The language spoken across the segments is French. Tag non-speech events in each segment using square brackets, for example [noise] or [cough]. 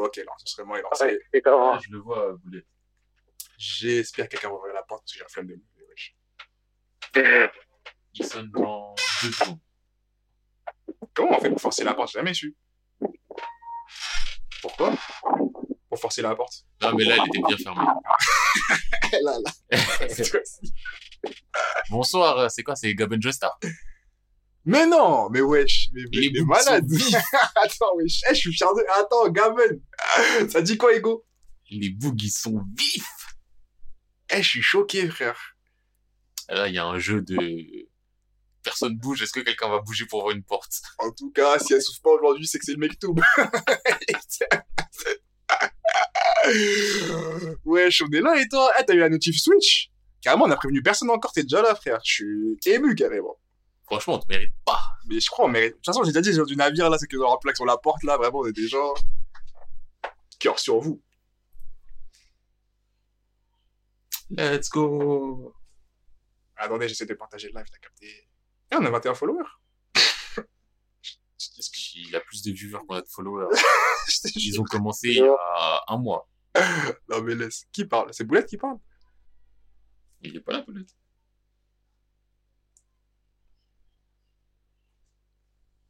Ok, non, ce serait moi et Ouais, comment Ah, je le vois, Boulet. J'espère que quelqu'un va ouvrir la porte parce que j'ai la flemme de wesh. Il sonne dans deux secondes. Comment on fait pour forcer la porte? J'ai jamais su. Pourquoi? Pour forcer la porte. Non, mais là, elle était bien fermée. [laughs] là, là. [laughs] Bonsoir, euh, c'est quoi? C'est Gaben Joestar mais non, mais wesh, mais, mais, mais malade. [laughs] Attends, wesh, Eh, je suis fier de. Attends, Gaben. Ça dit quoi, Ego? Les bugs, ils sont vifs Eh, je suis choqué, frère. Là, il y a un jeu de... Personne bouge, est-ce que quelqu'un va bouger pour voir une porte? En tout cas, si elle souffre pas aujourd'hui, c'est que c'est le mec tout. [laughs] wesh, on est là et toi? Eh, t'as eu la notif Switch? Carrément, on a prévenu personne encore, t'es déjà là, frère. Je suis ému, carrément. Franchement, on te mérite pas. Mais je crois, mais de toute façon, j'ai déjà dit, genre du navire, là, c'est que dans la plaque sur la porte, là, vraiment, on est déjà. Cœur sur vous. Let's go Attendez, j'essaie de partager le live, t'as capté. Eh, on a 21 followers. [laughs] Qu'il a plus de viewers qu'on a de followers. [laughs] Ils ont commencé il y a un mois. [laughs] Non, mais laisse. Qui parle? C'est Boulette qui parle? Il est pas là, Boulette.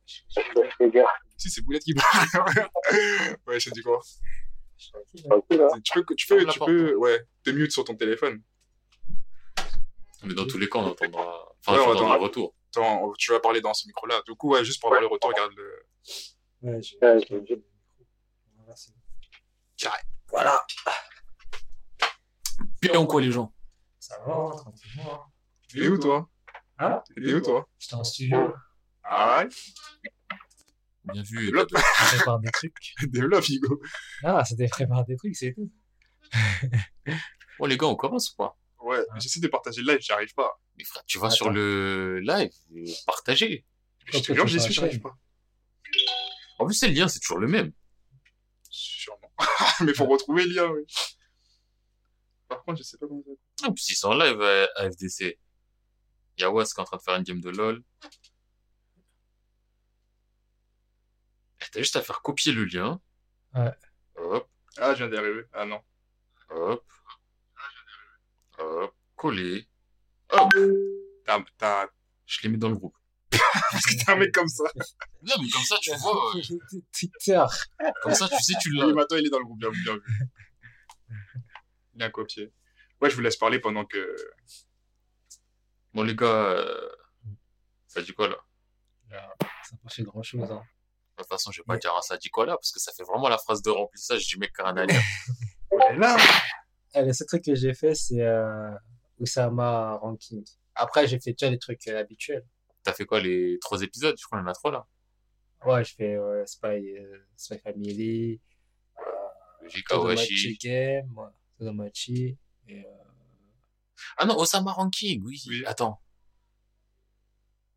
Les gars, Si, c'est Boulette qui parle. [laughs] ouais, je te dis quoi. Tu peux, tu peux, tu peux, ouais, te mute sur ton téléphone. Mais dans tous les cas, on entendra... Enfin, Ouais, on entendra. le retour. Attends, tu vas parler dans ce micro-là. Du coup, ouais, juste pour avoir le retour, regarde le. Ouais, c'est bon. Carré. Voilà. Bien quoi, les gens? Ça va, tranquillement. T'es où, toi? Hein? T'es où, toi? J'étais en studio. Ah ouais? Bien vu. Développe. Je prépare des trucs. [laughs] Développe, Hugo. Ah, c'était préparer des trucs, c'est tout. [laughs] Bon, les gars, on commence ou pas? Ouais, j'essaie de partager le live, j'y arrive pas. Mais frère, tu vas Attends. sur le live, partager. Je te jure, j'y suis, j'y arrive pas. En plus, c'est le lien, c'est toujours le même. Sûrement. [laughs] Mais faut retrouver le lien, oui. Par contre, je sais pas comment ça. En plus, ils sont en live à, à FDC. Il y a Was qui est en train de faire une game de LoL. Eh, T'as juste à faire copier le lien. Ouais. Hop, Ah, je viens d'y arriver. Ah non. hop. Hop, coller. Hop, T'as, t'as, je les mets dans le groupe. parce que t'es un mec comme ça. Non, mais comme ça, tu vois, euh, [laughs] Twitter. comme ça, tu sais, tu l'as. Oui, maintenant, il est dans le groupe, bien vu, bien vu. Il a copié. Ouais, je vous laisse parler pendant que. Bon, les gars, euh, ça dit quoi là? Ça n'a pas fait grand chose. Hein. De toute façon, je vais pas dire un ça dit quoi là, parce que ça fait vraiment la phrase de remplissage du mec qui a rien à lire. On est là. Eh, le seul truc que j'ai fait, c'est euh, Osama Ranking. Après, j'ai fait déjà les trucs euh, habituels. T'as fait quoi, les trois épisodes? Je crois qu'il y en a trois là. Ouais, je fais euh, Spy, euh, Spy Family, J'ai Todomachi Kawashi. Game, Todomachi, et euh, Ah non, Osama Ranking, oui. Oui. Attends.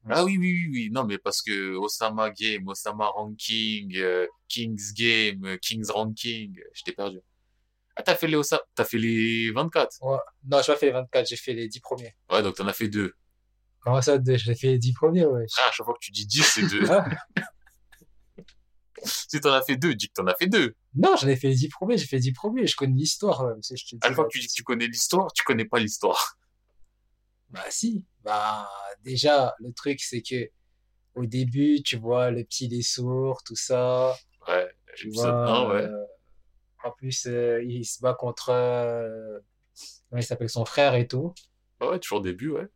Ah oui, oui, oui, oui. Non, mais parce que Osama Game, Osama Ranking, euh, King's Game, euh, King's Ranking, euh, je t'ai perdu. Ah, t'as fait les Osama, t'as fait les 24. ouais. Non, j'ai pas fait les 24, j'ai fait les 10 premiers. Ouais, donc t'en as fait deux. Comment ça, deux? J'ai fait les 10 premiers, ouais. Ah, à chaque fois que tu dis 10, c'est deux. Ah, [laughs] si t'en as fait deux, dis que t'en as fait deux. non, j'en ai fait les 10 premiers, j'ai fait les 10 premiers, je connais l'histoire, même si je te dis. À chaque fois que tu dis que tu connais l'histoire, tu connais pas l'histoire. Bah si, bah déjà, le truc, c'est que au début, tu vois le petit les sourds, tout ça. Ouais, Tu l'épisode vois, 1, ouais. euh, en plus, euh, il se bat contre. Euh, comment il s'appelle son frère et tout. Ouais, ouais, toujours au début, ouais.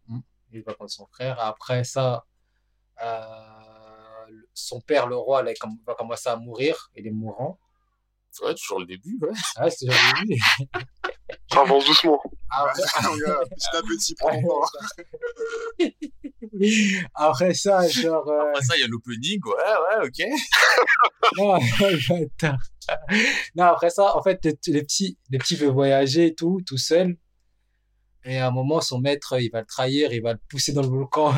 Il se bat contre son frère. Après ça, euh, son père, le roi, là, il va commencer à mourir. Il est mourant. Ouais, toujours le début, ouais. Ah, c'est déjà le début. [laughs] Ça avance doucement. Après, [laughs] Regarde, Petit à petit, prends après ça, genre. euh, Après ça, il y a l'opening, ouais, ouais, ok. [laughs] Non, bâtard. non, après ça, en fait, le, le petit, le petit veut voyager et tout, tout seul. Et à un moment, son maître, il va le trahir, il va le pousser dans le volcan.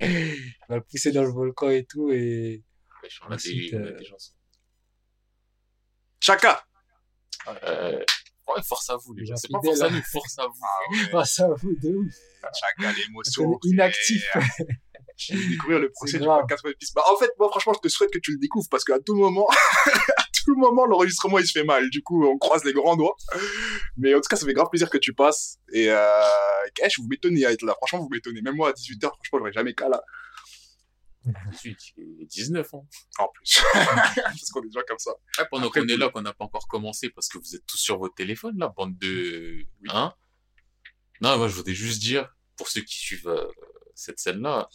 il va le pousser dans le volcan et tout. Et des, Ensuite, a euh, des chansons. Chaka. Euh, ouais, force à vous, les gens. C'est pas force à nous, force à vous. Ah ouais. oh, ça vous de ouf. Chaka, l'émotion. Inactif. frère. [laughs] découvrir le procès du grave. podcast One Piece. Bah, en fait, moi, franchement, je te souhaite que tu le découvres parce qu'à tout moment, [laughs] à tout moment, l'enregistrement, il se fait mal. Du coup, on croise les grands doigts. Mais en tout cas, ça fait grave plaisir que tu passes. Et, euh, Kesh, vous m'étonnez à être là. Franchement, vous m'étonnez. Même moi, à 18h, franchement, j'aurais jamais qu'à là. Ensuite, il est 19 ans. En plus. [laughs] parce qu'on est déjà comme ça. Pendant Après, qu'on est là, qu'on n'a pas encore commencé parce que vous êtes tous sur votre téléphone, là, bande de... Hein Non, moi, je voudrais juste dire, pour ceux qui suivent euh, cette scène-là,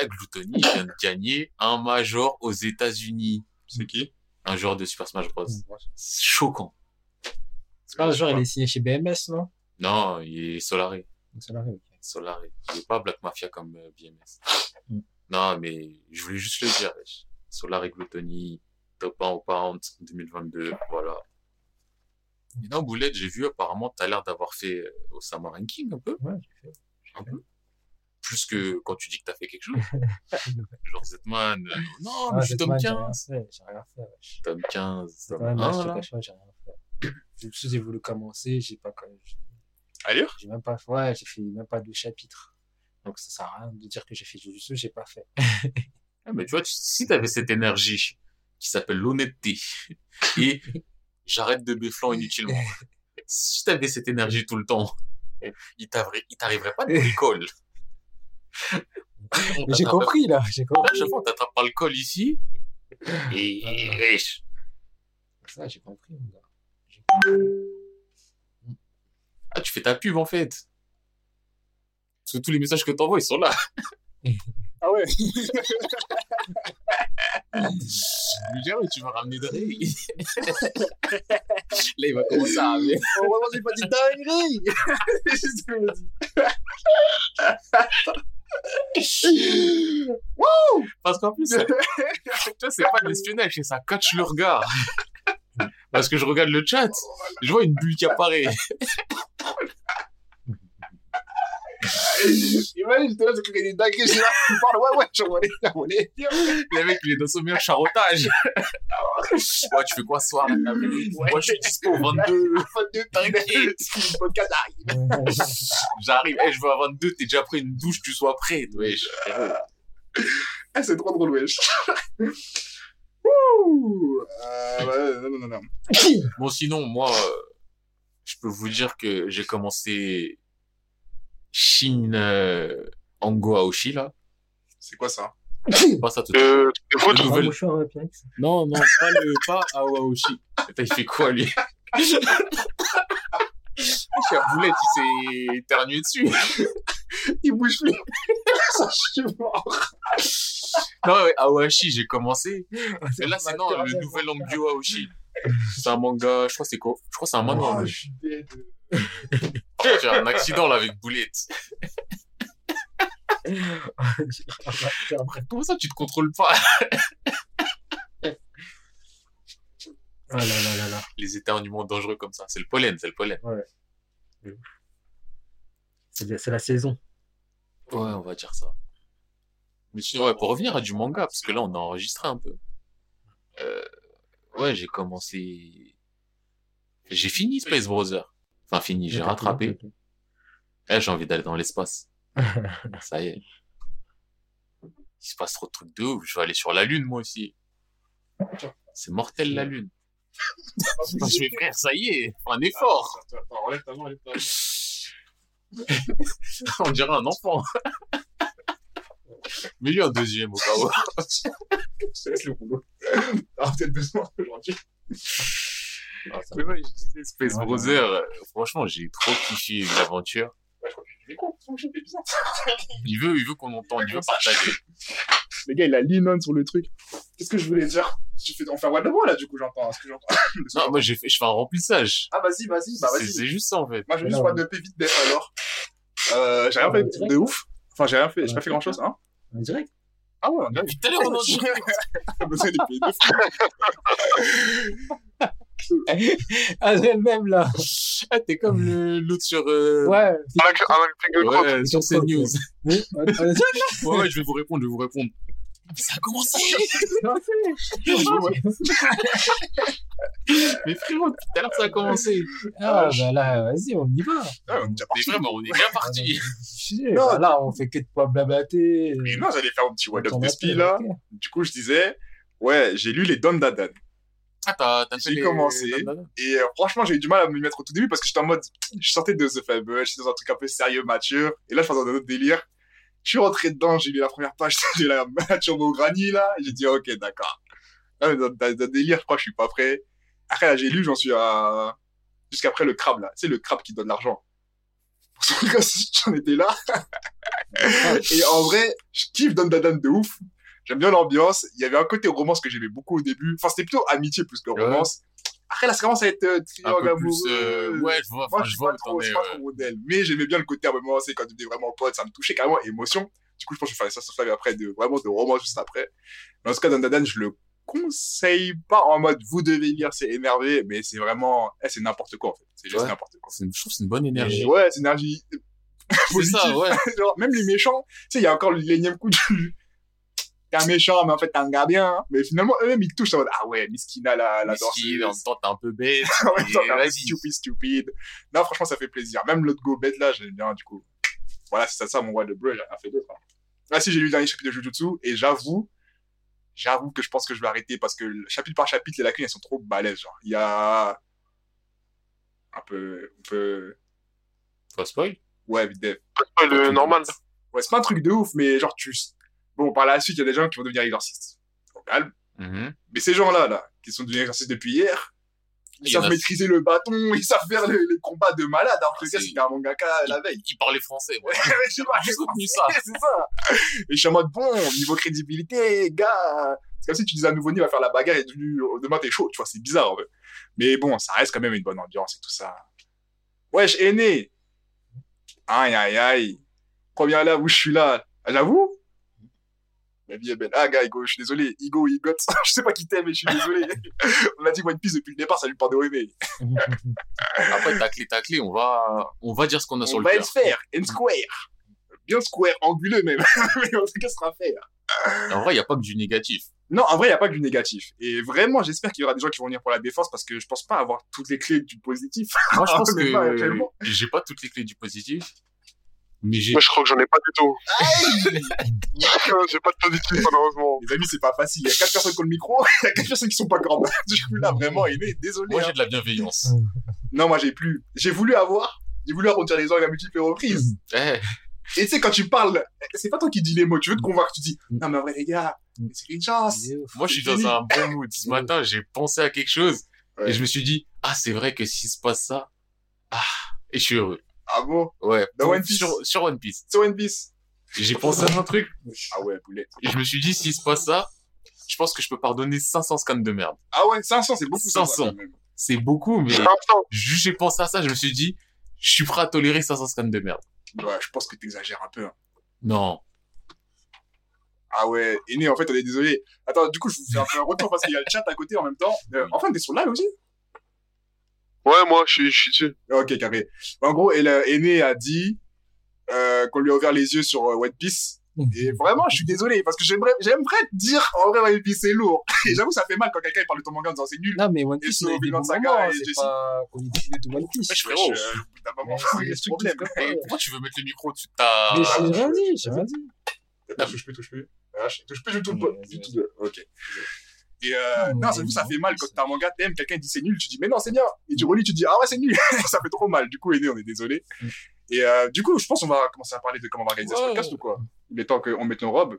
Gluttony vient de gagner un major aux États-Unis. C'est qui? Un joueur de Super Smash Bros. C'est choquant. C'est pas le joueur, il est signé chez BMS, non? Non, il est Solaré. La règle. Solaré. Il est pas Black Mafia comme euh, BMS. Non, mais je voulais juste le dire. wesh. Solaré Gluttony, top 1 au pound 2022, voilà. Et non, Boulette, j'ai vu apparemment, t'as l'air d'avoir fait euh, Osama Ranking un peu. Ouais, j'ai fait. Un peu. Plus que quand tu dis que t'as fait quelque chose. [laughs] Genre Zetman. euh, non, Ah, mais je suis tome man, j'ai rien 15. fait, j'ai rien fait. Tome 15. C'est Tome quand même 1, un, je te là. cache pas, j'ai rien fait. J'ai voulu commencer, j'ai pas, lire? j'ai même pas, ouais, j'ai fait même pas deux chapitres. Donc ça sert à rien de dire que j'ai fait Jujutsu, j'ai pas fait. Ah, mais tu vois, tu- si t'avais cette énergie qui s'appelle l'honnêteté et j'arrête de béflant inutilement. Si t'avais cette énergie tout le temps, il t'arriverait, pas de [laughs] l'école. J'ai compris, là, j'ai compris. À chaque fois, on t'attrape par le col ici. Et, Ah. wesh. Ça, j'ai compris, mon gars. Ah, tu fais ta pub, en fait. Parce que tous les messages que t'envoies, ils sont là. Ah ouais? [laughs] Je lui dis, ouais, tu vas ramener de riz. Là, il va commencer à ramener. Oh, vraiment, j'ai pas dit dinguerie! [laughs] Dis. [laughs] Parce qu'en plus, tu vois, c'est pas de l'espionnage, c'est ça catch le regard. Parce que je regarde le chat, je vois une bulle qui apparaît. Imagine, j'étais là, a des dingueries, j'ai là, tu parles, ouais, ouais, je voulais, je voulais dire. Le mec, il est dans son meilleur charotage. [laughs] Ouais, tu fais quoi ce soir là Moi, je suis dispo au 22. 22, [laughs] T'inquiète. [laughs] Le podcast arrive. J'arrive, Eh, je veux à 22, t'es déjà pris une douche, tu sois prêt. Wesh. Ah, c'est trop drôle, wesh. Wouh! Euh, non, non, non, non. Bon, sinon, moi, euh, je peux vous dire que j'ai commencé Shin euh, Ango Aoshi, là. C'est quoi ça? C'est pas ça tout de suite. Euh, Le nouvel-. Non, non, pas le, pas Aoshi. Attends, il fait quoi, lui? La boulette, il s'est éternué dessus. [laughs] Il bouge plus. Ça, je suis mort. Non, ouais, Aoshi, j'ai commencé. Mais là, c'est non, le nouvel Angyo Aoshi. C'est un manga, je crois que c'est quoi? Je crois que c'est un manoir. Oh, J'ai un accident, là, avec boulette. [laughs] Comment ça, tu te contrôles pas? Ah là là là là. Les éternuements dangereux comme ça. C'est le pollen, c'est le pollen. Bien- c'est la saison. Ouais, on va dire ça. Mais sinon, ouais, pour revenir à du manga, parce que là, on a enregistré un peu. Euh, ouais, j'ai commencé... J'ai fini Space Brother. Enfin, fini, j'ai rattrapé. Eh, j'ai envie d'aller dans l'espace. [laughs] Ça y est. Il se passe trop de trucs de ouf. Je vais aller sur la Lune, moi aussi. C'est mortel, la Lune. [laughs] Je mes frères, ça y est, un effort. Main. [laughs] On dirait un enfant. Mais lui, un deuxième, au cas où. Je te laisse le boulot. Ah, besoin aujourd'hui. Mais ouais, je disais, Space Ouais, Brother, franchement, j'ai trop kiffé l'aventure. Je fais bizarre. [laughs] Il veut, il veut qu'on entende, il veut partager. Le gars, il a lean on sur le truc. Qu'est-ce que je voulais dire? Tu fais, on fait un what the boy, là, du coup, j'entends. Ce que j'entends. [laughs] Non, moi, j'ai fait, je fais un remplissage. Ah, vas-y, vas-y, bah, C'est vas-y. c'est juste ça, en fait. Moi, je vais juste what de vite alors. Euh, j'ai rien Ah, fait de ouf. Enfin, j'ai rien fait, j'ai pas fait grand chose, hein. En direct Ah ouais, on a Depuis tout à l'heure, on en dit. [laughs] T'as besoin des pays de Ah, [laughs] c'est le même là. Ah, t'es comme le- l'autre sur, euh, Ouais. Avec, avec Finger Crop. ouais, sur CNews. Ouais, ouais, je vais vous répondre, je vais vous répondre. Ça a commencé [laughs] Mais frérot, tout à l'heure ça a commencé. Ah, bah là, vas-y, on y va. Ah, on est déjà Mais parti. vraiment, on est bien parti. Non, bah là, on fait que de pas blablater. Mais non, j'allais faire un petit What On Up t'en de appelle, là. Du coup, je disais, ouais, j'ai lu les Don Dadan. Ah, t'as, J'ai commencé. Non, non, non. Et euh, franchement, j'ai eu du mal à me mettre au tout début parce que j'étais en mode, je sortais de The Fable, j'étais dans un truc un peu sérieux, mature. Et là, je faisais un autre délire. Je suis rentré dedans, j'ai lu la première page [laughs] de la Turbo Granny, là. et J'ai dit, ok, d'accord. Là, mais dans, dans- dans le délire, je crois que je suis pas prêt. Après, là, j'ai lu, j'en suis à, jusqu'après le crabe, là. Sais, le crabe qui donne l'argent. Pour truc aussi, j'en étais là. [laughs] Et en vrai, je kiffe Don Dadan de ouf. J'aime bien l'ambiance. Il y avait un côté romance que j'aimais beaucoup au début. Enfin, c'était plutôt amitié plus que Ouais. Après, là, ça commence à être euh, triangle plus... euh, amoureux. Ouais, je vois, Moi, je je vois pas où trop, t'en je es, suis pas trop modèle. Mais j'aimais bien le côté à un moment, c'est quand on était vraiment potes, ça me touchait carrément émotion. Du coup, je pense que je vais faire ça, ça fait après de, vraiment de romance juste après. Mais en tout cas, Don Dadan, je le conseille pas en mode vous devez lire, c'est énervé, mais c'est vraiment, eh, c'est n'importe quoi, en fait. C'est juste Ouais. n'importe quoi. Une- Je trouve que c'est une bonne énergie. Et ouais, c'est énergie C'est ça, ouais. [laughs] Genre, même les méchants, tu sais, il y a encore l'énième coup du, t'es un méchant, mais en fait, t'es un gars bien, hein. Mais finalement, eux-mêmes, ils te touchent en mode, ah ouais, Miskina, la, la Miskin, en temps, t'es un peu bête. En même temps, Et t'es un peu vas-y. stupide, stupide. Non, franchement, ça fait plaisir. Même l'autre go bête là, j'aime bien, du coup. Voilà, c'est ça, ça, mon roi de bleu, j'ai rien fait d'autre. hein. Là, si j'ai lu le dernier chapitre de Jujutsu, et j'avoue, j'avoue que je pense que je vais arrêter parce que chapitre par chapitre, les lacunes, elles sont trop balèzes, genre. Il y a un peu, un peu, Faut spoil ouais, vite dev. Normal. Ouais, c'est pas un truc de ouf, mais genre, tu, bon, par la suite, il y a des gens qui vont devenir exorcistes. Au calme. Mhm. Mais ces gens-là, là, qui sont devenus exorcistes depuis hier, ils savent maîtriser le bâton, ils savent faire les, les combats de malade, alors que le gars, c'était un mangaka la veille. Il parlait français. Ouais, [laughs] J'ai soutenu ça. c'est ça. Et je suis en mode, bon, niveau crédibilité, gars, c'est comme si tu disais à un nouveau-né va faire la bagarre et du, demain t'es chaud, tu vois, c'est bizarre, en fait. Mais bon, ça reste quand même une bonne ambiance et tout ça. Wesh, aîné. Aïe, aïe, aïe. Première là où je suis là. Ah, J'avoue? La vie est belle. Ah, gars, Igo, je suis désolé. Igo, Igot. [laughs] je sais pas qui t'aime, mais je suis désolé. [laughs] On a dit One Piece depuis le départ, ça lui parle de aimer. Après, taclé, taclé, on va, on va dire ce qu'on a sur On le va cœur. être faire, and square. Bien square, anguleux même. [laughs] mais en tout cas, ce sera faire. En vrai, il n'y a pas que du négatif. Non, en vrai, il n'y a pas que du négatif. Et vraiment, j'espère qu'il y aura des gens qui vont venir pour la défense parce que je pense pas avoir toutes les clés du positif. Moi, je pense que j'ai pas toutes les clés du positif. Mais j'ai, Moi, je crois que j'en ai pas du tout. [laughs] J'ai pas de positif, malheureusement. Les amis, c'est pas facile. Il y a quatre personnes qui ont le micro, [laughs] il y a quatre personnes qui sont pas grandes. [laughs] Du coup, là, vraiment, il est désolé. moi, hein. j'ai de la bienveillance. Non, moi, j'ai plus. J'ai voulu avoir. J'ai voulu arrondir les angles à multiples reprises. Eh, Et tu sais, quand tu parles, c'est pas toi qui dis les mots. Tu veux te convaincre. Tu dis, non, mais en vrai, les gars, c'est une chance. Moi, je suis dans un bon mood. Ce matin, j'ai pensé à quelque chose. Ouais. Et je me suis dit, ah, c'est vrai que s'il se passe ça, ah, et je suis heureux. Ah bon? Ouais. Dans Pour- One Piece? Sur, sur One Piece. C'est One Piece. Et J'ai pensé à un truc. Ah ouais, poulet. Et je me suis dit, s'il se passe ça, je pense que je peux pardonner 500 scans de merde. Ah ouais, 500, c'est beaucoup. 500. quand même. C'est beaucoup, mais juste j'ai pensé à ça, je me suis dit, je suis prêt à tolérer 500 scans de merde. Ouais, je pense que t'exagères un peu. hein. Non. Ah ouais, Aîné, en fait, on est désolé. Attends, du coup, je vous fais un peu un retour parce qu'il y a le chat à côté en même temps. Euh, enfin, t'es sur live aussi? Ouais, moi, je suis, je suis dessus. Ok, carré. En gros, elle, euh, Aîné a dit euh, qu'on lui a ouvert les yeux sur euh, One Piece. Et vraiment, je suis désolé parce que j'aimerais, j'aimerais te dire en vrai One Piece c'est lourd. [laughs] Et j'avoue, ça fait mal quand quelqu'un il parle de ton manga en disant c'est nul. Non, mais One Et Piece, Saga moments, et c'est Jessie. pas qu'on est de One Piece. Wesh, frérot. c'est ce des trucs problème. Ouais. pourquoi tu veux mettre le micro dessus? De ta... Mais j'ai rien dit, j'ai rien dit. Touche plus, touche plus. Ah, je- touche plus du tout, Ok. Et euh, Non, non, ça, vous, ça non, fait mal quand t'as un manga, t'aimes, quelqu'un dit c'est nul, tu dis mais non, c'est bien. Et tu relis, tu dis ah ouais, c'est nul. [laughs] ça fait trop mal. Du coup, Aîné, on est désolé. Mm. Et euh, du coup, je pense qu'on va commencer à parler de comment on va organiser ce podcast ou quoi? Il est temps qu'on mette nos robes.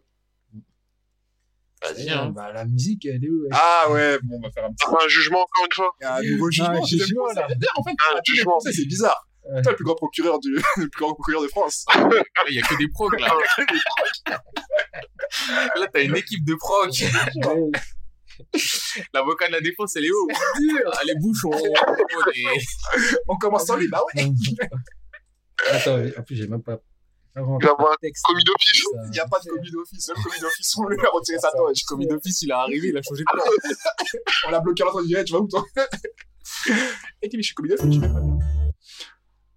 Vas-y, hein. Bah, la musique, elle est où ouais. Ah ouais, bon, on va faire un petit. Un jugement, encore une fois. Il y a un nouveau jugement. un deuxième jugement, là. En fait, Un jugement. c'est bizarre. Ouais. Toi, le plus grand procureur du, [laughs] le plus grand procureur de France. [laughs] Là, il y a que des procs, là. Là, t'as une équipe de procs. [laughs] L'avocat de la défense, elle est où? Elle est bouchon. [laughs] [laughs] On commence sans lui, bah ouais. Attends, en plus, j'ai même pas. Il va y avoir un texte. commis d'office. Il n'y a pas de commis d'office. Seul commis d'office, on lui a retiré sa toge. Commis d'office, il est arrivé, il a changé de place. On l'a bloqué à l'entrée, Eh, tu vas où toi? Et qui dit, je suis commis d'office, vais pas.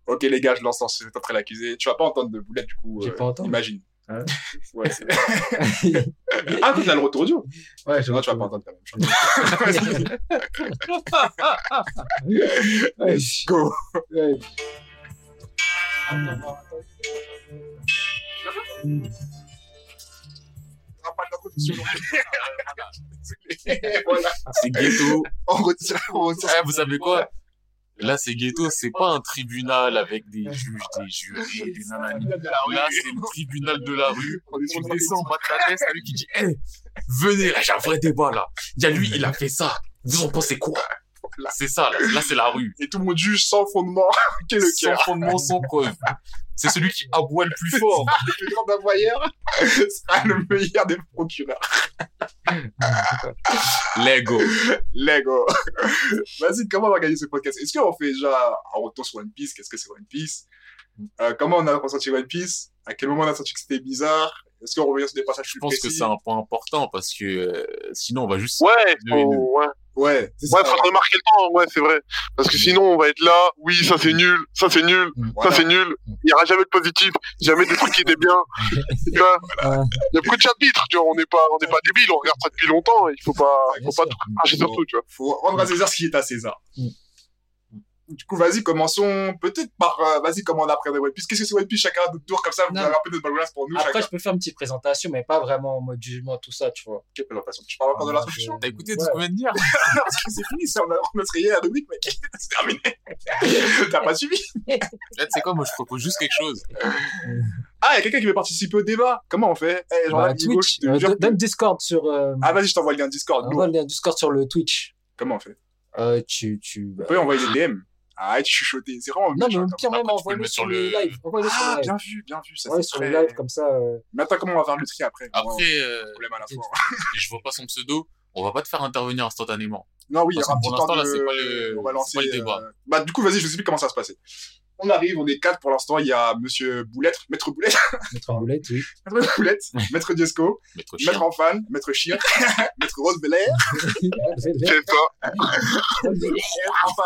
Ok, les gars, je lance en après l'accusé. Tu vas pas entendre de boulette, du coup. J'ai euh, pas entendu. Imagine. Ouais, c'est [laughs] Ah, quand t'as le retour audio. Ouais, je Non, tu vas pas entendre quand même. [laughs] Ouais, Go. ouais. [laughs] C'est ghetto. On retire, on retire. Eh, vous savez quoi? Là, c'est ghetto, c'est pas un tribunal avec des juges, des jurés, [laughs] des nanani. Là, c'est le tribunal de la rue. [laughs] On est sur On le descend en bas de ta tête, c'est lui qui dit, Eh, venez, là, j'ai un vrai débat, là. Il y a lui, il a fait ça. Vous en pensez quoi? C'est ça, là, Là, c'est la rue. Et tout le monde juge sans fondement. [laughs] Quel Sans cœur. fondement, sans preuve. C'est celui qui aboie le plus fort. Le plus grand aboyeur [laughs] sera le meilleur des procureurs. [laughs] Lego. Lego. Vas-y, comment on va gagner ce podcast? Est-ce qu'on fait déjà un retour sur One Piece? Qu'est-ce que c'est One Piece? Euh, Comment on a ressenti One Piece? À quel moment on a senti que c'était bizarre? Est-ce qu'on revient sur des passages Je plus pense que c'est un point important parce que euh, sinon, on va juste... Ouais, faut- ouais. Ouais, c'est Ouais, ça. faudrait marquer le temps, ouais, c'est vrai. Parce que sinon, on va être là, oui, ça c'est nul, ça c'est nul, Voilà. ça c'est nul. Il y aura jamais de positif, jamais des trucs qui étaient bien. [laughs] Tu vois, il y a beaucoup de chapitres, tu vois, on n'est pas, on n'est pas débiles, on regarde ça depuis longtemps, il faut pas, faut pas tout cracher sur tout, tu vois. faut rendre à César ce qui est à César. Mm. Du coup, vas-y, commençons peut-être par, euh, vas-y, comment on appréhende One Piece. Qu'est-ce que c'est One Piece? Chacun à notre tour, comme ça, vous avez un peu de background pour nous, Après, chacun. je peux faire une petite présentation, mais pas vraiment en mode jugement, tout ça, tu vois. Quelle présentation? Tu parles encore de Ah, l'introduction T'as écouté Ouais. tout ce qu'on vient de dire [laughs] Parce que c'est fini, ça, on a, on a trié la rubrique, mec. c'est terminé. [laughs] T'as pas suivi? Là, tu sais quoi, moi, je propose juste quelque chose. [laughs] Ah, il y a quelqu'un qui veut participer au débat? Comment on fait? Eh, genre, Bah, Twitch, je euh, que- donne Discord sur. Euh, Ah, vas-y, je t'envoie le lien Discord. envoie le lien Discord sur le Twitch. Comment on fait? Euh, tu, tu. On peut envoyer des DM. Arrête, chuchoter. C'est vraiment Non, mais pire même, envoie-le mettre sur sur le live. Ah, bien vu, bien vu. Ça, Ouais, sur très... le live, comme ça. euh, Mais attends, comment on va faire le tri après? Après, euh, Problème à la fois. [laughs] je vois pas son pseudo, on va pas te faire intervenir instantanément. Non, oui, il y aura un petit pour temps l'instant, là, de... c'est pas le- on va c'est lancer pas le débat. euh, Bah, du coup, vas-y, je sais plus comment ça va se passer. On arrive, on est quatre pour l'instant. Il y a Monsieur Boulette, Maître Boulette, Mettre en boulette, oui. [laughs] Maître Boulette, Maître Diesco, Maître Maître chien. Enfan, Maître Chien, [laughs] Maître Rose Belair, C'est. Enfan.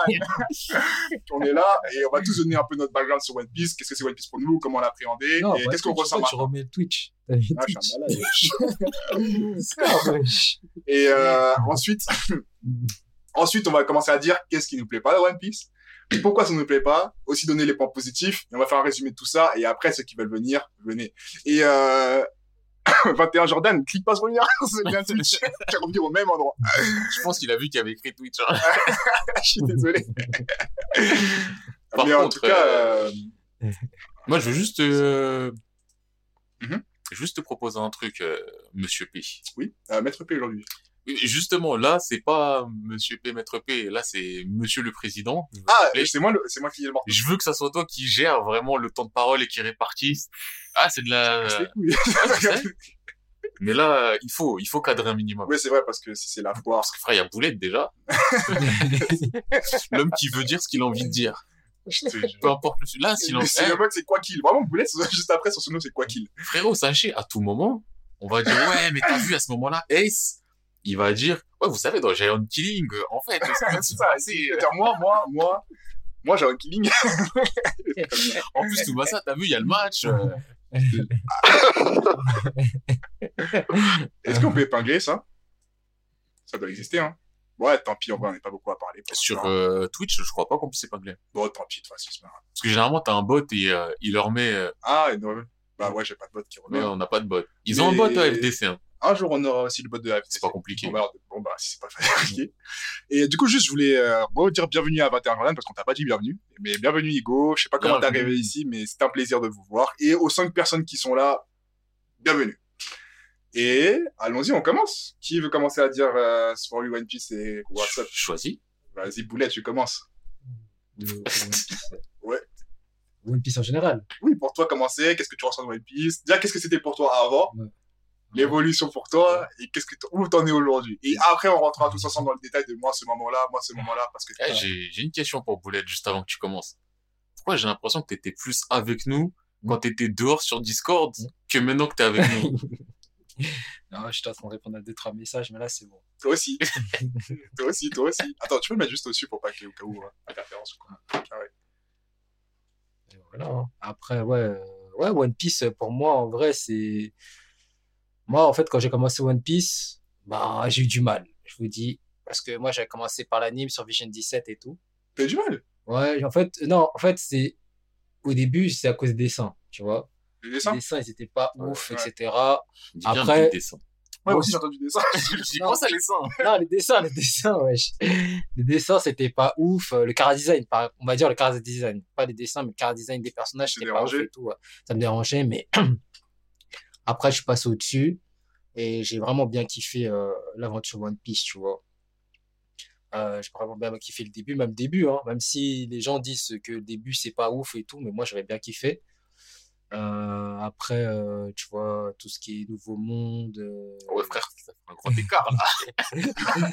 on est là et on va tous donner un peu notre background sur One Piece. Qu'est-ce que c'est One Piece pour nous? Comment on l'a appréhendé? Non, Et bah, qu'est-ce qu'on ressent toi, Tu remets Twitch. Ah. [laughs] Et euh, ensuite, ensuite, on va commencer à dire qu'est-ce qui nous plaît pas de One Piece, pourquoi ça nous plaît pas, aussi donner les points positifs, et on va faire un résumé de tout ça, et après, ceux qui veulent venir, venez. Et euh, [coughs] 21 Jordan, clique pas sur le lien, [laughs] c'est bien [laughs] Twitch, tu vas revenir au même endroit. Je pense qu'il a vu qu'il avait écrit Twitch. hein. [laughs] Je suis désolé. Par Mais en tout cas, euh, Moi, je veux juste, euh, Mhm. juste te proposer un truc, euh, Monsieur P. oui, euh, Maître P aujourd'hui. Justement, là, c'est pas Monsieur P, Maître P, là, c'est Monsieur le Président. Ah, c'est moi, c'est moi qui ai le. Je veux que ça soit toi qui gère vraiment le temps de parole et qui répartisse. Ah, c'est de la... Ouais, [laughs] sais. Mais là, il faut, il faut cadrer un minimum. Oui, c'est vrai, parce que c'est la foire, Parce que frère, il y a Boulette déjà. [laughs] L'homme qui veut dire ce qu'il a envie de dire. Peu importe le... Là, s'il en... Mais C'est le mode, c'est quoi qu'il. Vraiment, Boulet, [laughs] juste après, son surnom, c'est quoi qu'il. Frérot, sachez, à tout moment, on va dire, ouais, mais t'as vu, à ce moment-là, Ace, il va dire, ouais, vous savez, dans Giant Killing, euh, en fait, c'est ça. euh, moi, moi, moi, moi, j'ai un killing. [laughs] En plus, tout ça, t'as vu, il y a le match. euh, Est-ce qu'on peut épingler ça? Ça doit exister, hein. Ouais, tant pis, en vrai, on n'est pas beaucoup à parler. sur euh, Twitch, je crois pas qu'on puisse épingler. Bon, tant pis, de toute façon, c'est pas grave. Parce que généralement, t'as un bot et euh, il leur met, euh, Ah, non, bah ouais, j'ai pas de bot qui remet. on n'a pas de bot. Ils ont un bot à FDC, hein. Un jour, on aura aussi le bot de la c'est pas compliqué. Bon, bah, bon, bah, si c'est pas compliqué. Et du coup, juste, je voulais euh, redire bienvenue à 21 Jordan parce qu'on t'a pas dit bienvenue. Mais bienvenue, Hugo. Je sais pas comment t'es arrivé ici, mais c'est un plaisir de vous voir. Et aux cinq personnes qui sont là, bienvenue. Et allons-y, on commence. Qui veut commencer à dire euh, sur lui One Piece et WhatsApp Ch- Choisis. Vas-y, Boulette, tu commences. De Piece. [laughs] Ouais. One Piece en général. Oui, pour toi, comment c'est Qu'est-ce que tu ressens de One Piece? Déjà, qu'est-ce que c'était pour toi avant? Ouais. L'évolution pour toi et qu'est-ce que où t'en es aujourd'hui Et après, on rentrera tous ensemble dans le détail de moi ce moment-là, moi ce moment-là, parce que Eh, j'ai j'ai une question pour Boulette juste avant que tu commences. Pourquoi j'ai l'impression que t'étais plus avec nous quand t'étais dehors sur Discord que maintenant que t'es avec nous? [laughs] Non, je suis en train de répondre à deux, trois messages, mais là, c'est bon. toi aussi, [laughs] toi aussi, toi aussi. Attends, tu peux le mettre juste au-dessus pour pas qu'il y ait au cas où hein, interférence ou quoi. Ah ouais. Et voilà. hein. Après, ouais, euh, ouais, One Piece, pour moi, en vrai, c'est. Moi, en fait, quand j'ai commencé One Piece, bah, j'ai eu du mal, je vous dis. Parce que moi, j'avais commencé par l'anime sur Vision 17 et tout. T'as eu du mal? Ouais, en fait, non, en fait, c'est. Au début, c'est à cause des dessins, tu vois. Les Les dessins dessins, ils étaient pas Ouais, ouf, ouais. etc. Après- du dessin. Ouais, moi aussi j'ai entendu des dessins. J'y Non. pense à dessin. Non, les dessins, les dessins, wesh. Les dessins, c'était pas ouf. Euh, Le cara design, on va dire le cara design. Pas les dessins, mais le cara design des personnages, Ça c'était pas ouf dérangeait et tout. ouais. Ça me dérangeait, mais [clears throat] après, je passé au-dessus et j'ai vraiment bien kiffé euh, l'aventure One Piece, tu vois. Euh, j'ai vraiment bien kiffé le début, même le début, hein, même si les gens disent que le début c'est pas ouf et tout, mais moi j'avais bien kiffé. Euh, après, euh, tu vois, tout ce qui est Nouveau Monde. euh, Ouais, frère, ça fait un grand écart, là. [laughs]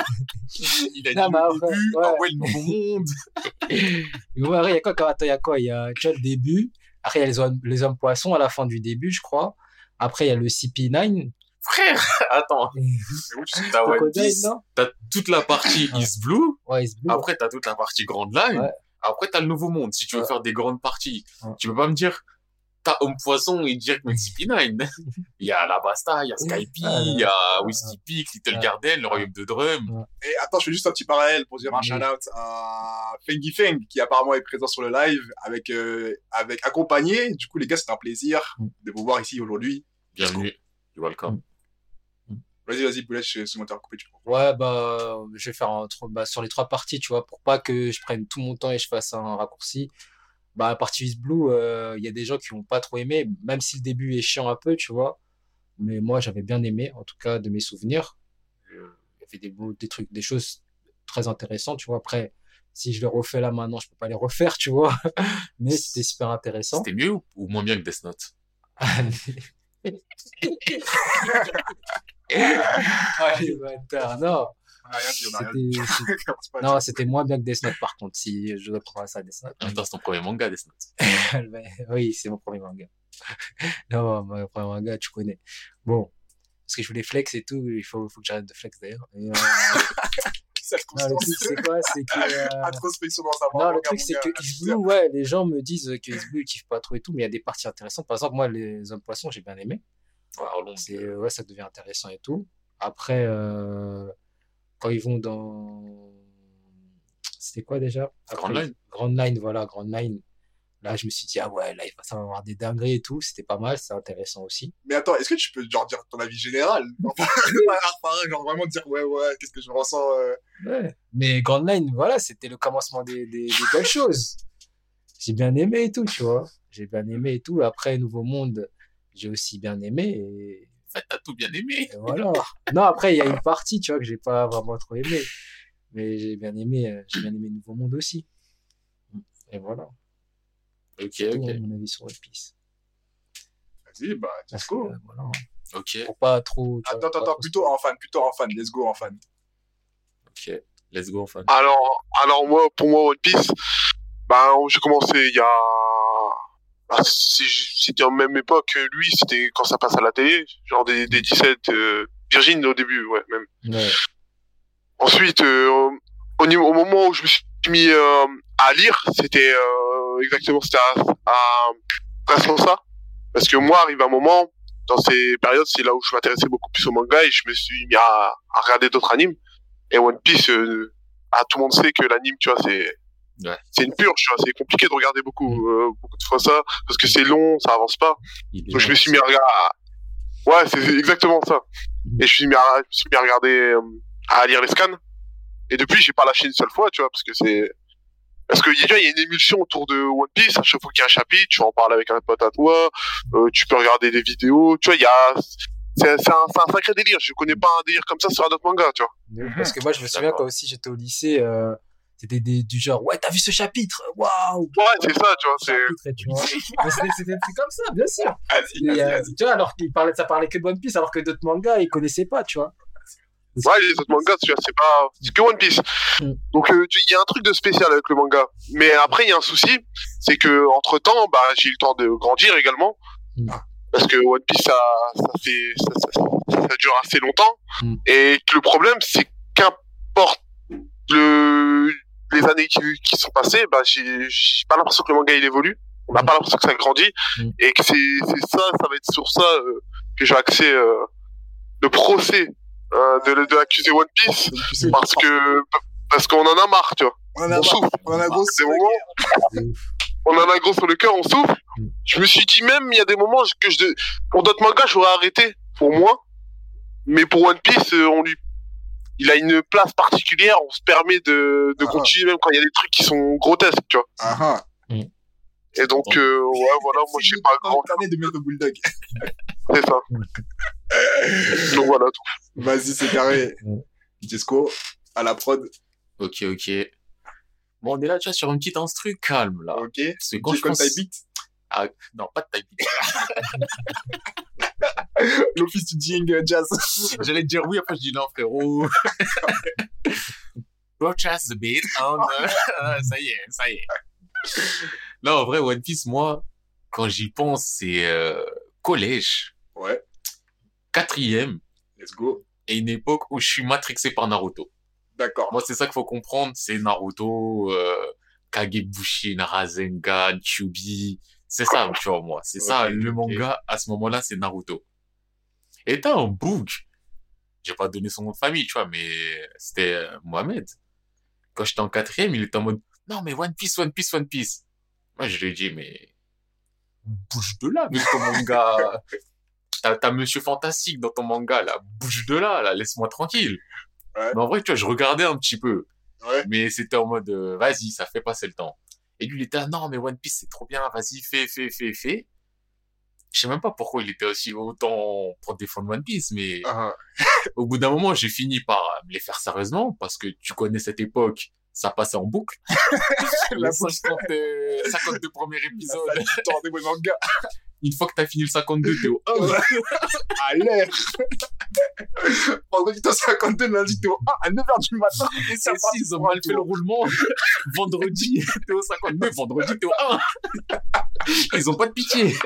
Il a dit Non, mais le après, début, ouais. ah ouais, le nouveau monde. [laughs] Ouais, il y a quoi, attends, il y a quoi? Il y a, tu vois, le début. Après, il y a les hommes, les hommes poissons à la fin du début, je crois. Après, il y a le CP9. Frère, [laughs] attends. [laughs] T'as toute la partie. [laughs] East Blue, Ouais, It's Blue. après t'as toute la partie Grand Line, Ouais. après t'as le nouveau monde. Si tu veux faire des grandes parties, tu peux pas me dire, t'as Homme Poisson et Jack CP9. [laughs] il y a la Basta, il y a Skype, Ouais, il y a Whiskey Peak, Little. Garden, le Royaume de Drum. Et attends, je fais juste un petit parallèle pour dire un Oui. shout-out à Fengi Feng, qui apparemment est présent sur le live, avec, euh, avec accompagné. Du coup, les gars, c'est un plaisir Mm. de vous voir ici aujourd'hui. Bienvenue. You're welcome. Vas-y, vas-y, Poulet, je suis mon coupé, tu comprends. Ouais, bah, je vais faire un, bah, sur les trois parties, tu vois, pour pas que je prenne tout mon temps et je fasse un raccourci. Bah, la partie Is Blue, euh, il y a des gens qui ont pas trop aimé, même si le début est chiant un peu, tu vois. Mais moi, j'avais bien aimé, en tout cas, de mes souvenirs. Il y avait des, trucs, des choses très intéressantes, tu vois. Après, si je les refais là maintenant, je peux pas les refaire, tu vois. [laughs] Mais c'était super intéressant. C'était mieux ou- ou moins bien que Death Note? [laughs] Allez, bâtard, non. [laughs] Non, c'était moins bien que Death Note, par contre, si je dois prendre ça à Death Note. Temps, c'est ton premier manga, Death Note. [laughs] Oui, c'est mon premier manga. [laughs] non, mon premier manga, tu connais. Bon, parce que je voulais flex et tout, il faut, faut que j'arrête de flex d'ailleurs. Euh, non, le truc, c'est quoi? C'est que. euh, Introspection dans sa Non, le truc, c'est que ouais, les gens me disent que Is Blue, ils kiffent pas trop et tout, mais il y a des parties intéressantes. Par exemple, moi, les hommes poissons, j'ai bien aimé. C'est, euh, ouais, ça devient intéressant et tout. Après, euh, quand ils vont dans. C'était quoi déjà? Grand Line. Grand Line, voilà, Grand Line. Là, je me suis dit, ah ouais, là, il va- ça va avoir des dingueries et tout. C'était pas mal, c'est intéressant aussi. Mais attends, est-ce que tu peux genre dire ton avis général? [laughs] Genre vraiment dire ouais ouais, qu'est-ce que je ressens euh, Ouais. Mais Grand Line, voilà, c'était le commencement des, des, des belles choses. J'ai bien aimé et tout, tu vois. J'ai bien aimé et tout. Après, Nouveau Monde, j'ai aussi bien aimé. Et, fait, [laughs] t'as tout bien aimé. et voilà. non, après, il y a une partie, tu vois, que j'ai pas vraiment trop aimé. Mais j'ai bien aimé, euh, j'ai bien aimé Nouveau Monde aussi. Et voilà. Ok, tout, ok. hein, mon avis sur One Piece. Vas-y, bah, let's go. euh, voilà. Ok, Pour pas trop. vois, Attends, attends, trop plutôt en fan, plutôt en fan, let's go en fan. ok. Let's go, fan. Alors, alors moi, pour moi, One Piece, bah, j'ai commencé il y a, bah, c'était en même époque que lui, c'était quand ça passe à la télé, genre des, des 17, euh, Virgin au début, ouais, même. Ouais. Ensuite, euh, au, niveau, au moment où je me suis mis euh, à lire, c'était euh, exactement c'était à, à presque ça. Parce que moi, arrive un moment, dans ces périodes, c'est là où je m'intéressais beaucoup plus au manga et je me suis mis à, à regarder d'autres animes. Et One Piece, euh, ah, tout le monde sait que l'anime, tu vois, c'est Ouais. c'est une purge, tu vois, c'est compliqué de regarder beaucoup, euh, beaucoup de fois ça, parce que c'est long, ça avance pas. Donc je me suis mis à regarder. Ouais, c'est exactement ça. Et je me suis mis à, je me suis mis à regarder, euh, à lire les scans. Et depuis, j'ai pas lâché une seule fois, tu vois, parce que c'est. Parce que déjà, il y a une émulsion autour de One Piece. À chaque fois qu'il y a un chapitre, tu en parles avec un pote à toi. euh, tu peux regarder des vidéos. Tu vois, il y a. C'est c'est un, c'est un sacré délire. Je connais pas un délire comme ça sur un autre manga, tu vois. Parce que moi, je me souviens quand aussi j'étais au lycée, euh, c'était du genre, ouais, t'as vu ce chapitre? Waouh! Ouais, c'est ça, tu vois. C'est. c'était comme ça, bien sûr. Vas-y, Et, vas-y, euh, tu vois, alors qu'il parlait, ça parlait que de One Piece, alors que d'autres mangas, ils connaissaient pas, tu vois. Ouais, les autres mangas, tu vois, c'est pas. C'est que One Piece. Mm. Donc, euh, il y a un truc de spécial avec le manga. Mais après, il y a un souci. C'est que, entre temps, bah, j'ai eu le temps de grandir également. Mm. Parce que One Piece, ça, ça fait, ça, ça, ça dure assez longtemps. Mm. Et le problème, c'est qu'importe le, les années qui, qui sont passées, bah, j'ai, j'ai pas l'impression que le manga, il évolue. On n'a pas l'impression que ça grandit Mm. et que c'est c'est ça, ça va être sur ça euh, que j'ai axé euh, le procès euh, de, de l'accusé One Piece parce que parce qu'on en a marre, tu vois. on en a on souffre. marre, on en a gros Des moments, on en a gros sur le cœur, on souffre. Mm. Je me suis dit même, il y a des moments que je, pour d'autres mangas, j'aurais arrêté, pour moi. Mais pour One Piece, euh, on lui, il a une place particulière, on se permet de, de Ah. continuer même quand il y a des trucs qui sont grotesques, tu vois. Ah ah. Et donc, euh, ouais, voilà, moi, j'ai pas grand, de Maître Bulldog. c'est ça. [laughs] donc voilà, tout. Vas-y, c'est carré. Jesco, à la prod. Ok, ok. Bon, on est là, tu vois, sur une petite instru calme, là. Ok. Que quand je comme pense... ta beat. Ah, non, pas de type beat. [laughs] L'office du jingle jazz. [laughs] J'allais te dire oui, après je dis non, frérot. [laughs] Broadcast the beat. on, [laughs] euh, ça y est, ça y est. Non, en vrai, One Piece, moi, quand j'y pense, c'est euh, collège, Ouais. quatrième, Let's go. et une époque où je suis matrixé par Naruto. D'accord. Moi, c'est ça qu'il faut comprendre, c'est Naruto, euh, Kagebushin, Rasengan, Kyuubi. C'est ça, tu vois, moi. C'est ça, le manga, à ce moment-là, c'est Naruto. Et t'as un book. J'ai pas donné son nom de famille, tu vois, mais c'était euh, Mohamed. Quand j'étais en quatrième, il était en mode, non, mais One Piece, One Piece, One Piece. Moi, je lui ai dit, mais, bouge de là avec ton manga. [laughs] T'as, Monsieur Fantastique dans ton manga, là. Bouge de là, là. Laisse-moi tranquille. Ouais. Mais en vrai, tu vois, je regardais un petit peu. Ouais. Mais c'était en mode, euh, vas-y, ça fait passer le temps. Et lui, il était non, mais One Piece, c'est trop bien, vas-y, fais, fais, fais, fais. Je sais même pas pourquoi il était aussi autant pour défendre One Piece, mais Ah, [laughs] au bout d'un moment, j'ai fini par me les faire sérieusement, parce que tu connais cette époque, ça passait en boucle. [laughs] [laughs] La Les 50, euh, 52 premiers épisodes. ça temps des mangas. Une fois que t'as fini le 52, t'es au 1. À l'air. [laughs] [laughs] [laughs] Vendredi, t'es au 52, lundi, t'es au 1 à 9h du matin. Et c'est reparti ils ont mal fait le roulement. Vendredi, t'es au 52, vendredi, t'es au 1. Ils ont pas de pitié. [coughs]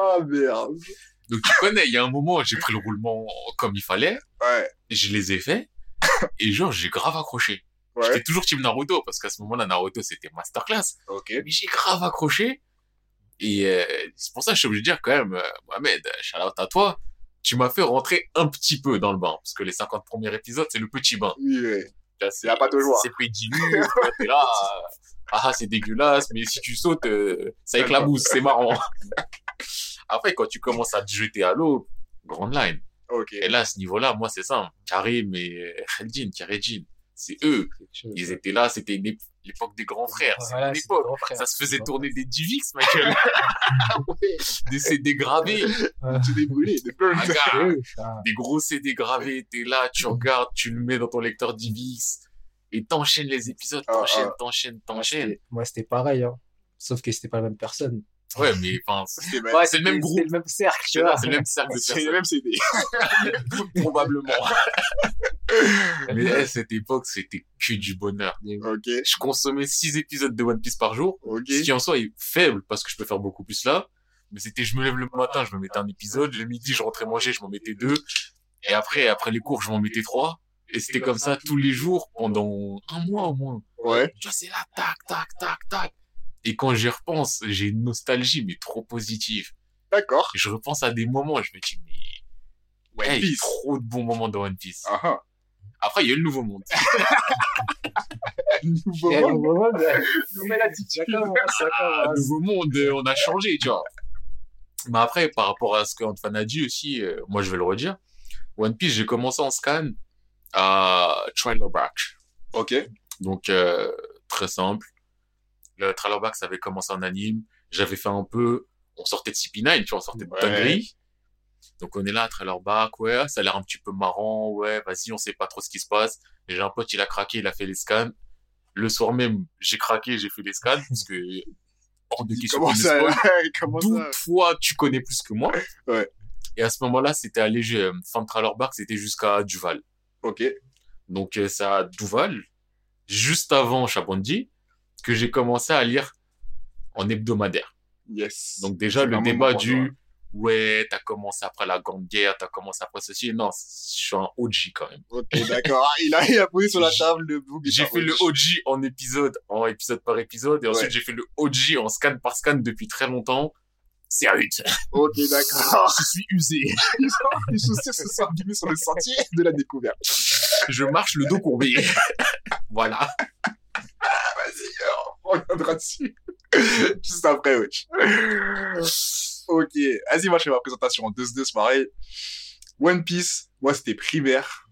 Ah, merde. Donc tu connais, il y a un moment, j'ai pris le roulement comme il fallait, Ouais. je les ai faits, [coughs] et genre, j'ai grave accroché. Ouais. J'étais toujours team Naruto, parce qu'à ce moment-là, Naruto, c'était masterclass. Ok. Mais j'ai grave accroché. Et euh, c'est pour ça que je suis obligé de dire quand même, euh, Mohamed, shout out à toi, tu m'as fait rentrer un petit peu dans le bain. Parce que les 50 premiers épisodes, c'est le petit bain. Oui. Là, c'est pâte aux joies. C'est t'es là, euh, ah, ah, c'est dégueulasse, mais si tu sautes, euh, ça éclabousse, c'est marrant. [laughs] Après, quand tu commences à te jeter à l'eau, grande line. Ok. Et là, à ce niveau-là, moi, c'est ça. Karim et Khaljin, Karedjin, c'est eux. Ils étaient là, c'était l'époque des grands frères. C'est Voilà, c'est époque. grand frère. Ça se faisait tourner des Divix, Michael. [laughs] [laughs] des CD gravés. Tu t'es brûlé, des Ah, des gros CD gravés. T'es là, tu regardes, tu le mets dans ton lecteur Divix. Et t'enchaînes les épisodes, Ah, t'enchaînes, ah. t'enchaînes, t'enchaînes. Moi, c'était pareil, hein. Sauf que c'était pas la même personne. Ouais, mais enfin, [laughs] c'est C'est Ouais, c'est le même groupe. C'est le même cercle, tu c'est vois. c'est le même cercle de c'est personnes. le même CD. Probablement. [laughs] mais eh, cette époque, c'était que du bonheur. Ok. Je consommais 6 épisodes de One Piece par jour. Ok. Ce qui en soi est faible parce que je peux faire beaucoup plus là. Mais c'était, je me lève le matin, je me mettais un épisode. Le midi, je rentrais manger, je m'en mettais deux. Et après, après les cours, je m'en mettais trois. Et c'était comme ça tous les jours pendant un mois au moins. Ouais. Tu vois, c'est là, tac, tac, tac, tac. Et quand j'y repense, j'ai une nostalgie, mais trop positive. D'accord. Je repense à des moments, je me dis, mais, One hey, Piece. trop de bons moments dans One Piece. Ah. Après, il y a eu le nouveau monde. [laughs] Nouveau Et monde. moment, bah, [laughs] nouvelle attitude. Ah, nouveau monde, euh, on a changé, tu vois. Mais après, par rapport à ce qu'Antoine a dit aussi, euh, moi je vais le redire. One Piece, j'ai commencé en scan à Trailer Back. Ok. Donc, euh, très simple. Le Trailer Back, ça avait commencé en anime. J'avais fait un peu, on sortait de CP9, tu vois, on sortait de Ouais. dinguerie. Donc on est là, Trailer Back, ouais, ça a l'air un petit peu marrant, ouais, vas-y, on sait pas trop ce qui se passe. J'ai un pote, il a craqué, il a fait les scans. Le soir même, j'ai craqué, j'ai fait les scans, parce que [laughs] hors de question Comment ça, comment D'où ça? toi, tu connais plus que moi. Ouais. Et à ce moment-là, c'était allé, euh, fin de Trailer Back, c'était jusqu'à Duval. Ok. Donc euh, c'est à Duval, juste avant Chabondi, que j'ai commencé à lire en hebdomadaire. Yes. Donc déjà le débat du ouais, t'as commencé après la Grande Guerre, t'as commencé après ceci. Non, je suis un OG quand même. Ok, d'accord. Ah, il a, il a posé sur la table le book. J'ai fait le OG en épisode, en épisode par épisode, et ensuite Ouais. j'ai fait le OG en scan par scan depuis très longtemps. C'est un hit. Ok, d'accord. Je suis usé. [laughs] Les chaussures se sont abîmées sur le sentier de la découverte. Je marche le dos courbé. [laughs] voilà. Vas-y, euh, on reviendra dessus. Juste après, wesh. Ok, vas-y, moi je fais ma présentation en 2-2, c'est pareil. One Piece, moi c'était primaire.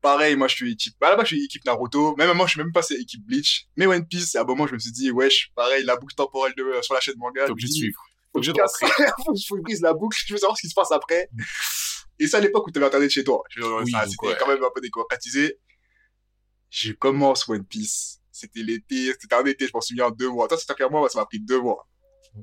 Pareil, moi je suis équipe. Bah là-bas je suis équipe Naruto. Même moi je suis même passé équipe Bleach. Mais One Piece, à un moment je me suis dit, wesh, pareil, la boucle temporelle de, sur la chaîne manga. T'es obligé de suivre. faut que je casse, [laughs] faut que je brise la boucle, je veux savoir ce qui se passe après. Et ça à l'époque où t'avais internet chez toi. Oui, ça, c'était ouais. quand même un peu démocratisé. Je commence One Piece. C'était l'été, c'était un été, je m'en souviens, deux mois. Toi, c'était qu'un mois, ça m'a pris deux mois.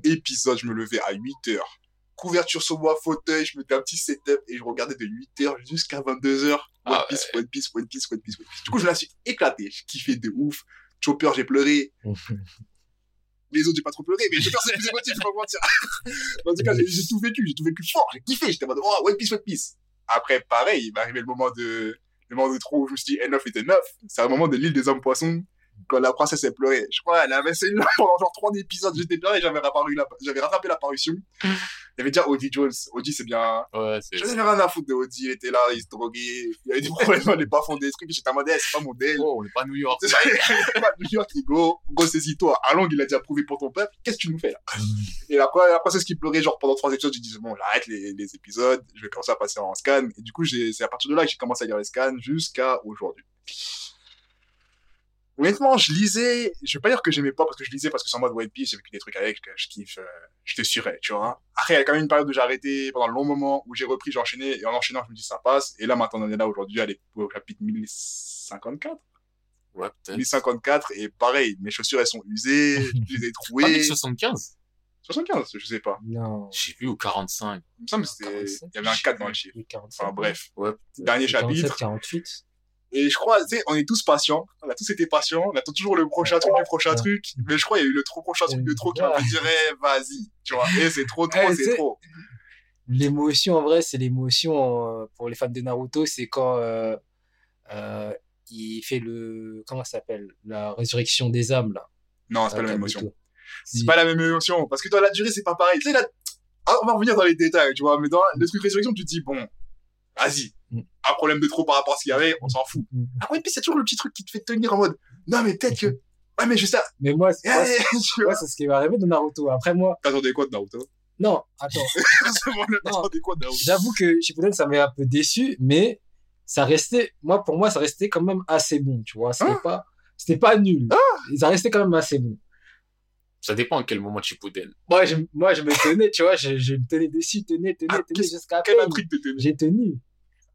Épisode, je me levais à 8 heures. Couverture sur moi, fauteuil, je mettais un petit setup et je regardais de 8 heures jusqu'à 22 heures. One Ah Piece, One Piece, One Piece, One Piece, One Piece. Du coup, je la suis éclaté. Je kiffais de ouf. Chopper, j'ai pleuré. [laughs] Les autres, j'ai pas trop pleuré, mais Chopper, c'est plus émotif, je vais pas mentir. [laughs] en tout cas, j'ai tout vécu, j'ai tout vécu fort, j'ai kiffé, j'étais en mode, oh, One Piece, One Piece. Après, pareil, il m'est arrivé le moment de, le moment de trop où je me suis dit, Enough était neuf. C'est un moment de l'île des hommes poissons, quand la princesse elle pleurait. Je crois, elle avait essayé là [laughs] pendant genre trois épisodes, j'étais pleuré, j'avais rattrapé la, j'avais rattrapé la parution. Il y avait déjà Odie Jones. Odie, c'est bien, Ouais, c'est. j'en rien à foutre de Odie, il était là, il se droguait, il y avait des [laughs] problèmes, il allait pas fond des trucs, j'étais en mode, Eh, c'est pas mon modèle. Oh, on n'est pas New York. [laughs] C'est pas New York, il go, go, saisis-toi. Along, il a déjà prouvé pour ton peuple. Qu'est-ce que tu nous fais, là? Et la, la princesse qui pleurait, genre, pendant trois épisodes, j'ai dit, bon, j'arrête les, les épisodes, je vais commencer à passer en scan. Et du coup, c'est à partir de là que j'ai commencé à lire les scans jusqu'à aujourd'hui. Honnêtement, je lisais, je vais pas dire que j'aimais pas parce que je lisais parce que c'est en mode One Piece, j'ai vécu des trucs avec, que je kiffe, euh, je te surais, tu vois. Après, il y a quand même une période où j'ai arrêté pendant un long moment, où j'ai repris, j'ai enchaîné, et en enchaînant, je me dis, ça passe. Et là, maintenant, on est là aujourd'hui, à l'époque, au chapitre 1054. Ouais, peut-être. 1054 et pareil, mes chaussures elles sont usées, je les ai Pas [laughs] trouées. 1075. 75, je sais pas. Non. J'ai vu au 45. Il me semble que c'était, 47, il y avait un 4 dans le chiffre. Oui, 47. Enfin bref, Ouais. dernier 47, chapitre. 48. Et je crois, tu sais, on est tous patients. On a tous été patients. On attend toujours le prochain truc, le prochain truc. Mais je crois qu'il y a eu le trop prochain truc de trop qui m'a fait dire, eh, vas-y. Tu vois, et c'est trop, trop, Eh, c'est trop. L'émotion, en vrai, c'est l'émotion euh, pour les fans de Naruto, c'est quand euh, euh, il fait le. Comment ça s'appelle? La résurrection des âmes, là. Non, c'est pas la même émotion. C'est pas la même émotion. Parce que dans la durée, c'est pas pareil. Tu sais, là, ah, on va revenir dans les détails, tu vois. Mais dans le truc résurrection, tu te dis, bon, vas-y. Mm. Un problème de trop par rapport à ce qu'il y avait, on s'en fout. Mm. Après, puis c'est toujours le petit truc qui te fait tenir en mode, non, mais peut-être que, ouais, mais je sais, Mais moi, c'est Eh, tu moi, vois. c'est ce qui m'est arrivé de Naruto. Après, moi, T'attendais quoi de Naruto? non, attends. [laughs] J'avoue que Shippuden, ça m'a un peu déçu, mais ça restait, moi, pour moi, ça restait quand même assez bon, tu vois. C'était Ah. pas, c'était pas nul. Ça restait quand même assez bon. Ça dépend à quel moment tu Shippuden. Moi, je, moi, je me tenais, tu vois, je, je me tenais dessus, tenais, tenais, Ah, tenais jusqu'à Quelle intrigue t'étais J'ai tenu.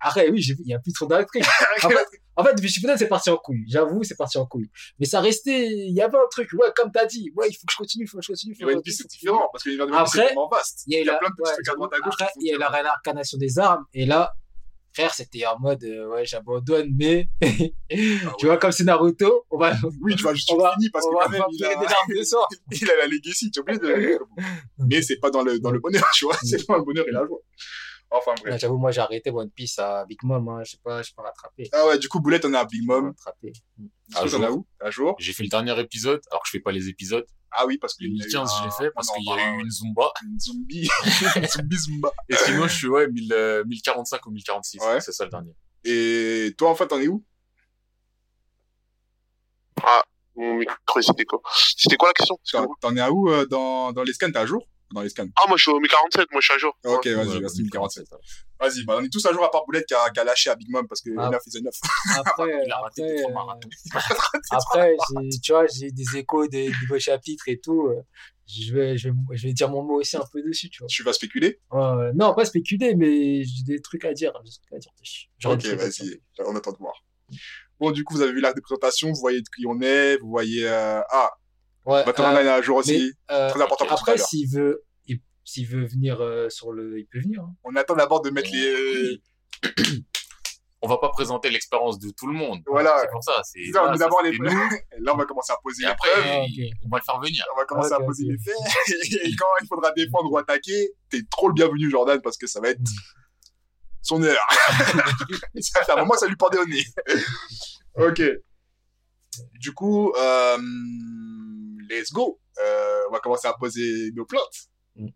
Après, oui, j'ai vu, il y a plus trop d'intrigue. [laughs] En fait, en fait, c'est parti en couille. J'avoue, c'est parti en couille. Mais ça restait, il y avait un truc, ouais, comme t'as dit, ouais, il faut que je continue, il faut que je continue. faut que One je Piece, c'est différent, parce que l'univers de One Piece, c'est vaste. Il y a, plein de petits ouais, trucs à droite à gauche. Après, il y a la réincarnation des armes. Et là, frère, c'était en mode, euh, ouais, j'abandonne, mais, [laughs] tu vois, comme c'est Naruto, on va, Oui, tu vas juste on va- finir parce que quand même, il a, [laughs] il a la legacy, tu la Mais c'est pas dans le, dans le bonheur, tu vois. C'est dans le bonheur et la joie. Enfin, bref. J'avoue, moi, j'ai arrêté One Piece à Big Mom, hein. Je sais pas, je sais pas rattraper. Ah ouais, du coup, Boulette, on est à Big Mom. À t'en jour. as où? À jour? J'ai fait le dernier épisode, alors que je fais pas les épisodes. Ah oui, parce que. Le il y a eu 1015, je l'ai fait parce un qu'il y a eu une Zumba. [laughs] Une zombie. [laughs] Une zombie Zumba. Et sinon, je suis, ouais, 1000, euh, 1045 ou 1046. Ouais. C'est ça le dernier. Et toi, en fait, t'en es où? Mon micro, c'était quoi C'était quoi la question? T'en es à où euh, dans, dans les scans? T'es à jour? Dans les scans. Ah, moi, je suis au 1047, moi, je suis à jour. Ok, vas-y, Ouais, vas-y, 1047. 1047. Vas-y, bah, on est tous à jour à part Boulette qui a, qui a lâché à Big Mom parce que Ah. 9 is enough. Après, [laughs] Il a raté après, deux, trois marathons. après, j'ai- tu vois, j'ai des échos des nouveaux chapitres et tout. euh, Je vais, je vais, je vais dire mon mot aussi un peu dessus, tu vois. Tu vas spéculer? Euh, non, pas spéculer, mais j'ai des trucs à dire. Des trucs à dire dessus. J'aurais Ok, vas-y, on attend de voir. Bon, du coup, vous avez vu l'arc de présentation, vous voyez de qui on est, vous voyez, euh, ah, Ouais, Batman euh, est à jour aussi. mais, euh, Très important pour à après, s'il veut, il- s'il veut venir euh, sur le, il peut venir. hein. On attend d'abord de mettre les, on va pas présenter l'expérience de tout le monde. Voilà. C'est pour ça. C'est on ça, d'abord les nous. Là, on va commencer à poser Et les après. Ah, on va le faire venir. On va commencer à poser les faits. [laughs] Et quand il faudra défendre ou attaquer, t'es trop le bienvenu, Jordan, parce que ça va être son heure. [laughs] faire un moment, ça lui pendait au nez. ok. Du coup, euh, let's go. Euh, on va commencer à poser nos plaintes. Mm.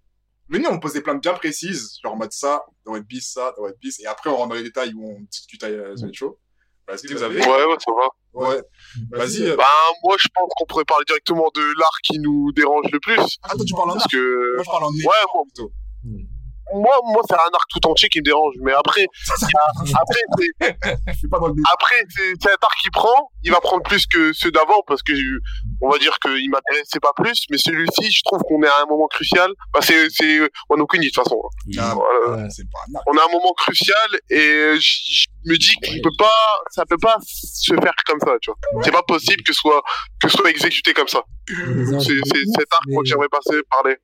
Venez, on pose des plaintes bien précises, genre en mode ça, dans One Piece, ça, dans One Piece, et après on rentre dans les détails où on discute à euh, The Show. Est-ce que vous avez Ouais, ouais, ça va. Ouais. Vas-y. euh, Bah, moi, je pense qu'on pourrait parler directement de l'art qui nous dérange le plus. Ah, toi, tu parles en Parce art. que, Moi, je parle en ouais, écran, moi, plutôt. Moi, moi c'est un arc tout entier qui me dérange. Mais après, [laughs] après, c'est, [laughs] après, un arc qui prend. Il va prendre plus que ceux d'avant parce que, on va dire qu'il m'intéressait pas plus. Mais celui-ci, je trouve qu'on est à un moment crucial. Bah, c'est, c'est Kuni, de toute façon. Ah, Voilà. Ouais. C'est pas. On a un moment crucial et je me dis qu'il peut pas, ça peut pas se faire comme ça, tu vois. C'est pas possible que ce soit, que ce soit exécuté comme ça. C'est, cet arc que j'aimerais passer, parler.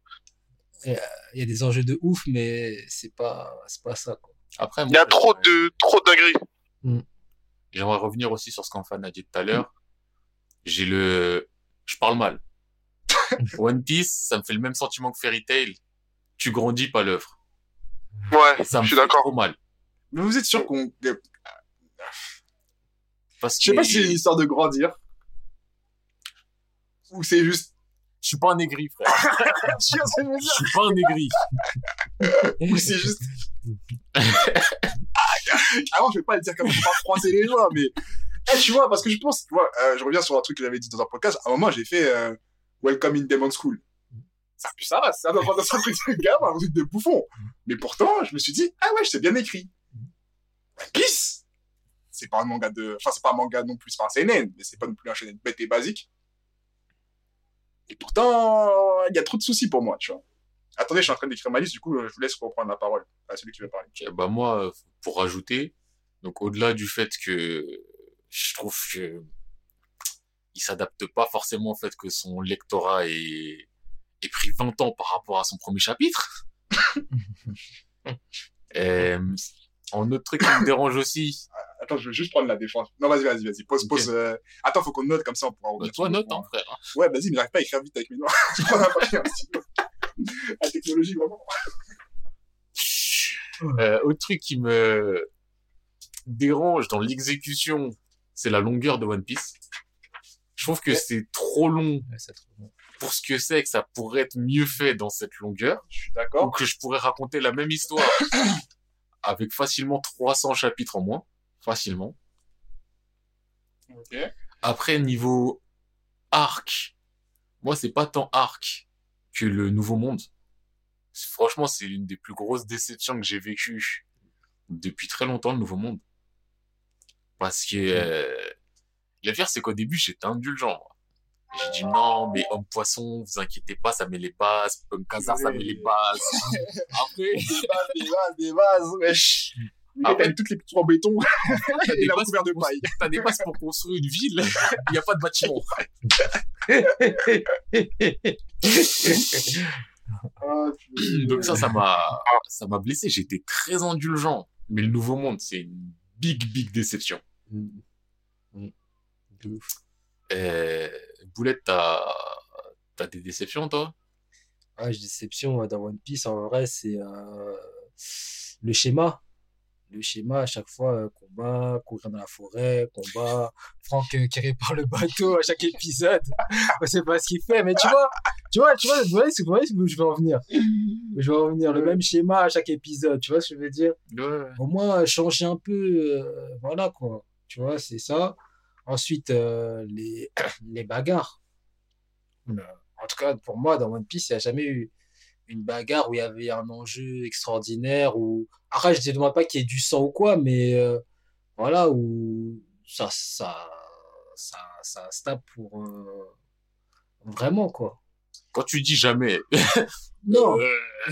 Il y a des enjeux de ouf, mais c'est pas, c'est pas ça, quoi. Après, Il y a trop de, trop de dingueries. J'aimerais revenir aussi sur ce qu'Enfan a dit tout à l'heure. J'ai le, je parle mal. [laughs] One Piece, ça me fait le même sentiment que Fairy Tail. Tu grandis pas l'œuvre. Ouais, Ça me je suis fait d'accord. trop mal. Mais vous êtes sûr qu'on. Je Parce que sais pas si c'est une histoire de grandir. Ou c'est juste. Je suis pas un aigri, frère. [laughs] Je suis pas un aigri. Ou c'est juste. Ah, je vais pas le dire comme ça, pas froisser les joints, mais. Eh, tu vois, parce que je pense. Tu vois, euh, je reviens sur un truc que j'avais dit dans un podcast. À un moment, j'ai fait euh, Welcome in Demon School. Ça pue ça va, ça va prendre un truc de gamme, un truc de bouffon. Mais pourtant, je me suis dit, ah ouais, c'est bien écrit. Piece C'est pas un manga de. Enfin, c'est pas un manga non plus, c'est pas un seinen, mais c'est pas non plus un shonen bête et basique. Et pourtant, il y a trop de soucis pour moi, tu vois. Attendez, je suis en train d'écrire ma liste, du coup, euh, je vous laisse reprendre la parole à celui qui veut parler. Bah moi, euh, pour rajouter, donc au-delà du fait que je trouve que il s'adapte pas forcément au fait que son lectorat est, est pris 20 ans par rapport à son premier chapitre. [laughs] Euh, en autre truc qui me dérange aussi, [coughs] Attends, je veux juste prendre la défense. Non, vas-y, vas-y, vas-y. Pose, Ok. pose. euh, Attends, faut qu'on note comme ça, on pourra bah, toi note, hein, frère. Ouais, vas-y, mais j'arrive pas à écrire vite avec mes doigts. [laughs] Je prends un papier, un stylo. La technologie, vraiment. Euh, autre truc qui me dérange dans l'exécution, c'est la longueur de One Piece. Je trouve que Ouais. c'est trop long Ouais, c'est trop bon. pour ce que c'est, que ça pourrait être mieux fait dans cette longueur. Je suis ou d'accord. que je pourrais raconter la même histoire [coughs] avec facilement 300 chapitres en moins, facilement. Ok. Après, niveau arc, moi, c'est pas tant arc que le Nouveau Monde. Franchement, c'est l'une des plus grosses déceptions que j'ai vécues depuis très longtemps, le Nouveau Monde. Parce que, euh, la pire, c'est qu'au début, j'étais indulgent. J'ai dit non, mais homme poisson, vous inquiétez pas, ça met les bases. Homme casar, ça met les bases. Après, Des bases, des bases, des bases, wesh. Il Ah ouais. toutes les petits en béton t'as [laughs] des bases de pour paille. T'as des bases pour construire une ville, [laughs] il n'y a pas de bâtiment. [laughs] Ah, Donc ça, ça m'a, ça m'a blessé. J'étais très indulgent. Mais le Nouveau Monde, c'est une big, big déception. Mm. Mm. De ouf. Euh, Boulette, t'as, t'as des déceptions, toi? Ah, j'ai déception euh, dans One Piece, en vrai, c'est euh, le schéma. Le schéma, à chaque fois, euh, combat, courir dans la forêt, combat, Franck euh, qui répare le bateau à chaque épisode. On sait pas ce qu'il fait, mais tu vois, tu vois, tu vois, vous voyez, ce- vous voyez où je vais en venir. Je vais en venir, le même schéma à chaque épisode, tu vois ce que je veux dire? Ouais. Au moins, changer un peu, euh, voilà quoi. Tu vois, c'est ça. Ensuite, euh, les, [clears throat] les bagarres. En tout cas, pour moi, dans One Piece, il n'y a jamais eu une bagarre où il y avait un enjeu extraordinaire. Ou... Après, je ne demande pas qu'il y ait du sang ou quoi, mais euh, voilà, où ça, ça, ça, ça se tape pour. euh, Vraiment, quoi. Quand tu dis jamais, [laughs] Non, [laughs]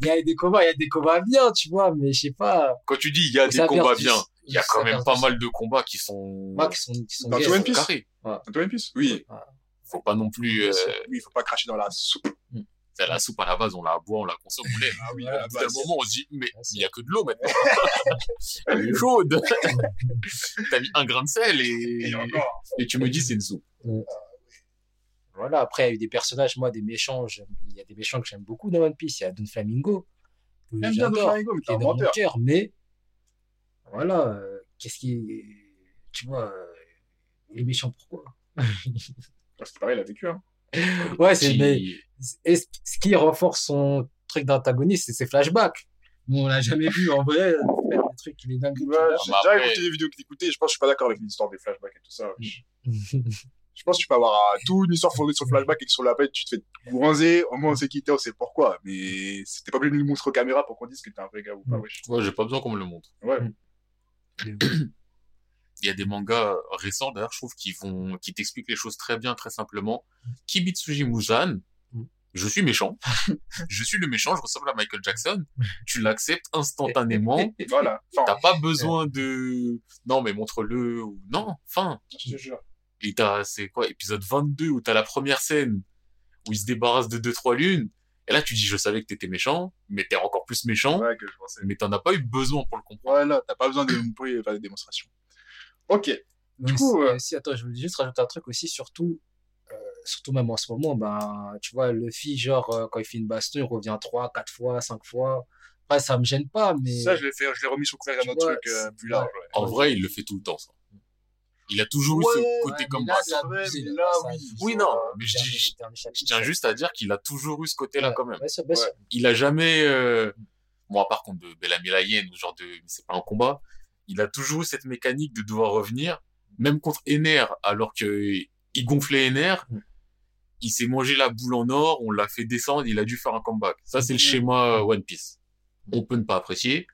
il y a des combats, il y a des combats bien, tu vois, mais je sais pas. quand tu dis il y a des combats bien, il y a quand même pas mal de combats qui sont, Moi, qui sont, qui sont Dans gays, One. Piece carrés. Dans One Piece Oui. Faut pas non plus, euh, Oui, il faut pas cracher dans la soupe. C'est la soupe à la base, on la boit, on la consomme, on l'aime. Ah oui, à base. moment, on se dit, mais Ouais, il y a que de l'eau maintenant. [laughs] Elle est chaude. [laughs] T'as mis un grain de sel Et et, encore. et tu me dis c'est une soupe. Voilà, après, il y a eu des personnages, moi, des méchants, il y a des méchants que j'aime beaucoup dans One Piece. Il y a Don Flamingo, que J'aime bien j'adore, Doflamingo, mais qui est un dans mon cœur, mais voilà, euh, qu'est-ce qui. Tu vois, euh, il est méchant pourquoi? [laughs] Parce que pareil, il a vécu, hein. [laughs] Ouais, c'est. Qui- Mais, et ce qui renforce son truc d'antagoniste, c'est ses flashbacks. Bon, on l'a jamais vu en vrai faire des trucs, il est dingue. Ouais, j'ai déjà écouté des vidéos que t'écoutais, je pense que je suis pas d'accord avec l'histoire des flashbacks et tout ça. [laughs] Je pense que tu peux avoir euh, toute une histoire fondée sur le flashback et que sur la page, tu te fais bronzer, au moins on sait qui t'es, on sait pourquoi. Mais c'était pas obligé de nous montrer aux caméras pour qu'on dise que t'es un vrai gars ou pas, Mm. wesh. Ouais, j'ai pas besoin qu'on me le montre. Ouais. [clears throat] Il y a des mangas récents, d'ailleurs, je trouve, qui vont, qui t'expliquent les choses très bien, très simplement. Kibitsuji Muzan, Mm. je suis méchant. [laughs] je suis le méchant, je ressemble à Michael Jackson. [laughs] Tu l'acceptes instantanément. [laughs] Voilà. T'as pas besoin de, non, mais montre-le, ou, non, fin. je te jure. Et t'as, c'est quoi, épisode 22, où t'as la première scène, où il se débarrasse de deux, trois lunes. Et là, tu dis, je savais que t'étais méchant, mais t'es encore plus méchant, Ouais, que je pensais. mais t'en as pas eu besoin pour le comprendre. Voilà, t'as pas besoin de me faire des démonstrations. Ok. Du coup, coup, euh, si, attends, je veux juste rajouter un truc aussi, surtout, euh, surtout même en ce moment, ben, tu vois, Luffy, genre, euh, quand il fait une baston, il revient trois, quatre fois, cinq fois. Après, ça me gêne pas, mais. Ça, je l'ai fait, je l'ai remis sur couvert d'un autre vois, truc euh, plus large, ouais. En vrai, il le fait tout le temps, ça. Il a toujours eu ce côté Ouais, comme là, ça. oui. non, Euh, mais je dis- Je tiens juste à dire qu'il a toujours eu ce côté-là Ouais, quand même. Bien sûr, bien Ouais. sûr. Il a jamais, euh... bon, à part contre de Bellamy Layen ou genre de, c'est pas un combat, il a toujours eu cette mécanique de devoir revenir, même contre Ener, alors que il gonflait Ener, Mm. il s'est mangé la boule en or, on l'a fait descendre, il a dû faire un comeback. Ça, c'est le Mm. schéma euh, One Piece. On peut ne pas apprécier,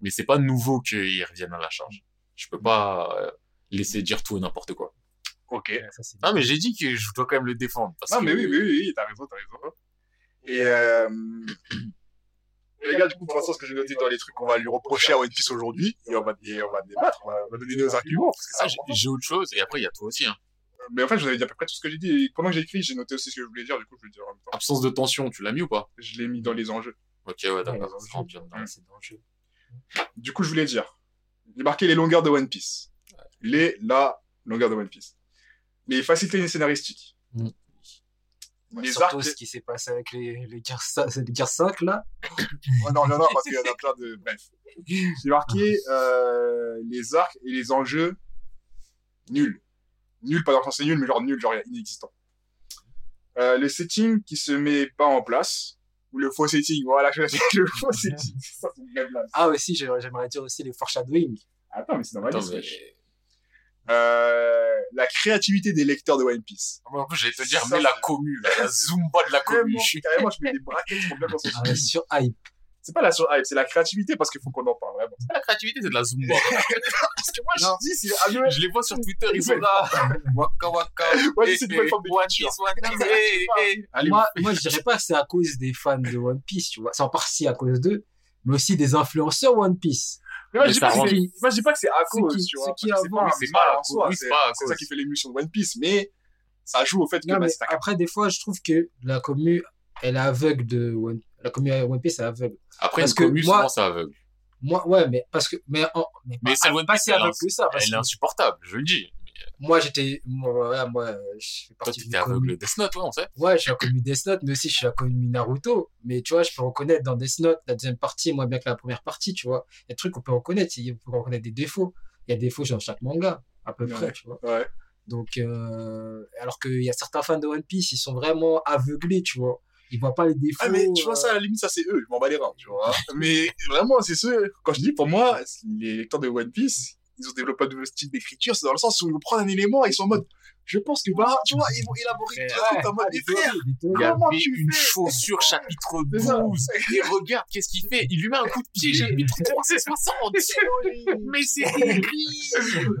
mais c'est pas nouveau qu'il revienne à la charge. Je peux pas euh, laisser dire tout et n'importe quoi. Ok. Ouais, ça, c'est Ah, mais j'ai dit que je dois quand même le défendre. Parce Non, que... mais oui, oui, oui, oui, t'as raison, t'as raison. Et, euh, les gars, du coup, pour l'instant, ce que j'ai noté dans les trucs qu'on va lui reprocher à One Piece aujourd'hui, et on va, et on va débattre, on va, on va donner nos arguments, parce que Ah, ça, j'ai j'ai autre chose, et après, il y a toi aussi. Hein. mais en fait, je vous avais dit à peu près tout ce que j'ai dit, et pendant que j'ai écrit, j'ai noté aussi ce que je voulais dire, du coup, je vais le dire en même temps. Absence de tension, tu l'as mis ou pas? Je l'ai mis dans les enjeux. Ok, ouais, Ouais, d'accord. dans. Ouais, c'est dans le jeu. Du coup, je voulais dire, marqué les longueurs de One Piece. Les, la longueur de One Piece. Les facilités scénaristiques. Mm. Les Surtout arcs. ce qui s'est passé avec les, les guerres, les guerres 5, là. Oh non, non, non, parce qu'il y en a plein de. Bref. J'ai marqué euh, les arcs et les enjeux nuls. Nuls, pas dans le sens c'est nul, mais genre nul, genre inexistant. Euh, le setting qui se met pas en place, ou le faux setting, voilà, je le faux setting, [laughs] ça. Ah, aussi, j'ai- j'aimerais dire aussi les foreshadowing. Attends, mais c'est liste, mais... Euh, la créativité des lecteurs de One Piece. Moi, en plus, j'allais te dire, mais la c'est- commu, là, la zumba de la commu. Carrément, carrément, je mets des brackets pour bien Ah, sur hype. C'est pas la sur hype, c'est la créativité parce qu'il faut qu'on en parle, vraiment. La créativité, c'est de la zumba. [laughs] Parce que moi, je dis, c'est ah, je les vois sur Twitter, ils sont là. [laughs] Waka waka. Ouais, Eh, c'est une nouvelle eh, forme de One culture. Piece, One [laughs] Piece, eh, eh. Allez, Moi, moi, je dirais pas que c'est à cause des fans de One Piece, tu vois. C'est en partie à cause d'eux, mais aussi des influenceurs One Piece. Mais moi, Mais je dis pas rend- pas que c'est à cause, tu vois. c'est avant, pas, c'est pas pas à en soi. cause, C'est pas ça qui fait l'émission de One Piece, mais ça joue au fait que Non, bah, mais après, des fois, je trouve que la commu, elle est aveugle de One, la commu One Piece est aveugle. Après, Parce une que commu, moi- souvent, c'est aveugle. Moi, ouais, mais parce que, mais, en- mais, Mais pas- c'est le One pas Piece, si elle est aveugle que ça, parce Elle est insupportable, je le dis. Moi, j'étais, moi, voilà, moi, je fais Toi, partie tu d'une étais commu. aveugle Death Note, ouais, on sait. Ouais, je suis la commu Death Note, mais aussi je suis la commu Naruto. Mais tu vois, je peux reconnaître dans Death Note, la deuxième partie, moins bien que la première partie, tu vois. Il y a des trucs qu'on peut reconnaître, il faut reconnaître des défauts. Il y a des défauts dans chaque manga, à peu Ouais. près, tu vois. Ouais. Donc, euh, alors qu'il y a certains fans de One Piece, ils sont vraiment aveuglés, tu vois. Ils voient pas les défauts. Ah, mais tu vois, euh, ça, à la limite, ça, c'est eux. Je m'en bats les reins, tu vois. mais vraiment, c'est ceux, quand je dis, pour moi, les lecteurs de One Piece, ils ont développé un nouveau style d'écriture. C'est dans le sens où ils vont prendre un élément et ils sont en mode, je pense que, bah, tu vois, ils vont élaborer Ouais. tout un truc en mode, les mais frère, théories, les Il y théories. Comment avait tu une fais? chaussure chapitre C'est ça. 12. Et regarde, qu'est-ce qu'il fait Il lui met un coup de pied chapitre 360. Mais c'est écrit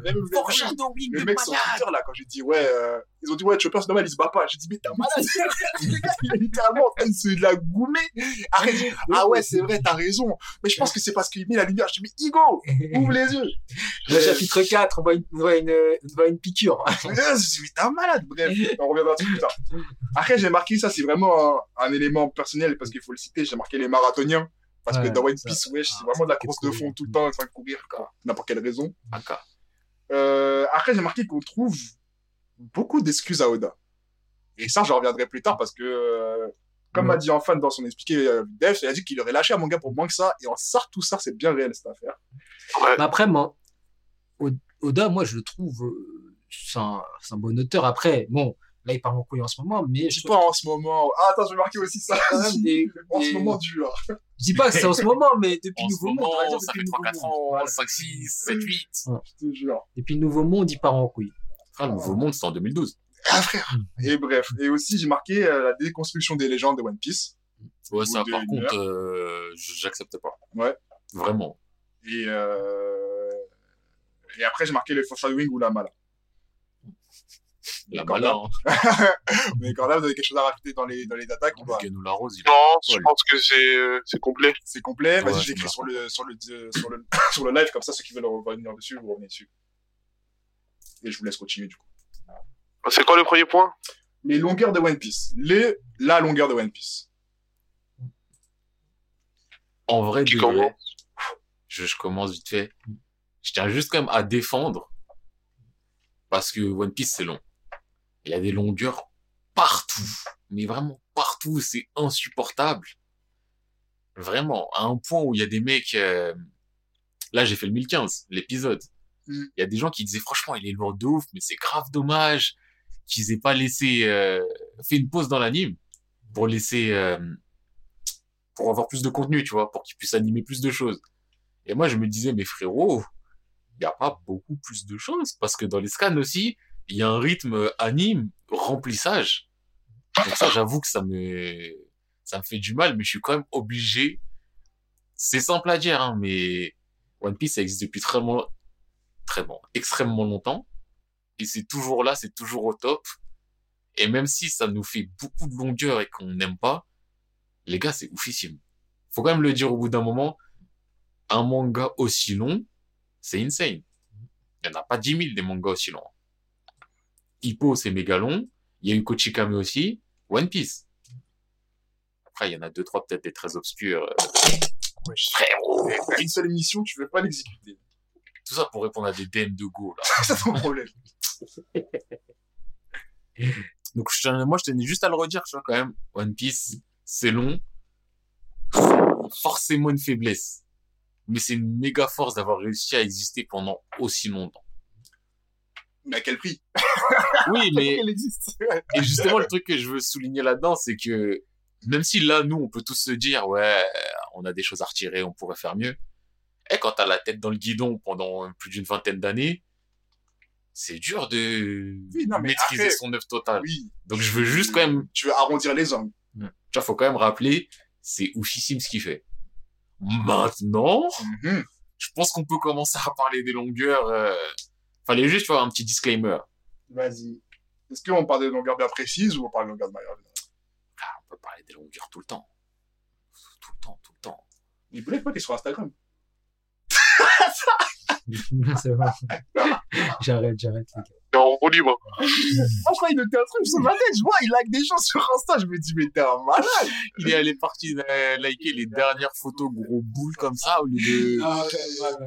Même le- Foreshadowing le de mec sur Twitter, là, quand j'ai dit, ouais, euh, ils ont dit, ouais, Chopper, c'est normal, il se bat pas. J'ai dit, mais t'es un malade. [laughs] Il est littéralement en train de se la goumer. Arrête. Ah ouais, c'est vrai, t'as raison. Mais je pense que c'est parce qu'il met la lumière. Je dis, mais Igo, ouvre les yeux. [laughs] Le chapitre 4, on voit une, on voit une, on voit une piqûre. Dit, [laughs] mais t'es un malade. Bref, on reviendra dessus plus tard. Après, j'ai marqué ça, c'est vraiment un, un élément personnel parce qu'il faut le citer. J'ai marqué les marathoniens. Parce que Ouais, dans One. Piece, wesh, c'est Ah, vraiment de la c'est course de fond tout le temps, en train de courir. N'importe quelle raison. Euh, après, j'ai marqué qu'on trouve beaucoup d'excuses à Oda. Et ça, j'en reviendrai plus tard parce que, euh, comme Ouais. m'a dit Enfan dans son expliqué euh, Dev, il a dit qu'il aurait lâché un manga pour moins que ça. Et en sort tout ça, c'est bien réel cette affaire. Ouais. Mais après, moi, Oda, moi, je le trouve, euh, c'est un, bon auteur. Après, bon, là, il parle en couille en ce moment, mais Je pas en ce moment. Ah, attends, je vais marquer aussi ça. quand même des- [laughs] en ce moment dur. je dis pas que c'est en ce moment, mais depuis En Nouveau Monde, moment, ça depuis fait Nouveau 3-4 Monde. ans, Voilà. 5, 6, 7, 8. Je te jure. Depuis Nouveau Monde, il part en couille. Frère, le Nouveau Monde, c'est en 2012. Ah, frère. Et bref. Et aussi, j'ai marqué euh, la déconstruction des légendes de One Piece. Ouais, ça, par contre, euh, j'accepte pas. Ouais. Vraiment. Et, euh... et après, j'ai marqué le foreshadowing ou la mala. La mala, hein. [laughs] Mais quand là, vous avez quelque chose à rajouter dans les, dans les attaques, Le bah, Gano la Rose, il Non, je pense que c'est euh, c'est complet. c'est complet. Vas-y, Ouais, je l'écris c'est sur le, sur, le, sur, le, sur le live, comme ça, ceux qui veulent revenir dessus, vous revenez dessus. Et je vous laisse continuer, du coup. C'est quoi le premier point? Les longueurs de One Piece. Les, la longueur de One Piece. En vrai, de vrai, je commence vite fait. Je tiens juste quand même à défendre parce que One Piece c'est long. Il y a des longueurs partout, mais vraiment partout, c'est insupportable. Vraiment, à un point où il y a des mecs. euh, Là, j'ai fait le 1015, l'épisode. Mm. Il y a des gens qui disaient franchement, il est lourd de ouf, mais c'est grave dommage qu'ils aient pas laissé euh, fait une pause dans l'anime pour laisser euh, pour avoir plus de contenu, tu vois, pour qu'ils puissent animer plus de choses. Et moi, je me disais, mais frérot, il n'y a pas beaucoup plus de choses, parce que dans les scans aussi, il y a un rythme anime, remplissage. Donc ça, j'avoue que ça me, ça me fait du mal, mais je suis quand même obligé. C'est simple à dire, hein, mais One Piece, ça existe depuis très très bon, extrêmement longtemps. Et c'est toujours là, c'est toujours au top. Et même si ça nous fait beaucoup de longueur et qu'on n'aime pas, les gars, c'est oufissime. Faut quand même le dire au bout d'un moment, un manga aussi long, c'est insane. Il n'y en a pas 10 000 des mangas aussi longs. Hippo, c'est méga long. Il y a eu Kochikame aussi. One Piece. Après, il y en a deux, trois peut-être des très obscurs. euh, Frérot! Une seule émission, tu veux pas l'exécuter. Tout ça pour répondre à des DM de Go, là. [laughs] c'est ton problème. [laughs] Donc, je moi, je tenais juste à le redire, tu vois, quand même. One Piece, c'est long. Forcément une faiblesse. Mais c'est une méga force d'avoir réussi à exister pendant aussi longtemps. Mais à quel prix? [laughs] Oui, mais, Elle existe. et justement, le truc que je veux souligner là-dedans, c'est que, même si là, nous, on peut tous se dire, ouais, on a des choses à retirer, on pourrait faire mieux. Et quand t'as la tête dans le guidon pendant plus d'une vingtaine d'années, c'est dur de Oui, non, mais maîtriser après- son œuvre totale. Oui. Donc, je veux juste quand même Tu veux arrondir les angles. Tu vois, faut quand même rappeler, c'est oufissime ce qu'il fait. Maintenant, Mhm. je pense qu'on peut commencer à parler des longueurs. Euh... Fallait juste faire un petit disclaimer. Vas-y. Est-ce qu'on parle de longueurs bien précises ou on parle de longueurs de manière Ah, on peut parler des longueurs tout le temps. Tout le temps, tout le temps. Il voulait pas t'es sur Instagram. [laughs] c'est bon. j'arrête, j'arrête, les gars. C'est en roue libre. Franchement, il notait un truc sur ma tête. Je vois, il like des gens sur Insta. Je me dis, mais t'es un malade. Il est allé partir euh, liker les dernières photos gros boules comme ça au lieu de. Ah,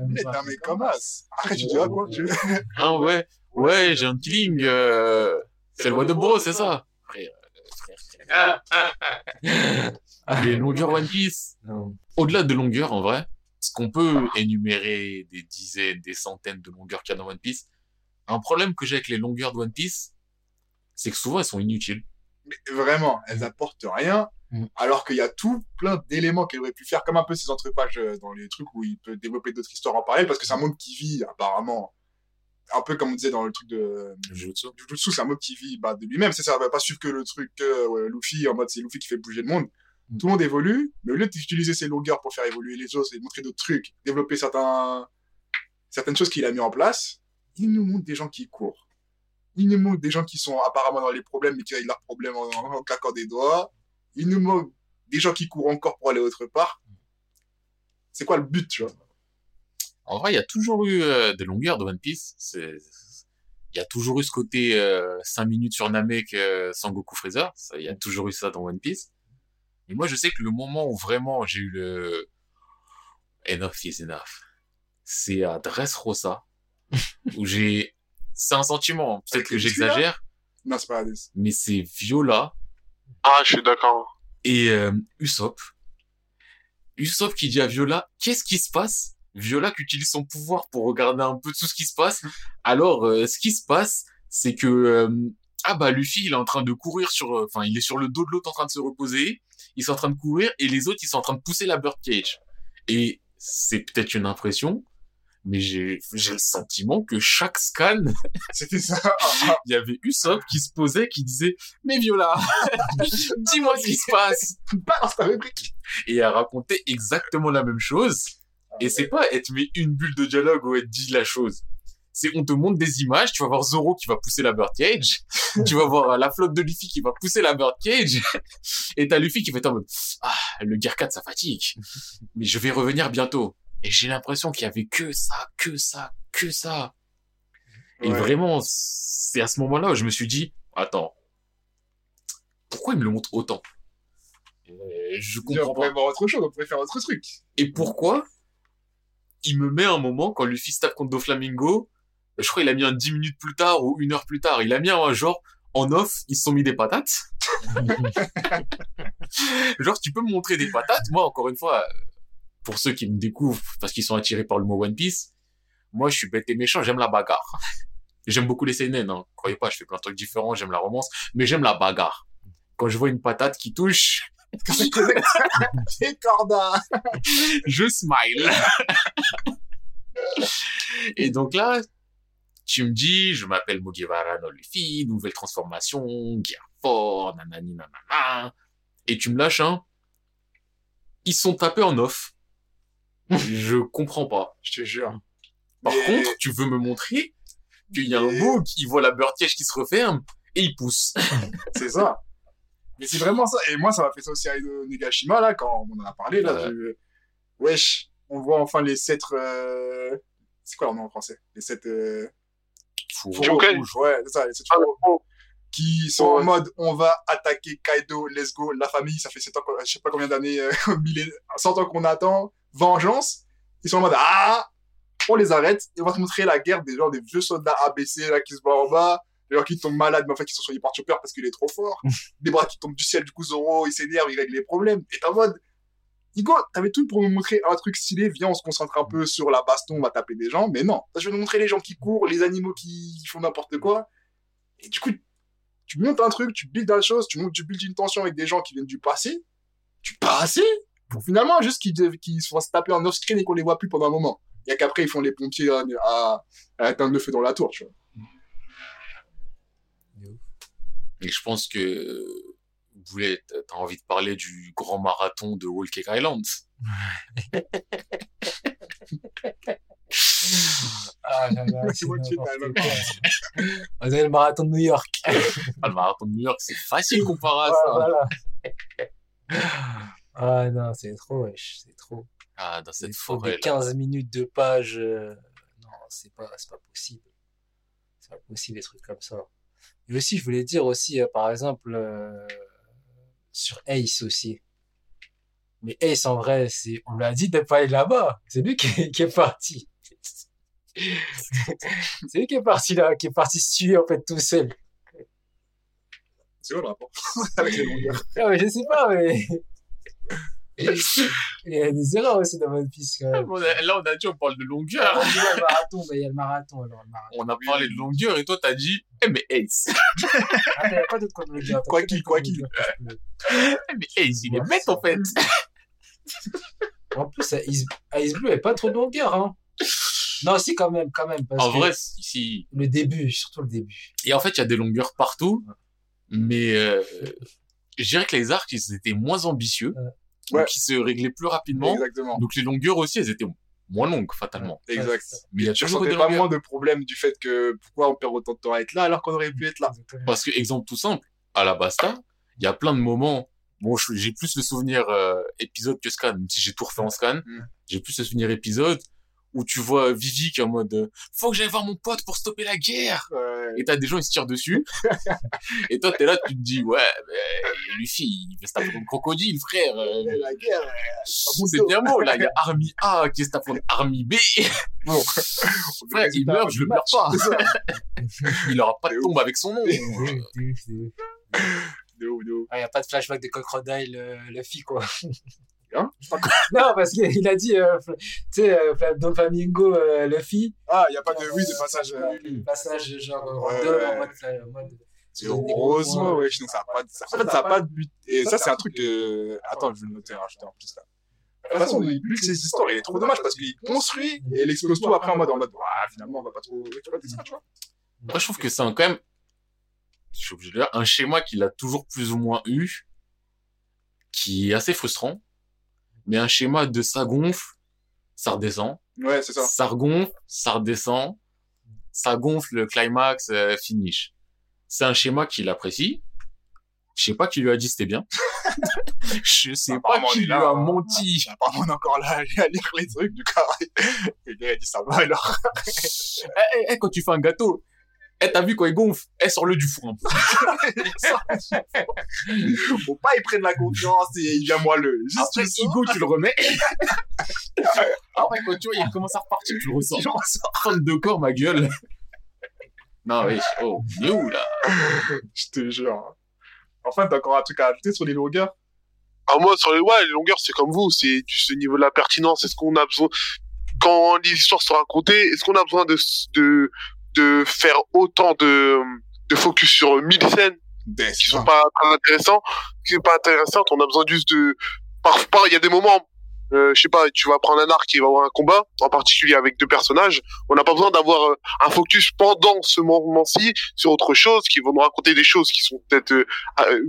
Mais t'es un mec comme as. Après, tu diras quoi tu... [laughs] Ah ouais, ouais, j'ai un killing. Euh... C'est le roi de bro, c'est ça. Frère, euh, frère, frère. [laughs] Les longueurs One Piece. Au-delà de longueur, en vrai, ce qu'on peut énumérer des dizaines, des centaines de longueurs qu'il y a dans One Piece, un problème que j'ai avec les longueurs de One Piece, c'est que souvent elles sont inutiles. Mais vraiment, elles apportent rien. Mm. Alors qu'il y a tout plein d'éléments qu'elle aurait pu faire, comme un peu ces entrepages euh, dans les trucs où il peut développer d'autres histoires en parallèle, parce que c'est un monde qui vit, apparemment. Un peu comme on disait dans le truc de Jujutsu. Jujutsu, c'est un monde qui vit bah, de lui-même. C'est ça, va pas suivre que le truc euh, ouais, Luffy, en mode c'est Luffy qui fait bouger le monde. Tout le monde évolue, mais au lieu d'utiliser ses longueurs pour faire évoluer les autres et montrer d'autres trucs, développer certaines choses qu'il a mis en place, il nous montre des gens qui courent. Il nous montre des gens qui sont apparemment dans les problèmes, mais qui règlent leurs problèmes en, en claquant des doigts. Il nous montre des gens qui courent encore pour aller autre part. C'est quoi le but, tu vois? En vrai, il y a toujours eu euh, des longueurs de One Piece. Il y a toujours eu ce côté euh, 5 minutes sur Namek euh, sans Goku Freezer. Il y a toujours eu ça dans One Piece. Et moi, je sais que le moment où vraiment j'ai eu le enough is enough, c'est à Dressrosa [laughs] où j'ai, c'est un sentiment. Peut-être que j'exagère, Non, c'est pas Hades. mais c'est Viola Ah, je suis d'accord. et euh, Usopp. Usopp qui dit à Viola, qu'est-ce qui se passe? Viola qui utilise son pouvoir pour regarder un peu tout ce qui se passe. Alors, euh, ce qui se passe, c'est que euh, ah bah Luffy, il est en train de courir sur, euh, enfin, il est sur le dos de l'autre en train de se reposer. Ils sont en train de courir et les autres, ils sont en train de pousser la birdcage. Et c'est peut-être une impression, mais j'ai le sentiment que chaque scan, [laughs] C'était ça. [laughs] Il y avait Usopp qui se posait, qui disait mais Viola, [laughs] dis-moi ce qui se passe Balance ta rubrique. et elle racontait exactement la même chose. Et c'est pas être mis une bulle de dialogue où elle dit la chose. C'est on te montre des images, tu vas voir Zoro qui va pousser la birdcage, [laughs] tu vas voir euh, la flotte de Luffy qui va pousser la birdcage, [laughs] et t'as Luffy qui fait en mode ah le Gear 4 ça fatigue, [laughs] mais je vais revenir bientôt. Et j'ai l'impression qu'il y avait que ça, que ça, que ça. Et Ouais. vraiment, c'est à ce moment-là où je me suis dit attends, pourquoi il me le montre autant? Et Je On comprends pas. pourrait voir autre chose, on pourrait faire autre truc. Et pourquoi il me met un moment quand Luffy se tape contre Doflamingo Je crois qu'il a mis un 10 minutes plus tard ou une heure plus tard. Il a mis un genre en off, ils se sont mis des patates. [laughs] genre, tu peux me montrer des patates? Moi, encore une fois, pour ceux qui me découvrent parce qu'ils sont attirés par le mot One Piece, moi, je suis bête et méchant, j'aime la bagarre. J'aime beaucoup les seinen, hein. Croyez pas, je fais plein de trucs différents, j'aime la romance, mais j'aime la bagarre. Quand je vois une patate qui touche, [laughs] [laughs] je smile. Et donc là, tu me dis, je m'appelle Mugiwara no Luffy, nouvelle transformation, gear fort, nanani nanana. Et tu me lâches un. Ils sont tapés en off. Je comprends pas. Je te jure. Par Mais- contre, tu veux me montrer qu'il y a un mot qui voit la beurtiège qui se referme et il pousse. [laughs] C'est ça. Mais c'est vraiment ça. Et moi, ça m'a fait ça aussi à Negashima, là, quand on en a parlé, là. Ouais. je- Wesh, on voit enfin les sept... euh, C'est quoi leur nom en français? Les sept... Euh... Fou. Ouais, c'est ça. Qui sont en mode, on va attaquer Kaido, let's go, la famille, ça fait 7 ans, je sais pas combien d'années, euh, [laughs] millénaires- 100 ans qu'on attend, vengeance. Ils sont en mode, ah, on les arrête, et on va te montrer la guerre des gens, des vieux soldats ABC, là, qui se battent en bas, des gens qui tombent malades, mais en fait, qui sont soignés par Chopper parce qu'il est trop fort, [laughs] des bras qui tombent du ciel, du coup, Zoro, il s'énerve, il règle les problèmes, et t'es en mode, Nico, t'avais tout pour me montrer un truc stylé, viens, on se concentre un peu sur la baston, on va taper des gens, mais non, je vais nous montrer les gens qui courent, les animaux qui font n'importe quoi, et du coup, tu montes un truc, tu builds la chose, tu builds une tension avec des gens qui viennent du passé, du passé, finalement juste qu'ils qu'ils se fassent taper en off-screen et qu'on les voit plus pendant un moment. Il y a qu'après, ils font les pompiers à, à, éteindre le feu dans la tour. Et je pense que vous voulez, t'as envie de parler du grand marathon de Cake Island. [laughs] Ah là là, C'est. On dirait le marathon de New York. Ah, le marathon de New York, c'est facile [laughs] comparé à Ah, ça. voilà. Ah non, c'est trop, wesh, c'est trop. Ah, dans cette forêt là. 15 minutes de page. euh, Non, c'est pas, c'est pas possible. C'est pas possible, des trucs comme ça. Et aussi, je voulais dire aussi, euh, par exemple, euh, sur Ace aussi. Mais Ace, en vrai, c'est, on lui a dit de pas aller là-bas. C'est lui qui est, qui est parti. [laughs] c'est lui qui est parti là, qui est parti se tuer, en fait, tout seul. C'est quoi le rapport? [laughs] Avec les longueurs Ah, mais je sais pas, mais. Il y a des erreurs aussi dans One Piece, quand même. On a- Là, on a dit, on parle de longueur. on dit, ouais, le marathon, mais il y a le marathon, alors, le marathon. On a parlé de longueur et toi, t'as dit, eh, mais Ace. Ah, t'avais pas d'autre dire. Quoi qu'il, quoi qu'il. Eh, mais Ace, il est bête, en fait. En plus, Ice, Ice Blue, a pas trop de longueur, hein. Non, si, quand même, quand même. Parce En vrai, si. Le début, surtout le début. Et en fait, il y a des longueurs partout. Mais, euh, je dirais que les arcs, ils étaient moins ambitieux. Ouais. Ils se réglaient plus rapidement. Exactement. Donc, les longueurs aussi, elles étaient moins longues, fatalement. Exact. Mais il y a Tu toujours des pas longueurs. moins de problème du fait que pourquoi on perd autant de temps à être là alors qu'on aurait pu être là. Exactement. Parce que, exemple tout simple, à la Basta, il y a plein de moments. Bon, j'ai plus le souvenir euh, épisode que scan, même si j'ai tout refait en scan. Mm. J'ai plus le souvenir épisode où tu vois Vivi qui est en mode euh, faut que j'aille voir mon pote pour stopper la guerre. Ouais. et t'as des gens ils se tirent dessus. [laughs] Et toi t'es là tu te dis ouais mais Luffy il veut se taper contre crocodile frère euh, Mais La guerre, euh, c'est bien beau là il y a Army A qui se tape contre Army B. Bon. [laughs] frère il meurt je le pleure pas. [laughs] Il aura pas de tombe avec son nom De ouf, de ouf. Ah, y a pas de flashback de Crocodile euh, Luffy, quoi. Hein [laughs] non, parce qu'il a dit, euh, tu sais, euh, Don Flamingo euh, Luffy. Ah, il n'y a pas de, oui, de passage. euh, Ouais, passage genre euh, Ouais, random, ouais. en mode, euh, en mode- Et heureusement, ouais, sinon ça n'a pas, de- ça, en fait, ça a pas de but. Et ça, c'est un truc que, attends, je vais le noter, rajouter en plus là. De toute façon, le but de ces histoires, il est trop dommage parce qu'il construit et il explose tout après en mode, en mode, ah, finalement, on va pas trop exploiter ça, tu vois. moi je trouve que c'est quand même je suis obligé de le dire un schéma qu'il a toujours plus ou moins eu qui est assez frustrant mais un schéma de ça gonfle ça redescend Ouais, c'est ça. ça regonfle, ça redescend, ça gonfle le climax, euh, finish. C'est un schéma qu'il apprécie. Je sais pas qui lui a dit c'était bien. [laughs] je sais pas qui lui là, a hein. menti. Apparemment, on est encore là à lire les trucs du gars, il a dit ça va alors. Eh, eh, eh, quand tu fais un gâteau, eh, t'as vu quand il gonfle, eh, sors-le du four un peu. [laughs] Faut pas y prendre la confiance et il vient moelleux. Juste, Après, tu le Igo, tu le remets. [laughs] Après, quand tu vois, il commence à repartir, tu le ressors. Fan de corps, ma gueule. Non, oui, oh, il est où, là? Je te jure. Enfin, t'as encore un truc à ajouter sur les longueurs? Ah, moi, sur les, ouais, les longueurs, c'est comme vous, c'est du ce niveau de la pertinence. Est-ce qu'on a besoin, quand les histoires sont racontées, est-ce qu'on a besoin de, de, de faire autant de, de focus sur mille scènes Des, qui sont pas très intéressants, qui sont pas intéressantes. On a besoin juste de, parfois, il y a des moments, euh, je sais pas, tu vas prendre un arc qui va avoir un combat, en particulier avec deux personnages. On n'a pas besoin d'avoir euh, un focus pendant ce moment-ci sur autre chose, qui vont nous raconter des choses qui sont peut-être euh, euh,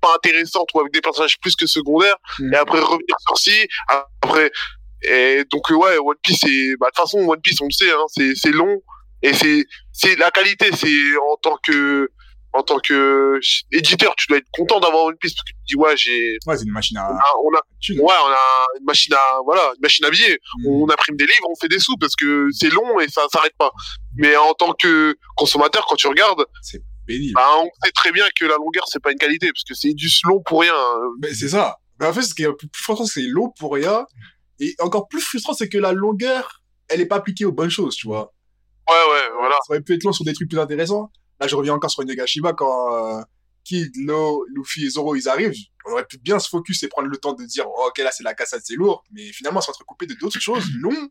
pas intéressantes ou avec des personnages plus que secondaires. Mm. Et après revenir sur ci, après. Et donc ouais, One Piece, bah de toute façon One Piece, on le sait, hein, c'est long et c'est c'est la qualité, c'est en tant que en tant que éditeur, tu dois être content d'avoir One Piece parce que tu te dis ouais, j'ai Ouais, c'est une machine à. on a ouais, on a une machine à voilà, une machine à billets. Mm. On imprime des livres, on fait des sous parce que c'est long et ça s'arrête pas. Mais en tant que consommateur, quand tu regardes, pénible. bah, on sait très bien que la longueur c'est pas une qualité parce que c'est du long pour rien. Mais c'est ça. Mais en fait, ce qui est le plus frustrant, c'est long pour rien. Et encore plus frustrant, c'est que la longueur, elle est pas appliquée aux bonnes choses, tu vois. Ouais ouais, voilà. Ça aurait pu être long sur des trucs plus intéressants. Là, je reviens encore sur Inagashima quand euh, Kid, Lo, Luffy et Zoro, ils arrivent. On aurait pu bien se focus et prendre le temps de dire, oh, ok, là, c'est la cassade, c'est lourd. Mais finalement, c'est entrecoupé de d'autres choses [laughs] longues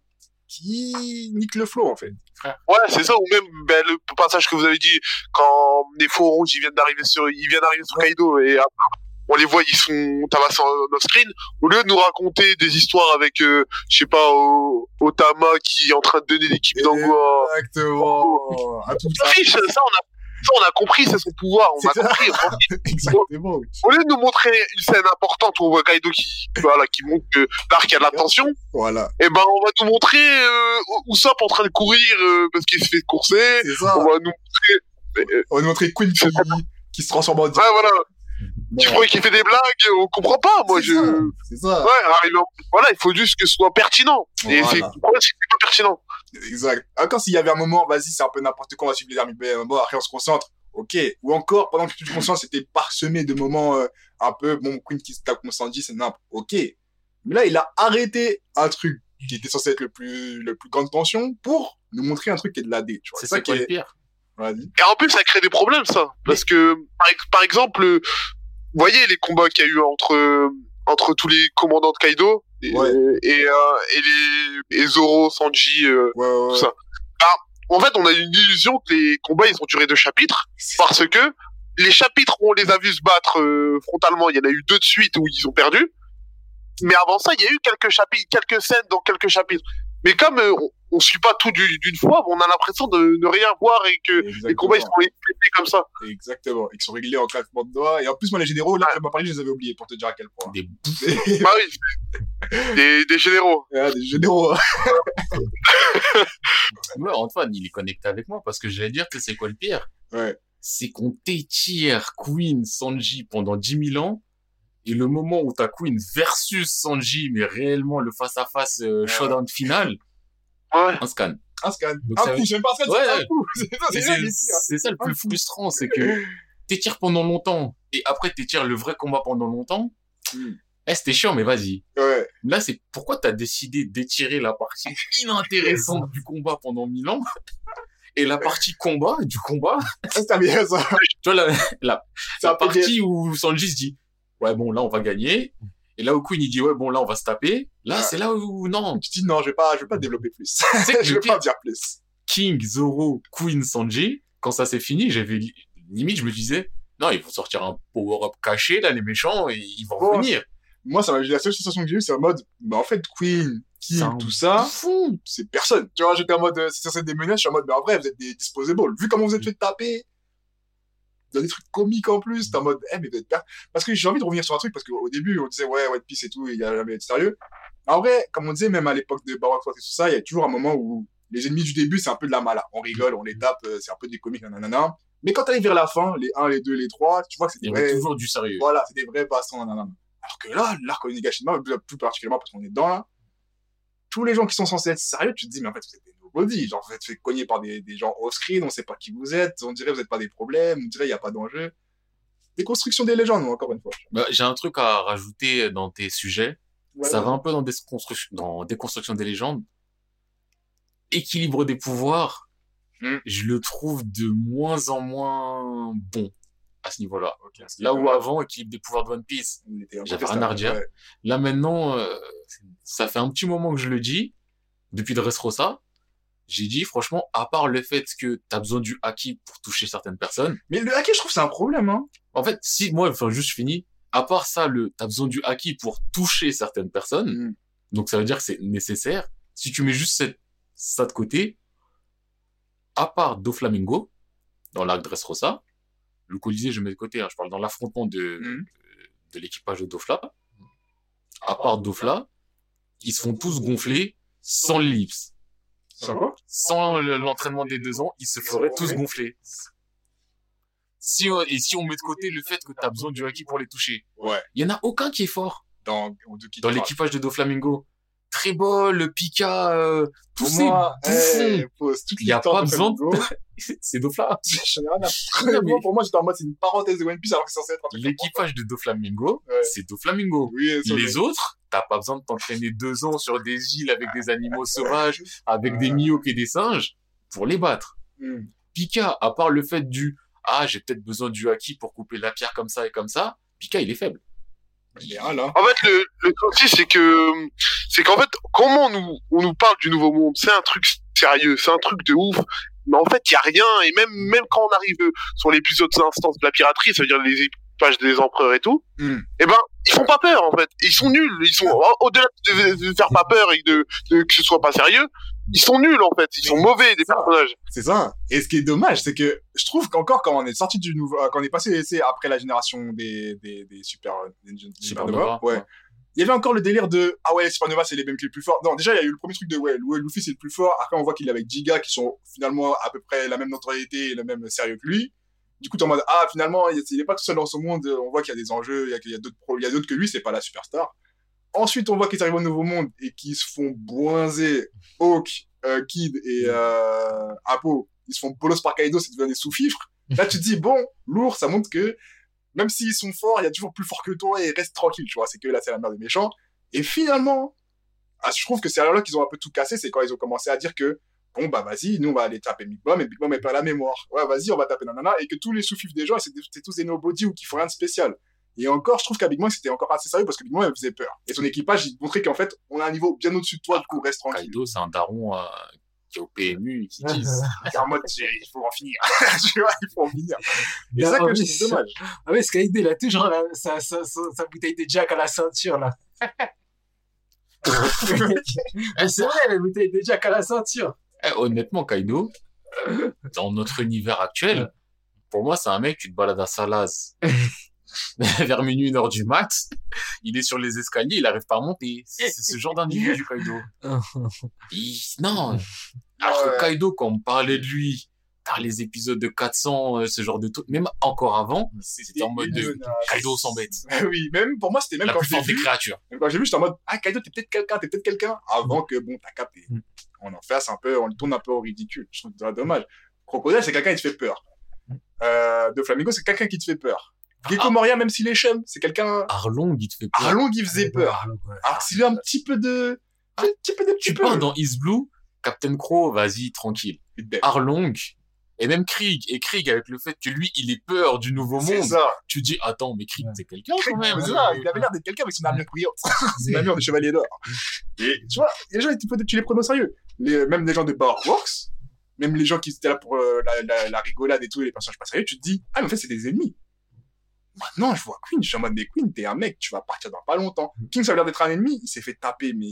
qui niquent le flow, en fait. Ouais, c'est ça, ou même ben, le passage que vous avez dit, quand les faux rouges ils viennent d'arriver sur, ils viennent d'arriver sur Kaido et après, on les voit, ils sont tabassés en off-screen, au lieu de nous raconter des histoires avec, euh, je sais pas, Otama qui est en train de donner l'équipe d'Angoa. Exactement. À tout ça. Ça, on a, ça, on a compris, c'est son pouvoir, on a ça. [laughs] compris. Exactement, oui. Au lieu de nous montrer une scène importante où on voit Kaido qui, voilà, qui montre que l'arc a de la tension, Voilà. et ben, on va nous montrer, euh, Usopp en train de courir, euh, parce qu'il se fait courser, on va nous montrer, euh, On va nous montrer Queen qui, qui se transforme en ouais, voilà. Tu vois qu'il fait des blagues, on comprend pas, moi, C'est je, ça. ouais, C'est ça. arrive en- voilà, il faut juste que ce soit pertinent. Et Voilà. c'est, pourquoi c'est pas pertinent? Exact. Encore s'il y avait un moment, vas-y, c'est un peu n'importe quoi, on va suivre les armes, ben, bon, après on se concentre, ok. Ou encore, pendant que tu te concentres, c'était parsemé de moments euh, un peu, bon, Queen qui se tape contre Sanji, c'est n'importe, ok. Mais là, il a arrêté un truc qui était censé être le plus, le plus grande tension pour nous montrer un truc qui est de la D, tu vois. C'est ça ça qui quoi le est, pire. vas-y. Et en plus, ça crée des problèmes, ça. Parce que, par, ex- par exemple, vous voyez les combats qu'il y a eu entre, entre tous les commandants de Kaido, et, Ouais. et, euh, et les, et Zoro, Sanji, euh, Ouais, ouais, tout ça. En fait, on a une illusion que les combats, ils ont duré deux chapitres, parce que les chapitres où on les a vus se battre euh, frontalement, il y en a eu deux de suite où ils ont perdu. Mais avant ça, il y a eu quelques chapitres, quelques scènes dans quelques chapitres. Mais comme euh, on, on suit pas tout du- d'une fois, on a l'impression de ne rien voir et que les combats ils sont expliqués comme ça. Exactement. Ils sont réglés en claquement de doigts. Et en plus, moi, les généraux, là, tu m'as parlé, je les avais oubliés pour te dire à quel point. Des. [laughs] Bah oui, des, des généraux. Ah, des généraux. Ouais, Antoine, il est connecté avec moi parce que j'allais dire que c'est quoi le pire? Ouais. C'est qu'on t'étire Queen Sanji pendant 10 000 ans et le moment où t'as Queen versus Sanji, mais réellement le face-à-face euh, Ouais. showdown final, Ouais. Un scan. Un scan. Donc un ça coup, même pas scan, Ouais, un coup. [laughs] C'est ça, c'est ça, ça le plus frustrant, c'est que t'étires pendant longtemps et après t'étires le vrai combat pendant longtemps. Mm. Eh, c'était chiant, mais vas-y. Ouais. Là, c'est pourquoi t'as décidé d'étirer la partie [laughs] inintéressante du combat pendant mille ans et la partie combat du combat. Ça, c'est bien, ça. Tu vois, la, la, C'est la partie où Sanji se dit, ouais, bon, là, on va gagner. Et là où Queen, il dit, ouais, bon, là, on va se taper. Là, Ah. c'est là où, non. Tu dis non, je vais pas, je vais pas développer plus. [laughs] Je vais pas dire plus. King, Zoro, Queen, Sanji, quand ça s'est fini, j'avais li- limite, je me disais, non, ils vont sortir un power-up caché, là, les méchants, et ils vont Oh. revenir. Moi, ça m'a, la seule sensation que j'ai eue, c'est en mode, bah, en fait, Queen, King, un tout ça, c'est personne. Tu vois, j'étais en mode, euh, c'est censé être des menaces, je suis en mode, mais en vrai, vous êtes des disposables. Vu comment vous êtes fait taper, dans des trucs comiques en plus, t'es en mode, eh, mais êtes per- Parce que j'ai envie de revenir sur un truc, parce qu'au début, on disait, ouais, One Piece et tout, il y a jamais été sérieux. En vrai, comme on disait, même à l'époque de Baroque et tout ça, il y a toujours un moment où les ennemis du début, c'est un peu de la mala. On rigole, on les tape, euh, c'est un peu des comiques, nanana. Mais quand t'arrives vers la fin, les 1, les 2, les 3, tu vois que c'est Il des vrais, toujours du sérieux. voilà, c'est des vrais passants, nanana. Alors que là, l'arc Onigashima, plus plus particulièrement parce qu'on est dedans là, tous les gens qui sont censés être sérieux, tu te dis, mais en fait, vous êtes des nobody. Genre, vous êtes fait cogner par des, des gens off-screen, on sait pas qui vous êtes, on dirait vous n'êtes pas des problèmes, on dirait qu'il n'y a pas d'enjeu. Déconstruction des légendes, encore une fois. Bah, J'ai un truc à rajouter dans tes sujets. Ça va un peu dans déconstruction, dans déconstruction des légendes. Équilibre des pouvoirs, Hmm. je le trouve de moins en moins bon à ce niveau-là. Là où avant, équilibre des pouvoirs de One Piece. Il j'avais rien à redire. ouais. Là maintenant, euh, ça fait un petit moment que je le dis, depuis Dressrosa. J'ai dit, franchement, à part le fait que t'as besoin du haki pour toucher certaines personnes, Mais le hacker, je trouve c'est un problème, hein. en fait, si, moi, enfin, juste fini, à part ça, le, t'as besoin du haki pour toucher certaines personnes, Mm. donc ça veut dire que c'est nécessaire. Si tu mets juste cette, ça de côté, à part Doflamingo, dans l'arc Dressrosa, le Colisée, je mets de côté, hein, je parle dans l'affrontement de, Mm. de l'équipage de Dofla, à part Dofla, ils se font tous gonfler sans l'ellipse. Sans le- l'entraînement des deux ans, ils se feraient tous gonfler. Si on, et si on met de côté le fait que t'as besoin du haki pour les toucher, Ouais. il y en a aucun qui est fort Dans, dans l'équipage de Doflamingo. Trébol, Pika, euh, tous ces bouffons. eh, Il y a pas besoin de- [laughs] c'est Dofla. [laughs] Rien [laughs] mais- Pour moi, j'étais en mode, c'est une parenthèse de One Piece alors que c'est censé être un truc. L'équipage de Doflamingo, Ouais. c'est Doflamingo. Oui, Les autres, t'as pas besoin de t'entraîner deux ans sur des îles avec des animaux sauvages, avec des miocs et des singes, pour les battre. Hmm. Pika, à part le fait du ah j'ai peut-être besoin du haki pour couper la pierre comme ça et comme ça, Pika il est faible. En fait, le, le truc aussi, c'est que, c'est qu'en fait, comment on nous, on nous parle du nouveau monde, c'est un truc sérieux, c'est un truc de ouf. Mais en fait, il y a rien, et même, même quand on arrive sur les plus hautes instances de la piraterie, ça veut dire les équipages des empereurs et tout, Hmm. eh ben, ils font pas peur, en fait. Ils sont nuls. Ils sont, au- au-delà de, de faire pas peur et de, de que ce soit pas sérieux, ils sont nuls, en fait. Ils sont mauvais, des ça. personnages. C'est ça. Et ce qui est dommage, c'est que je trouve qu'encore quand on est sorti du nouveau, euh, quand on est passé c'est après la génération des, des, des super, des, des Supernova, supernova, ouais. ouais. Il y avait encore le délire de, ah ouais, supernova, c'est les mêmes que les plus forts. Non, déjà, il y a eu le premier truc de, ouais, ouais, Luffy, c'est le plus fort. Après, on voit qu'il est avec Giga, qui sont finalement à peu près la même notoriété et le même sérieux que lui. Du coup, t'es en mode, ah, finalement, il est- il est pas tout seul dans ce monde. On voit qu'il y a des enjeux, il y a, qu'il y a d'autres il y a d'autres que lui, c'est pas la superstar. Ensuite, on voit qu'ils arrivent au nouveau monde et qu'ils se font boinzer Hawk, euh, Kid et euh, Apo. Ils se font bolos par Kaido, c'est devenu des sous-fifres. Là, tu te dis, bon, lourd, ça montre que même s'ils sont forts, il y a toujours plus fort que toi et reste tranquille, tu vois. C'est que là, c'est la mère des méchants. Et finalement, ah, je trouve que c'est alors là qu'ils ont un peu tout cassé, c'est quand ils ont commencé à dire que, bon, bah vas-y, nous on va aller taper Big Mom, et Big Mom est pas la mémoire. Ouais, vas-y, on va taper Nanana, et que tous les sous-fifs des gens, c'est c'est tous des nobody ou qui font rien de spécial. Et encore, je trouve qu'à Big Mom, c'était encore assez sérieux parce que Big Mom, elle faisait peur. Et son équipage, il montrait qu'en fait, on a un niveau bien au-dessus de toi, du coup, reste tranquille. Kaido c'est un daron euh, qui est au PMU et qui dit [laughs] en mode, il faut en finir. [laughs] tu vois, il faut en finir. Et c'est ça que oui, je trouve c'est- dommage. [laughs] Ah ouais, Skyde, il a toujours la- sa, sa, sa, sa bouteille de Jack à la ceinture, là. C'est vrai, la bouteille de Jack à la ceinture. Eh, honnêtement, Kaido, dans notre univers actuel, pour moi, c'est un mec, tu te balades à Salaz. [laughs] Vers minuit, une heure du mat, il est sur les escaliers, il arrive pas à monter. C'est ce genre d'individu, Kaido. [laughs] Il- Non. Alors que. Kaido, quand on me parlait de lui, les épisodes de 400, euh, ce genre de truc. Même encore avant, c'était en mode de. Kaido s'embête. [laughs] Oui, même pour moi, c'était même La quand plus forte des créatures. Même Quand j'ai vu, j'étais en mode, ah, Kaido, t'es peut-être quelqu'un, t'es peut-être quelqu'un. Avant que, bon, t'as capté. Mm. On en fasse un peu, on le tourne un peu au ridicule. Je trouve ça dommage. Crocodile, c'est quelqu'un qui te fait peur. Mm. Euh, de Flamingo, c'est quelqu'un qui te fait peur. Gecko Ah. Moria, même s'il est chum, c'est quelqu'un, Arlong, il te fait peur. Arlong, il faisait peur. Arlong, ouais. Alors, s'il a un petit peu de, un petit peu de petit Tu peu. dans East Blue, Captain Crow, vas-y, tranquille. Arlong, et même Krieg. Et Krieg, avec le fait que lui, il ait peur du nouveau C'est monde, ça. tu dis, attends, mais Krieg, Ouais. c'est quelqu'un quand même. C'est ça, il avait l'air d'être quelqu'un avec son armure brillante. [laughs] son armure de chevalier d'or. Et tu vois, les gens, tu, peux- tu les prends au sérieux. Les, même les gens de Powerworks, même les gens qui étaient là pour euh, la, la, la rigolade et tout, et les personnages pas sérieux, tu te dis, ah, mais en fait, c'est des ennemis. Maintenant, je vois Queen, je suis en mode, mais Queen, t'es un mec, tu vas partir dans pas longtemps. King, ça a l'air d'être un ennemi, il s'est fait taper, mais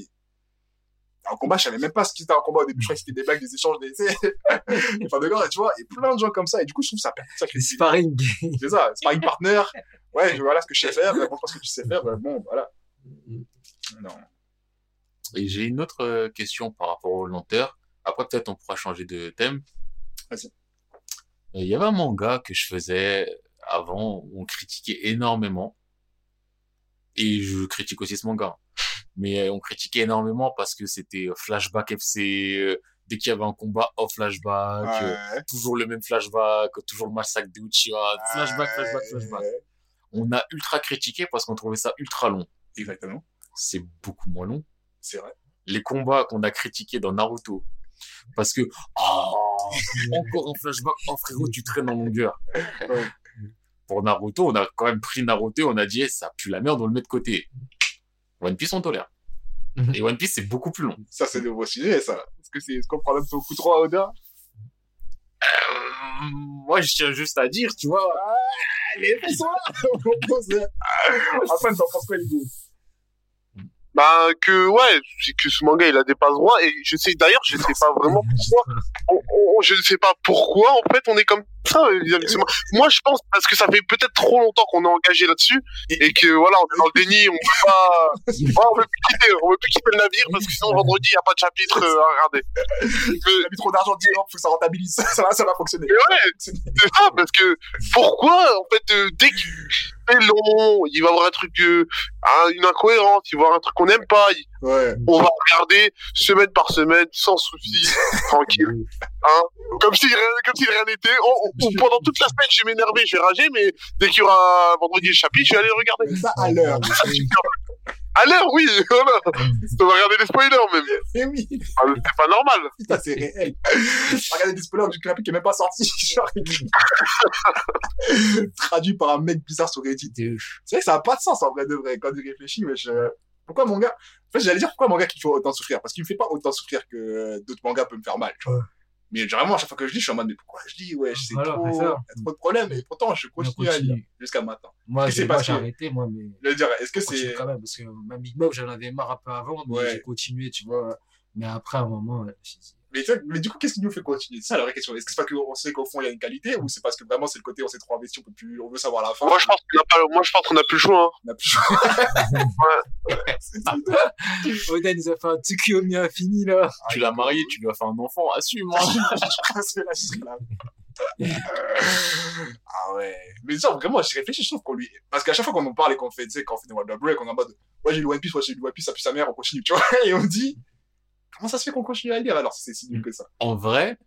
en combat, je savais même pas ce qui était en combat au début. Je croyais que c'était des blagues, des échanges, des, [laughs] des fins de et tu vois, et plein de gens comme ça. Et du coup, je trouve ça perd ça Les sparring. c'est ça, sparring partner. Ouais, je- [laughs] voilà ce que je sais faire, mais montre ce que tu sais faire. euh, Bon, voilà. Non. Et j'ai une autre euh, question par rapport aux lenteurs. Après, peut-être on pourra changer de thème. Vas-y. Euh, Il y avait un manga que je faisais avant où on critiquait énormément. Et je critique aussi ce manga. Mais euh, on critiquait énormément parce que c'était euh, flashback FC. euh, Dès qu'il y avait un combat off flashback, Ouais. toujours le même flashback, toujours le massacre de Uchiha, flashback, flashback, flashback. On a ultra critiqué parce qu'on trouvait ça ultra long. Exactement. C'est beaucoup moins long. C'est vrai. les combats qu'on a critiqués dans Naruto. Parce que, oh, [laughs] encore un flashback, oh frérot, tu traînes en longueur. Ouais. Pour Naruto, on a quand même pris Naruto, on a dit, eh, ça pue la merde, on le met de côté. One Piece, on tolère. Mhm. Et One Piece, c'est beaucoup plus long. Ça, c'est de vos sujets, ça. Est-ce que c'est, est-ce qu'on prend beaucoup trop à Oda? Euh, moi, je tiens juste à dire, tu vois, Allez, fais ça! On pose, euh, Enfin, t'en penses quoi, Hugo? Bah que ouais, c'est que ce manga il a des passe droits et je sais d'ailleurs je sais pas vraiment pourquoi [laughs] on, on- je ne sais pas pourquoi en fait on est comme Moi je pense parce que ça fait peut-être trop longtemps qu'on est engagé là-dessus et que voilà on est dans le déni, on peut pas, ouais, on peut plus quitter, on peut plus quitter le navire parce que sinon vendredi il y a pas de chapitre euh, à regarder. Mais- Il a mis trop d'argent, 10 ans, faut que ça rentabilise. [laughs] Ça va, ça va fonctionner. Mais ouais, c'est ça, parce que pourquoi, en fait, euh, dès que c'est long, il va y avoir un truc, euh, un- une incohérence, il va y avoir un truc qu'on n'aime pas, il- Ouais. on va regarder semaine par semaine, sans souci, [laughs] tranquille, comme si rien, comme si rien n'était. On- on- [laughs] pendant toute la semaine, je vais m'énerver, je vais rager, mais dès qu'il y aura vendredi le chapitre, je vais aller le regarder. Mais ça à l'heure. À l'heure, oui, [laughs] voilà. On va regarder les spoilers, même. Eh oui. Ah, C'est pas normal. Putain, c'est réel. Regardez des spoilers du clapier qui est même pas sorti. Genre, Traduit par un mec bizarre sur Reddit. C'est vrai que ça a pas de sens en vrai de vrai quand tu réfléchis, mais je... pourquoi mon gars En fait, j'allais dire pourquoi mon gars qui fait autant souffrir? Parce qu'il me fait pas autant souffrir que euh, d'autres mangas peuvent me faire mal, tu vois. Ouais. Mais vraiment à chaque fois que je lis, je suis en mode mais pourquoi je lis? Ouais, c'est Voilà, trop, il y a trop de problèmes et pourtant je On continue à lire jusqu'à maintenant. Moi, j'ai j'ai arrêté, moi, mais. Je veux dire, est-ce que c'est quand même, parce que même Big Bob, j'en avais marre un peu avant, mais Ouais. j'ai continué, tu vois. Mais après, à un moment, dit, mais, du coup, qu'est-ce qui nous fait continuer? C'est ça la vraie question. Est-ce que c'est parce qu'on sait qu'au fond il y a une qualité ou c'est parce que vraiment c'est le côté on s'est trop investi, on peut plus, on veut savoir la fin? Moi, je pense qu'on a pas, moi, je pense qu'on a plus le choix, hein. On a plus. [laughs] C'est tout. Oda nous a fait un Tsukiyomi infini, là. tu l'as marié, tu lui as fait un enfant, assume. [laughs] hein. C'est là, je serai là. [laughs] ah ouais. Mais ça, vraiment, je réfléchis, je trouve qu'on lui. Parce qu'à chaque fois qu'on en parle et qu'on fait, tu sais, quand on fait des Wild Break, on est en mode, ouais, j'ai lu One Piece, ouais, j'ai lu One Piece, ça pue sa mère, on continue, tu vois. Et on dit, comment ça se fait qu'on continue à lire alors? Si c'est si nul que ça en vrai,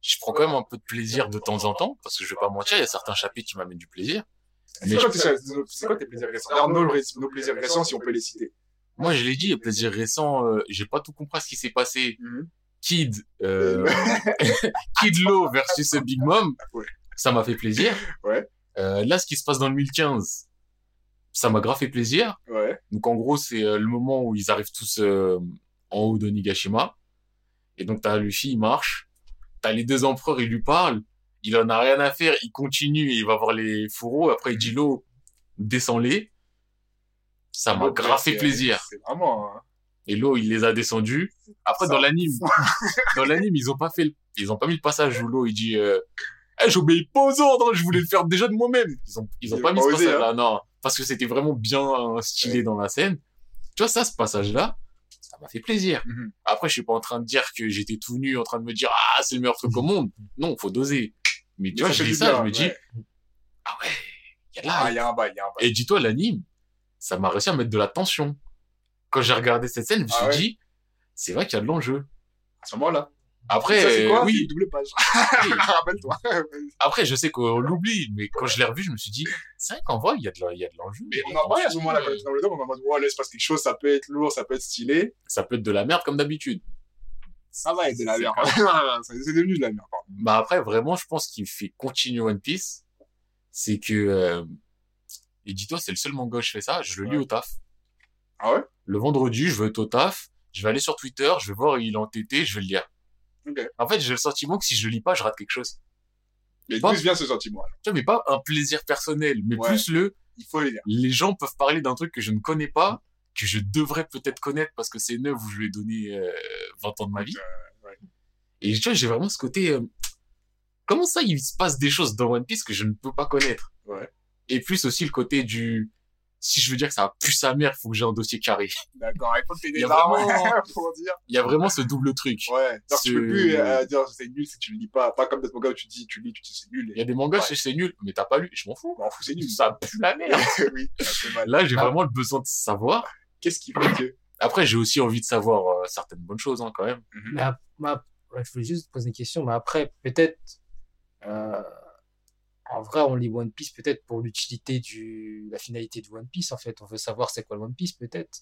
je prends quand même un peu de plaisir de temps en temps, parce que je vais pas mentir, il y a certains chapitres qui m'amènent du plaisir. C'est Mais quoi, je- quoi tes plaisirs récents? Alors, nos, nos plaisirs récents, si on peut les citer. Moi, je l'ai dit, les plaisirs récents, euh, j'ai pas tout compris à ce qui s'est passé. Mhm. Kid, euh, [laughs] Kid Low [laughs] versus Big Mom, Ouais. ça m'a fait plaisir. Ouais. Euh, là, ce qui se passe dans le 1015, ça m'a grave fait plaisir. Ouais. Donc, en gros, c'est euh, le moment où ils arrivent tous euh, en haut de Nigashima. Et donc, t'as Luffy, il marche. T'as les deux empereurs, ils lui parlent. Il en a rien à faire, il continue et il va voir les fourreaux. Après, il dit l'eau, descends-les. Ça m'a grave fait plaisir. C'est vraiment. hein. Et l'eau, il les a descendus. Après, Ça- dans l'anime, [laughs] dans l'anime, ils ont pas fait, le- ils ont pas mis le passage où l'eau, il dit, euh, Eh, j'obéis pas aux ordres, je voulais le faire déjà de moi-même. Ils ont, ils ont Ils pas mis pas ce passage-là, non. Parce que c'était vraiment bien stylé dans la scène. Tu vois, ça, ce passage-là, Ça m'a fait plaisir. Mhm. Après, je suis pas en train de dire que j'étais tout nu, en train de me dire, ah, c'est le meilleur truc au monde. Non, faut doser. Mais tu vois, je dis ça, bien, je me dis, ouais. ah ouais, il y a de Ah, y a un bail, il y a un bail. Et dis-toi, l'anime, ça m'a réussi à mettre de la tension. Quand j'ai regardé cette scène, je me suis Ah ouais dit, c'est vrai qu'il y a de l'enjeu. À ce moment-là. Après, ça, quoi? oui, double page. [laughs] [laughs] Rappelle-toi. après, je sais qu'on l'oublie, mais quand je l'ai revu, je me suis dit, c'est vrai qu'en vrai, il y a de l'enjeu. Mais on en parlait à ce moment-là, quand on était dans le on en mode, ouais, là, il se passe quelque chose, ça peut être lourd, ça peut être stylé. Ça peut être de la merde comme d'habitude. Ça va être de la merde. [laughs] C'est devenu de la merde. Bah après, vraiment, je pense qu'il fait continuer One Piece, c'est que, euh, et dis-toi, c'est le seul manga où je fais ça, je le lis Ouais. au taf. Ah ouais? Le vendredi, je vais être au taf, je vais aller sur Twitter, je vais voir il est entêté, je vais le lire. En fait, j'ai le sentiment que si je lis pas, je rate quelque chose. Mais d'où vient ce sentiment là Tu vois, mais pas un plaisir personnel, mais Ouais. plus le, Il faut le dire. les gens peuvent parler d'un truc que je ne connais pas, que je devrais peut-être connaître parce que c'est œuvre où je lui ai donné euh, 20 ans de ma vie. Euh, ouais. Et tu vois, j'ai vraiment ce côté, euh, comment ça, il se passe des choses dans One Piece que je ne peux pas connaître? Ouais. Et plus aussi le côté du, si je veux dire que ça pue sa mère, il faut que j'ai un dossier carré. D'accord, il faut que t'aies des vraiment- [laughs] pour dire. Il y a vraiment ce double truc. Ouais. Genre, tu peux Ce- plus euh, dire c'est nul si tu le lis pas. Pas comme d'autres mangas où tu dis, tu lis, tu dis c'est nul. Il y a des mangas, Ouais. c'est nul, mais t'as pas lu, je m'en fous. M'en fous, c'est nul. Ça pue la merde. [laughs] oui, mal. Là, j'ai Ah. vraiment le besoin de savoir. Qu'est-ce qui fait que. Après, j'ai aussi envie de savoir euh, certaines bonnes choses, hein, quand même. Mais ap- ma- ouais, je voulais juste te poser une question, mais après, peut-être, euh, en vrai, on lit One Piece peut-être pour l'utilité du, la finalité de One Piece, en fait. On veut savoir c'est quoi le One Piece, peut-être.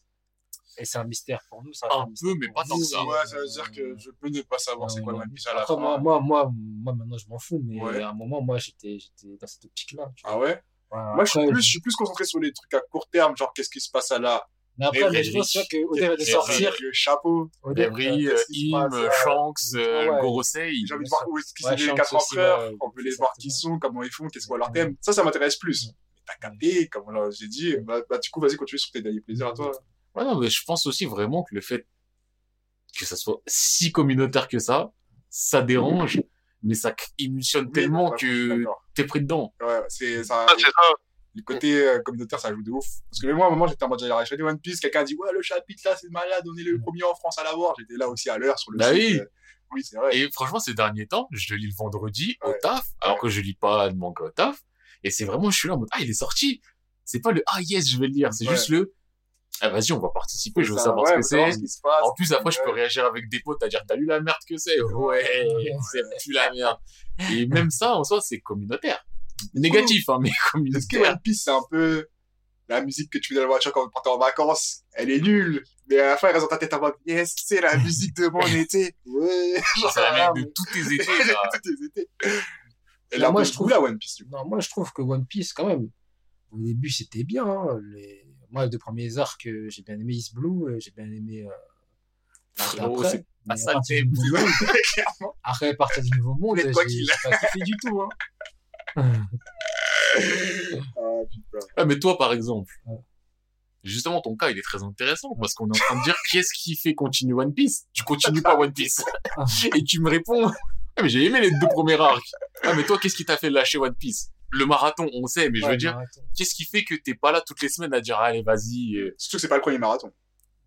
Et c'est un mystère pour nous, ça. Un peu, mais pas tant que ça. Ouais, ça veut dire que je peux ne pas savoir c'est quoi le One Piece à la fin. moi, moi, moi, moi, maintenant, je m'en fous, mais Ouais. à un moment, moi, j'étais, j'étais dans cette optique-là. Ah ouais? Ouais, Moi, je suis, plus, je suis plus concentré sur les trucs à court terme, genre qu'est-ce qui se passe à là Mais après, Mais je pense Rich, qu'au début de Rich, sortir, Le chapeau. euh, euh, se Im, passe, Shanks, euh, ouais. Gorosei. J'ai envie de voir où est-ce qu'ils Ouais, sont les Shanks 4 aussi, empereurs. ouais, On veut les voir qui sont, comment ils font, qu'est-ce quoi leur thème. Ça, ça m'intéresse plus. Mais t'as capté, comme j'ai dit, bah, bah, du coup, vas-y, continue sur tes derniers plaisirs à toi. Ouais, non, mais je pense aussi vraiment que le fait que ça soit si communautaire que ça, ça dérange, mais ça émulsionne tellement que t'es pris dedans. Ouais, c'est ça. Ah, c'est ça. Le côté euh, communautaire, ça joue de ouf. Parce que même moi, à un moment, j'étais en mode, j'allais regarder One Piece, quelqu'un a dit, ouais, le chapitre là, c'est malade, on est le premier en France à l'avoir. J'étais là aussi à l'heure sur le Bah site. oui. euh, Oui, c'est vrai. Et franchement, ces derniers temps, je le lis le vendredi au taf, alors Ouais. que je lis pas de manga au taf. Et c'est vraiment, je suis là en mode, ah, il est sorti. C'est pas le, ah, yes, je vais le lire. C'est Ouais. juste le, ah, vas-y, on va participer, je veux Ça, savoir ce que c'est. ce. En plus, après, je peux réagir avec des potes à dire, t'as lu la merde que c'est? Ouais. [laughs] c'est plus la merde. Et même ça, en soi, c'est communautaire. Négatif, hein, mais Est-ce que. One Piece, c'est un peu la musique que tu mets dans la voiture quand vous partez en vacances Elle est nulle. Mais à la fin, elle reste dans ta tête en mode, yes, c'est la musique de mon [laughs] été. Ouais. Genre, C'est la merde de tous tes [laughs] étés, mais- là. tous tes étés. Elle Là, a moi, je trouve- la One Piece, du coup. Non, moi, je trouve que One Piece, quand même, au début, c'était bien. hein, Les... Moi, les deux premiers arcs, euh, j'ai bien aimé East Blue, euh, j'ai bien aimé. Euh... Frérot, d'après, c'est pas ça le thème. [laughs] Après, à partir du Nouveau Monde, qui j'ai pas kiffé du tout. Hein. Ah, putain. Ah, mais toi, par exemple, justement, ton cas, il est très intéressant parce qu'on est en train de dire qu'est-ce qui fait continuer One Piece? Tu continues pas One Piece. Et tu me réponds, ah, mais j'ai aimé les deux premiers arcs. Ah, mais toi, qu'est-ce qui t'a fait lâcher One Piece? Le marathon, on sait, mais je veux dire, qu'est-ce qui fait que t'es pas là toutes les semaines à dire, allez, vas-y. Surtout que c'est pas le premier marathon.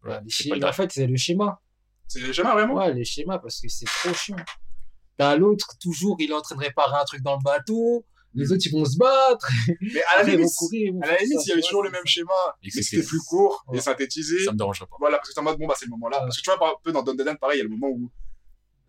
Ouais, le en fait, c'est le schéma. C'est le schéma, vraiment? Ouais, les schémas, parce que c'est trop chiant. T'as l'autre, toujours, il est en train de réparer un truc dans le bateau. Les autres, ils vont se battre. Mais à la Après, ils vont limite, courir. ils vont à la limite, ça, il y avait toujours le même schéma, mais c'était plus court et synthétisé. Ça me dérangerait pas. Voilà, parce que c'est en mode, bon, bah, c'est le moment-là. Ouais. Parce que tu vois, par un peu dans Don pareil, il y a le moment où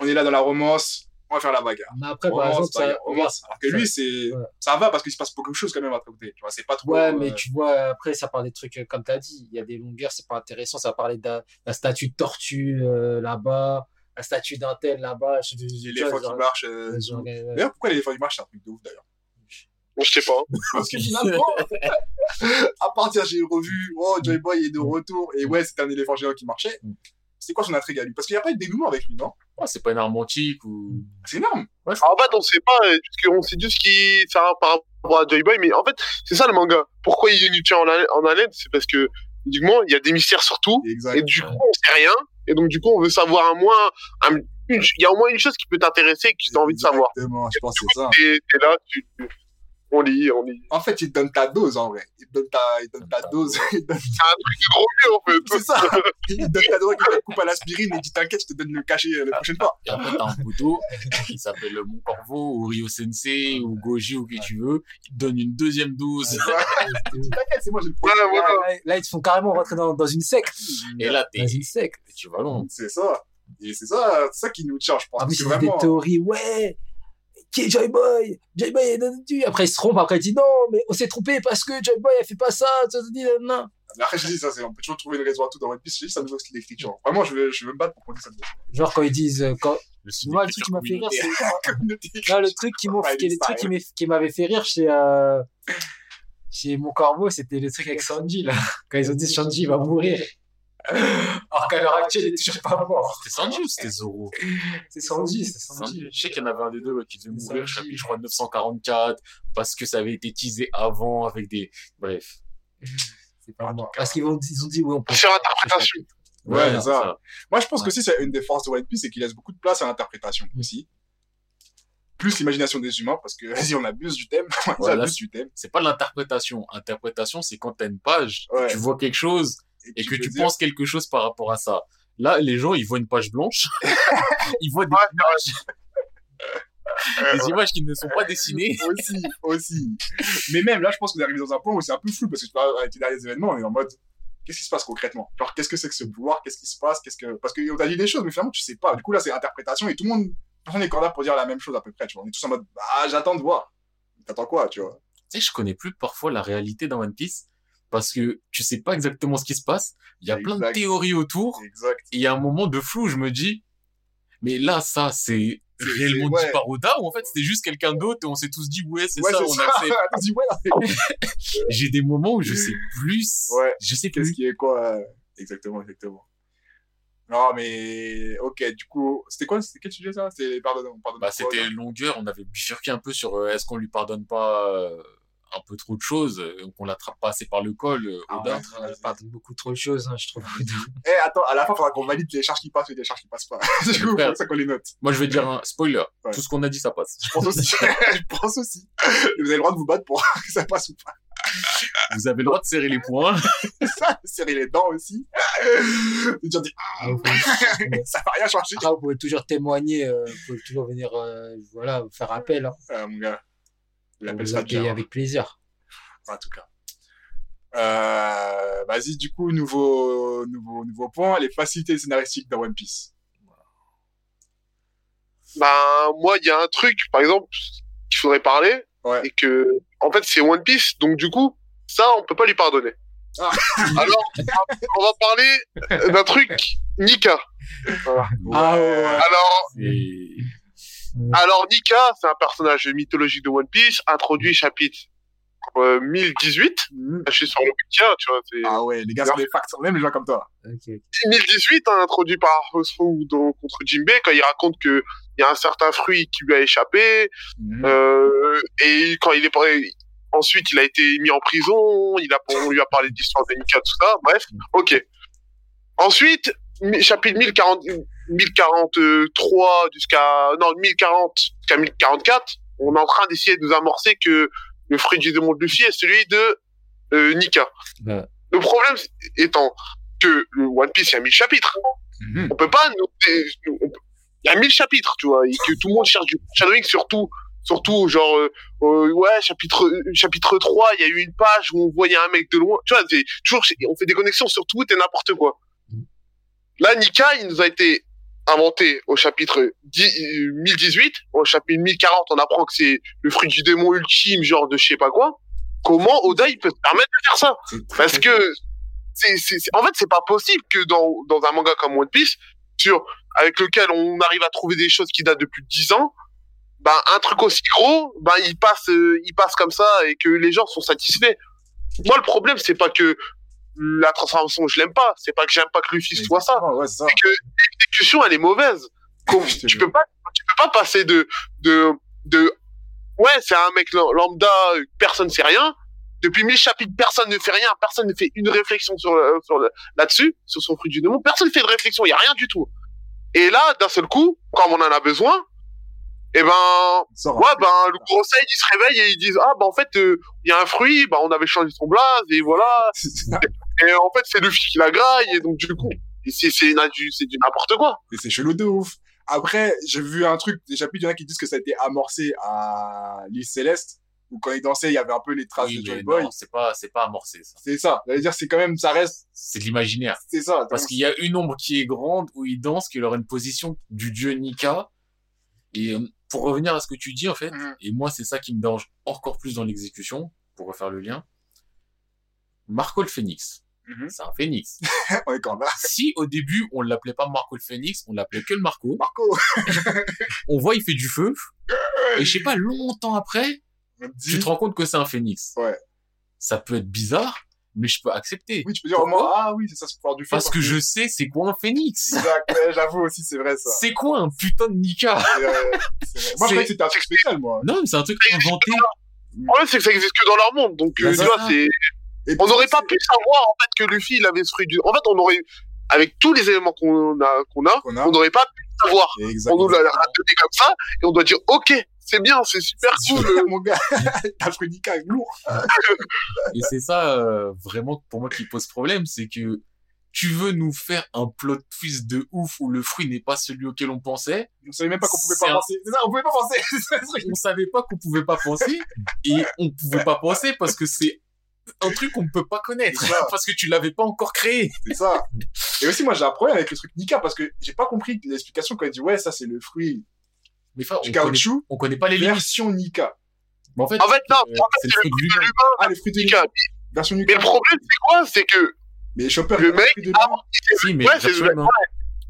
on est là dans la romance, on va faire la bagarre. Mais après, par Romance, exemple, ça, bagarre, romance. Alors que lui, c'est, Ouais. ça va parce qu'il se passe beaucoup de choses quand même à côté. Tu vois, c'est pas trop. Ouais, euh, mais tu vois, après, ça parle des trucs, euh, comme tu as dit, il y a des longueurs, c'est pas intéressant. Ça parlait de la, la statue de tortue euh, là-bas, la statue d'un tel là-bas. l'éléphant qui marche. euh, genre. D'ailleurs, pourquoi l'éléphant qui marche, c'est un truc de ouf d'ailleurs? Je sais pas. [laughs] Parce que finalement, [laughs] à partir j'ai revu, oh, Joy Boy est de retour, et ouais, c'était un éléphant géant qui marchait. Mm. C'est quoi son intrigue à lui? Parce qu'il n'y a pas eu de dénouement avec lui, non? Ouais, c'est pas une arme antique ou. C'est énorme. En fait, on sait pas, euh, parce qu'on sait juste qui ça par rapport à Joy Boy, mais en fait, c'est ça le manga. Pourquoi il nous tient en, hale- en haleine? C'est parce que, du moins, il y a des mystères sur tout, et du coup, on sait rien, et donc, du coup, on veut savoir un moins, un- il y a au moins une chose qui peut t'intéresser et que tu as envie de savoir. Exactement, je pense que c'est ça. Là, tu, On lit, on lit. En fait, il te donne ta dose, en vrai. Il te donne ta, il te donne ta dose. [laughs] Il te donne- C'est un truc en fait. C'est ça. Il te donne ta dose, il te coupe à l'aspirine et dit t'inquiète, je te donne le cachet euh, la prochaine fois. Et après, t'as un poteau qui s'appelle Mon Corvo ou Rio Sensei ou Goji ou qui tu veux. Il te donne une deuxième dose. T'inquiète, c'est moi, j'ai le Voilà, problème. voilà. Là, là, ils te font carrément rentrer dans, dans une secte. Et là, t'es, Dans une secte. tu vas loin. C'est ça. Et c'est ça, c'est ça qui nous tient, je pense. En plus, C'est vraiment. des théories, ouais, qui est Joy Boy? Joy Boy est. Après, ils se trompent, après, ils disent non, mais on s'est trompé parce que Joy Boy, elle fait pas ça, non. Mais après, je dis ça, c'est, on peut toujours trouver une raison à tout dans One Piece. Je dis, c'est un nouveau style d'écriture. Vraiment, je vais, je vais me battre pour qu'on dise ça. Genre, quand ils disent, euh, quand, Le style moi, [laughs] le truc qui m'a fait rire, c'est, Non, le truc m'avait fait rire chez, euh, chez mon corbeau, c'était le truc avec Sanji, là. Quand ils ont dit Sanji va mourir. [laughs] Alors qu'à l'heure actuelle, il est toujours pas mort. C'était Sanji ou c'était Zoro [laughs] C'est Sanji, c'est Sanji. Sanji. Je sais qu'il y en avait un des deux ouais, qui devait mourir, Sanji. je crois, 944, parce que ça avait été teasé avant avec des... Bref. [laughs] C'est pas mort. Parce qu'ils ils ont dit, oui, on peut. Sur interprétation. Ouais, non, c'est ça. Moi, je pense Ouais. que si c'est une des forces de One Piece, c'est qu'il laisse beaucoup de place à l'interprétation aussi. Plus l'imagination des humains, parce que, vas-y, on abuse du thème. on Ouais, là, abuse du thème. C'est pas l'interprétation. Interprétation, c'est quand t'as une page, Ouais. tu vois quelque chose et que tu dire- penses quelque chose par rapport à ça. Là, les gens, ils voient une page blanche, [laughs] ils voient des images, [laughs] des images qui ne sont pas dessinées. [laughs] aussi, aussi. Mais même là, je pense qu'on est arrivé dans un point où c'est un peu flou parce que tu vois, avec les derniers événements, on est en mode, qu'est-ce qui se passe concrètement? Genre, qu'est-ce que c'est que ce pouvoir? Qu'est-ce qui se passe? Qu'est-ce que, parce qu'on t'a dit des choses, mais finalement, tu sais pas. Du coup, là, c'est interprétation et tout le monde, personne n'est cordaire pour dire la même chose à peu près, tu vois. On est tous en mode, bah, j'attends de voir. T'attends quoi, tu vois? Tu sais, je connais plus parfois la réalité dans One Piece parce que tu sais pas exactement ce qui se passe. Il y a plein de théories autour. Exact. Et il y a un moment de flou où je me dis, mais là, ça, c'est réellement ouais. par Oda ou en fait c'était juste quelqu'un d'autre et on s'est tous dit, ouais, c'est Ouais, ça, on ça. accepte. [laughs] [laughs] J'ai des moments où je sais plus. Ouais. Je sais Qu'est-ce qui est quoi? Exactement, exactement. Non, mais, ok, du coup, c'était quoi? C'était quel sujet, ça? C'était, pardon, pardon. Bah, c'était longueur. On avait bifurqué un peu sur euh, est-ce qu'on lui pardonne pas euh, un peu trop de choses, euh, qu'on l'attrape pas assez par le col, euh, Ah ouais. On parle de beaucoup trop de choses, hein, je trouve. [laughs] Eh, attends, à la fin, faudra qu'on valide les charges qui passent et les charges qui passent pas. [laughs] faut que ça qu'on les note. Moi, je vais dire un spoiler. Ouais. Tout ce qu'on a dit, ça passe. Je pense aussi. [laughs] je pense aussi. Et vous avez le droit de vous battre pour que ça passe ou pas. Vous avez le droit de serrer les poings. Ça, serrer les dents aussi. De dire, des- Ah, vous pouvez- ça va rien changer. Après, vous pouvez toujours témoigner, euh, vous pouvez toujours venir, euh, voilà, faire appel. Hein. Euh, mon gars. On vous accueille avec plaisir. en tout cas. Euh, vas-y, du coup, nouveau, nouveau, nouveau point, les facilités scénaristiques dans One Piece. Ben, moi, il y a un truc, par exemple, qu'il faudrait parler, Ouais. et que, en fait, c'est One Piece, donc du coup, ça, on peut pas lui pardonner. Ah. [laughs] Alors, on va parler d'un truc, Nika. Ah ouais. Alors. Alors Nika, c'est un personnage mythologique de One Piece, introduit chapitre euh, 1018. Mhm. Je suis sur le bouquin, tu vois, Ah ouais, les gars sont des facts, même les gens comme toi. Ok, ok. 1018, hein, introduit par Rosfou dans- contre Jinbei, quand il raconte que il y a un certain fruit qui lui a échappé, Mhm. Euh, et quand il est ensuite il a été mis en prison, il a on lui a parlé d'histoire de Nika tout ça, bref, ok. Ensuite chapitre 1040 1043 jusqu'à non 1040 jusqu'à 1044, on est en train d'essayer de nous amorcer que le fruit du démon de Luffy est celui de euh, Nika. Ouais. Le problème étant que le One Piece il y a 1000 chapitres. Mhm. On peut pas nous, on il y a 1000 chapitres, tu vois, et que tout le monde cherche du shadowing surtout surtout genre euh, euh, ouais, chapitre chapitre 3, il y a eu une page où on voyait un mec de loin. Tu vois, toujours on fait des connexions sur tout et n'importe quoi. Là Nika, il nous a été inventé au chapitre 10, euh, 1018, au chapitre 1040, on apprend que c'est le fruit du démon ultime, genre de je sais pas quoi. Comment Oda il peut se permettre de faire ça parce que c'est, c'est, c'est- en fait, c'est pas possible que dans, dans un manga comme One Piece, sur, avec lequel on arrive à trouver des choses qui datent de plus de 10 ans, ben, un truc aussi gros, ben, il passe, euh, il passe comme ça et que les gens sont satisfaits. Moi, le problème, c'est pas que la transformation, je l'aime pas. C'est pas que j'aime pas que Luffy soit ça. Ouais, c'est ça. C'est que l'exécution, elle est mauvaise. Comme- [laughs] tu peux pas, tu peux pas passer de, de, de, ouais, c'est un mec lam- lambda, personne sait rien. Depuis mille chapitres, personne ne fait rien, personne ne fait une réflexion sur, le- sur là-dessus, sur son fruit du démon. Personne ne fait de réflexion, il y a rien du tout. Et là, d'un seul coup, comme on en a besoin, Et ben, Sors un ouais, ben, le gros Saiyan, il se réveille et ils disent, ah, bah, en fait, euh, il y a un fruit, bah, on avait changé son blaze, et voilà. [laughs] Et en fait, c'est Luffy qui la graille, et donc, du coup, c'est, du- n'importe quoi. Et c'est chelou de ouf. Après, j'ai vu un truc, déjà plus il y en a qui disent que ça a été amorcé à l'île Céleste, où quand ils dansaient, il y avait un peu les traces Oui, de Joy Boy. non, c'est pas, c'est pas amorcé, ça. C'est ça. Veut dire, c'est quand même, ça reste, C'est de l'imaginaire. c'est ça. Parce qu'il y a une ombre qui est grande où il danse, qui aura une position du dieu Nika. Et euh, pour revenir à ce que tu dis, en fait, Mhm. et moi, c'est ça qui me dérange encore plus dans l'exécution, pour refaire le lien. Marco le Phénix. Mhm. C'est un phénix. [laughs] On est quand même là. si au début, on l'appelait pas Marco le Phénix, on l'appelait que le Marco, Marco, [laughs] on voit, il fait du feu. Et je sais pas, longtemps après, tu te rends compte que c'est un phénix. Ouais. Ça peut être bizarre, mais je peux accepter. oui, tu peux dire au Pourquoi moins, ah oui, c'est ça, c'est pouvoir du feu. Parce que je sais c'est quoi un phénix. Exact, j'avoue aussi, c'est vrai, ça. C'est quoi un putain de Nika? Vrai, vrai. Moi, je croyais que c'était un truc spécial, moi. Non, mais c'est un truc inventé. Le problème, c'est que ça existe que dans leur monde, donc, euh, Bah, tu c'est vois, c'est, Et on n'aurait pas pu savoir, en fait, que Luffy, il avait ce fruit du, en fait, on aurait, avec tous les éléments qu'on a, qu'on a, qu'on a. on n'aurait pas pu savoir. On nous l'a raconté comme ça, et on doit dire, ok, c'est bien, c'est super C'est cool. super, mon gars. [laughs] D'Ika lourd. [laughs] Et c'est ça, euh, vraiment, pour moi, qui pose problème, c'est que tu veux nous faire un plot twist de ouf où le fruit n'est pas celui auquel on pensait? On savait même pas qu'on pouvait C'est pas un- penser. C'est ça, on pouvait pas penser. [laughs] On savait pas qu'on pouvait pas penser, et on pouvait pas penser parce que c'est un truc qu'on ne peut pas connaître, parce que tu l'avais pas encore créé. C'est ça. Et aussi, moi, j'ai un problème avec le truc Nika parce que j'ai pas compris l'explication quand il dit, ouais, ça, c'est le fruit Mais enfin, on du connaît, caoutchouc, on connaît pas les limites. version Nika. Mais en fait, En fait, non, euh, c'est le fruit de l'humain. Ah, les fruits de Nika. Nika. Version Mais Nika. le problème, c'est quoi? C'est que Mais Chopper, Le il a mec, fruit de l'humain. Si, mais Ouais, c'est vrai. humain.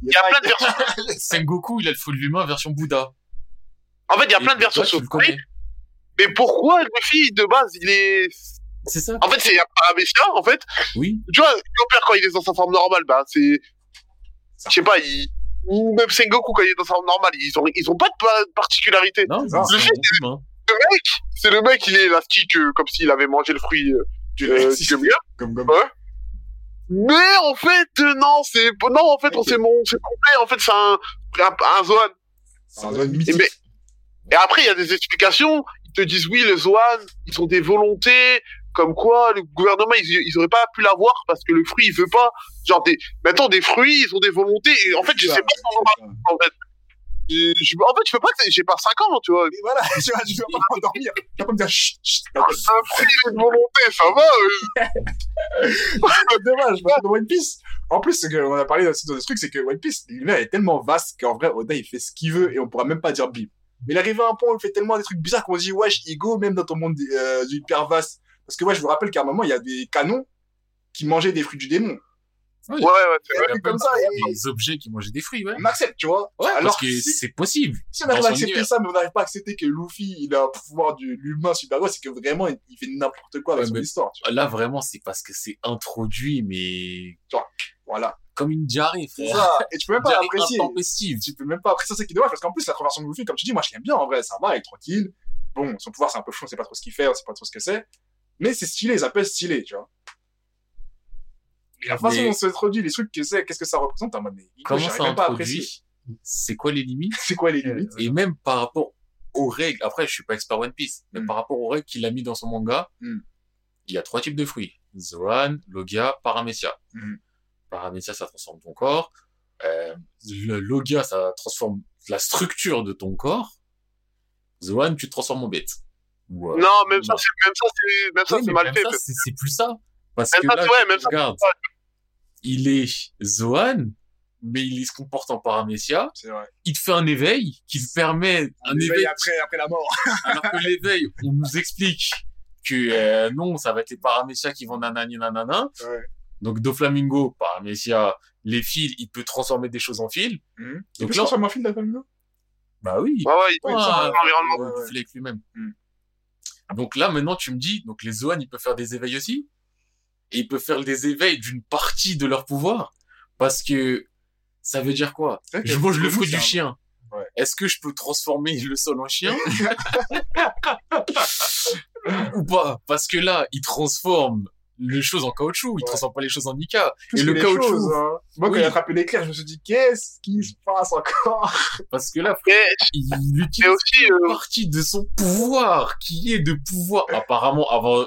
il y a plein de versions. [laughs] Sengoku, il a le fruit de l'humain version Bouddha. En fait, il y a plein de versions sur le le fruit. Mais pourquoi Luffy, de base, il est, C'est ça. en fait, c'est un paramécia, en fait. Oui. Tu vois, Chopper, quand il est dans sa forme normale, bah, c'est, je sais pas, il, ou même Sengoku, quand il est dans sa forme normale, ils ont, ils ont pas de pa- particularité. Non, ça. c'est Le mec, c'est le mec, il est élastique, euh, comme s'il avait mangé le fruit, euh, Du euh, du. Comme, comme. Ouais. Mais en fait, euh, non, c'est non, en fait, on c'est mon, c'est complet. En fait, c'est un, un, un Zoan. C'est un zone Et, mais- et après, il y a des explications. Ils te disent oui, les Zoan, ils ont des volontés, comme quoi le gouvernement, ils, ils auraient pas pu l'avoir parce que le fruit, il veut pas. Genre des, maintenant des fruits, ils ont des volontés. Et en fait, je Ça, sais pas comment en fait. Je, je- en fait, je peux pas que j'ai pas 5 ans, tu vois. Et voilà, [laughs] tu vas pas m'endormir. Tu vas pas me dire, chut, chut. Un fruit, une volonté, ça va. euh. [laughs] C'est dommage, parce que dans One Piece, en plus, ce qu'on a parlé aussi dans ce truc, c'est que One Piece, l'univers est tellement vaste qu'en vrai, Oda, il fait ce qu'il veut et on pourra même pas dire bim. Mais il arrive à un point où il fait tellement des trucs bizarres qu'on se dit, wesh, Ego, même dans ton monde euh, hyper vaste. Parce que, ouais, je vous rappelle qu'à un moment, il y a des canons qui mangeaient des fruits du démon. Ouais, ouais, c'est vrai. comme ça, et Des objets qui mangeaient des fruits, ouais. on accepte, tu vois. Ouais, Alors parce que si- c'est possible. Si on arrive à accepter univers. ça, mais on n'arrive pas à accepter que Luffy, il a un pouvoir de l'humain super c'est que vraiment, il fait n'importe quoi avec Ouais, son histoire, tu vois. Là, vraiment, c'est parce que c'est introduit, mais Voilà. comme une diarrhée, C'est frère. ça. Et tu peux même pas apprécier. tu peux même pas apprécier ça, c'est qui est dommage, parce qu'en plus, la conversion de Luffy, comme tu dis, moi, je l'aime bien, en vrai, ça va, il est tranquille. Bon, son pouvoir, c'est un peu fou, on sait pas trop ce qu'il fait, on sait pas trop ce que c'est. Mais c'est stylé, ça peut être stylé, tu vois. Et la façon Mais- dont c'est introduit, les trucs que c'est, qu'est-ce que ça représente, en mode, mais, Comment ça même pas introduit C'est quoi les limites C'est quoi les limites? Et même par rapport aux règles, après, je suis pas expert One Piece, mais Mm. par rapport aux règles qu'il a mis dans son manga, Mm. il y a trois types de fruits. Zoan, Logia, Paramecia. Mm. Paramecia, ça transforme ton corps. Euh, le Logia, ça transforme la structure de ton corps. Zoan, tu te transformes en bête. Ou, euh, Non, même ça, c'est, même ça, c'est, même ça, oui, c'est mais mal même fait. c'est c'est plus ça. Parce Même que ça, là, c'est- ouais, même ça, regarde, il est Zoan, mais il se comporte en vrai. Il te fait un éveil qui te permet un, éveil après, après la mort. [laughs] alors que l'éveil, on nous explique que euh, non, ça va être les paramécias qui vont nanani nanana. Ouais. Donc Doflamingo, paramécia, les fils, il peut transformer des choses en fils. Il Donc peut là- transformer un film d'Alphamino? Bah oui. Ouais, ouais, il peut ça, changer ouais. l'environnement. Ouais. Il lui-même. Mm. Donc là, maintenant, tu me dis, donc les Zoan, ils peuvent faire des éveils aussi. Et ils peuvent faire des éveils d'une partie de leur pouvoir. Parce que ça veut dire quoi? Je mange le fruit du chien. Ouais. Est-ce que je peux transformer le sol en chien? [laughs] Ou pas? Parce que là, il transforme les choses en caoutchouc, il Ouais. transforme pas les choses en Nika. Plus Et le caoutchouc, choses, hein. Moi, quand Oui. il a attrapé l'éclair, je me suis dit, qu'est-ce qui se passe encore? Parce que là, Mais, il utilise aussi, une euh, partie de son pouvoir, qui est de pouvoir, apparemment, avant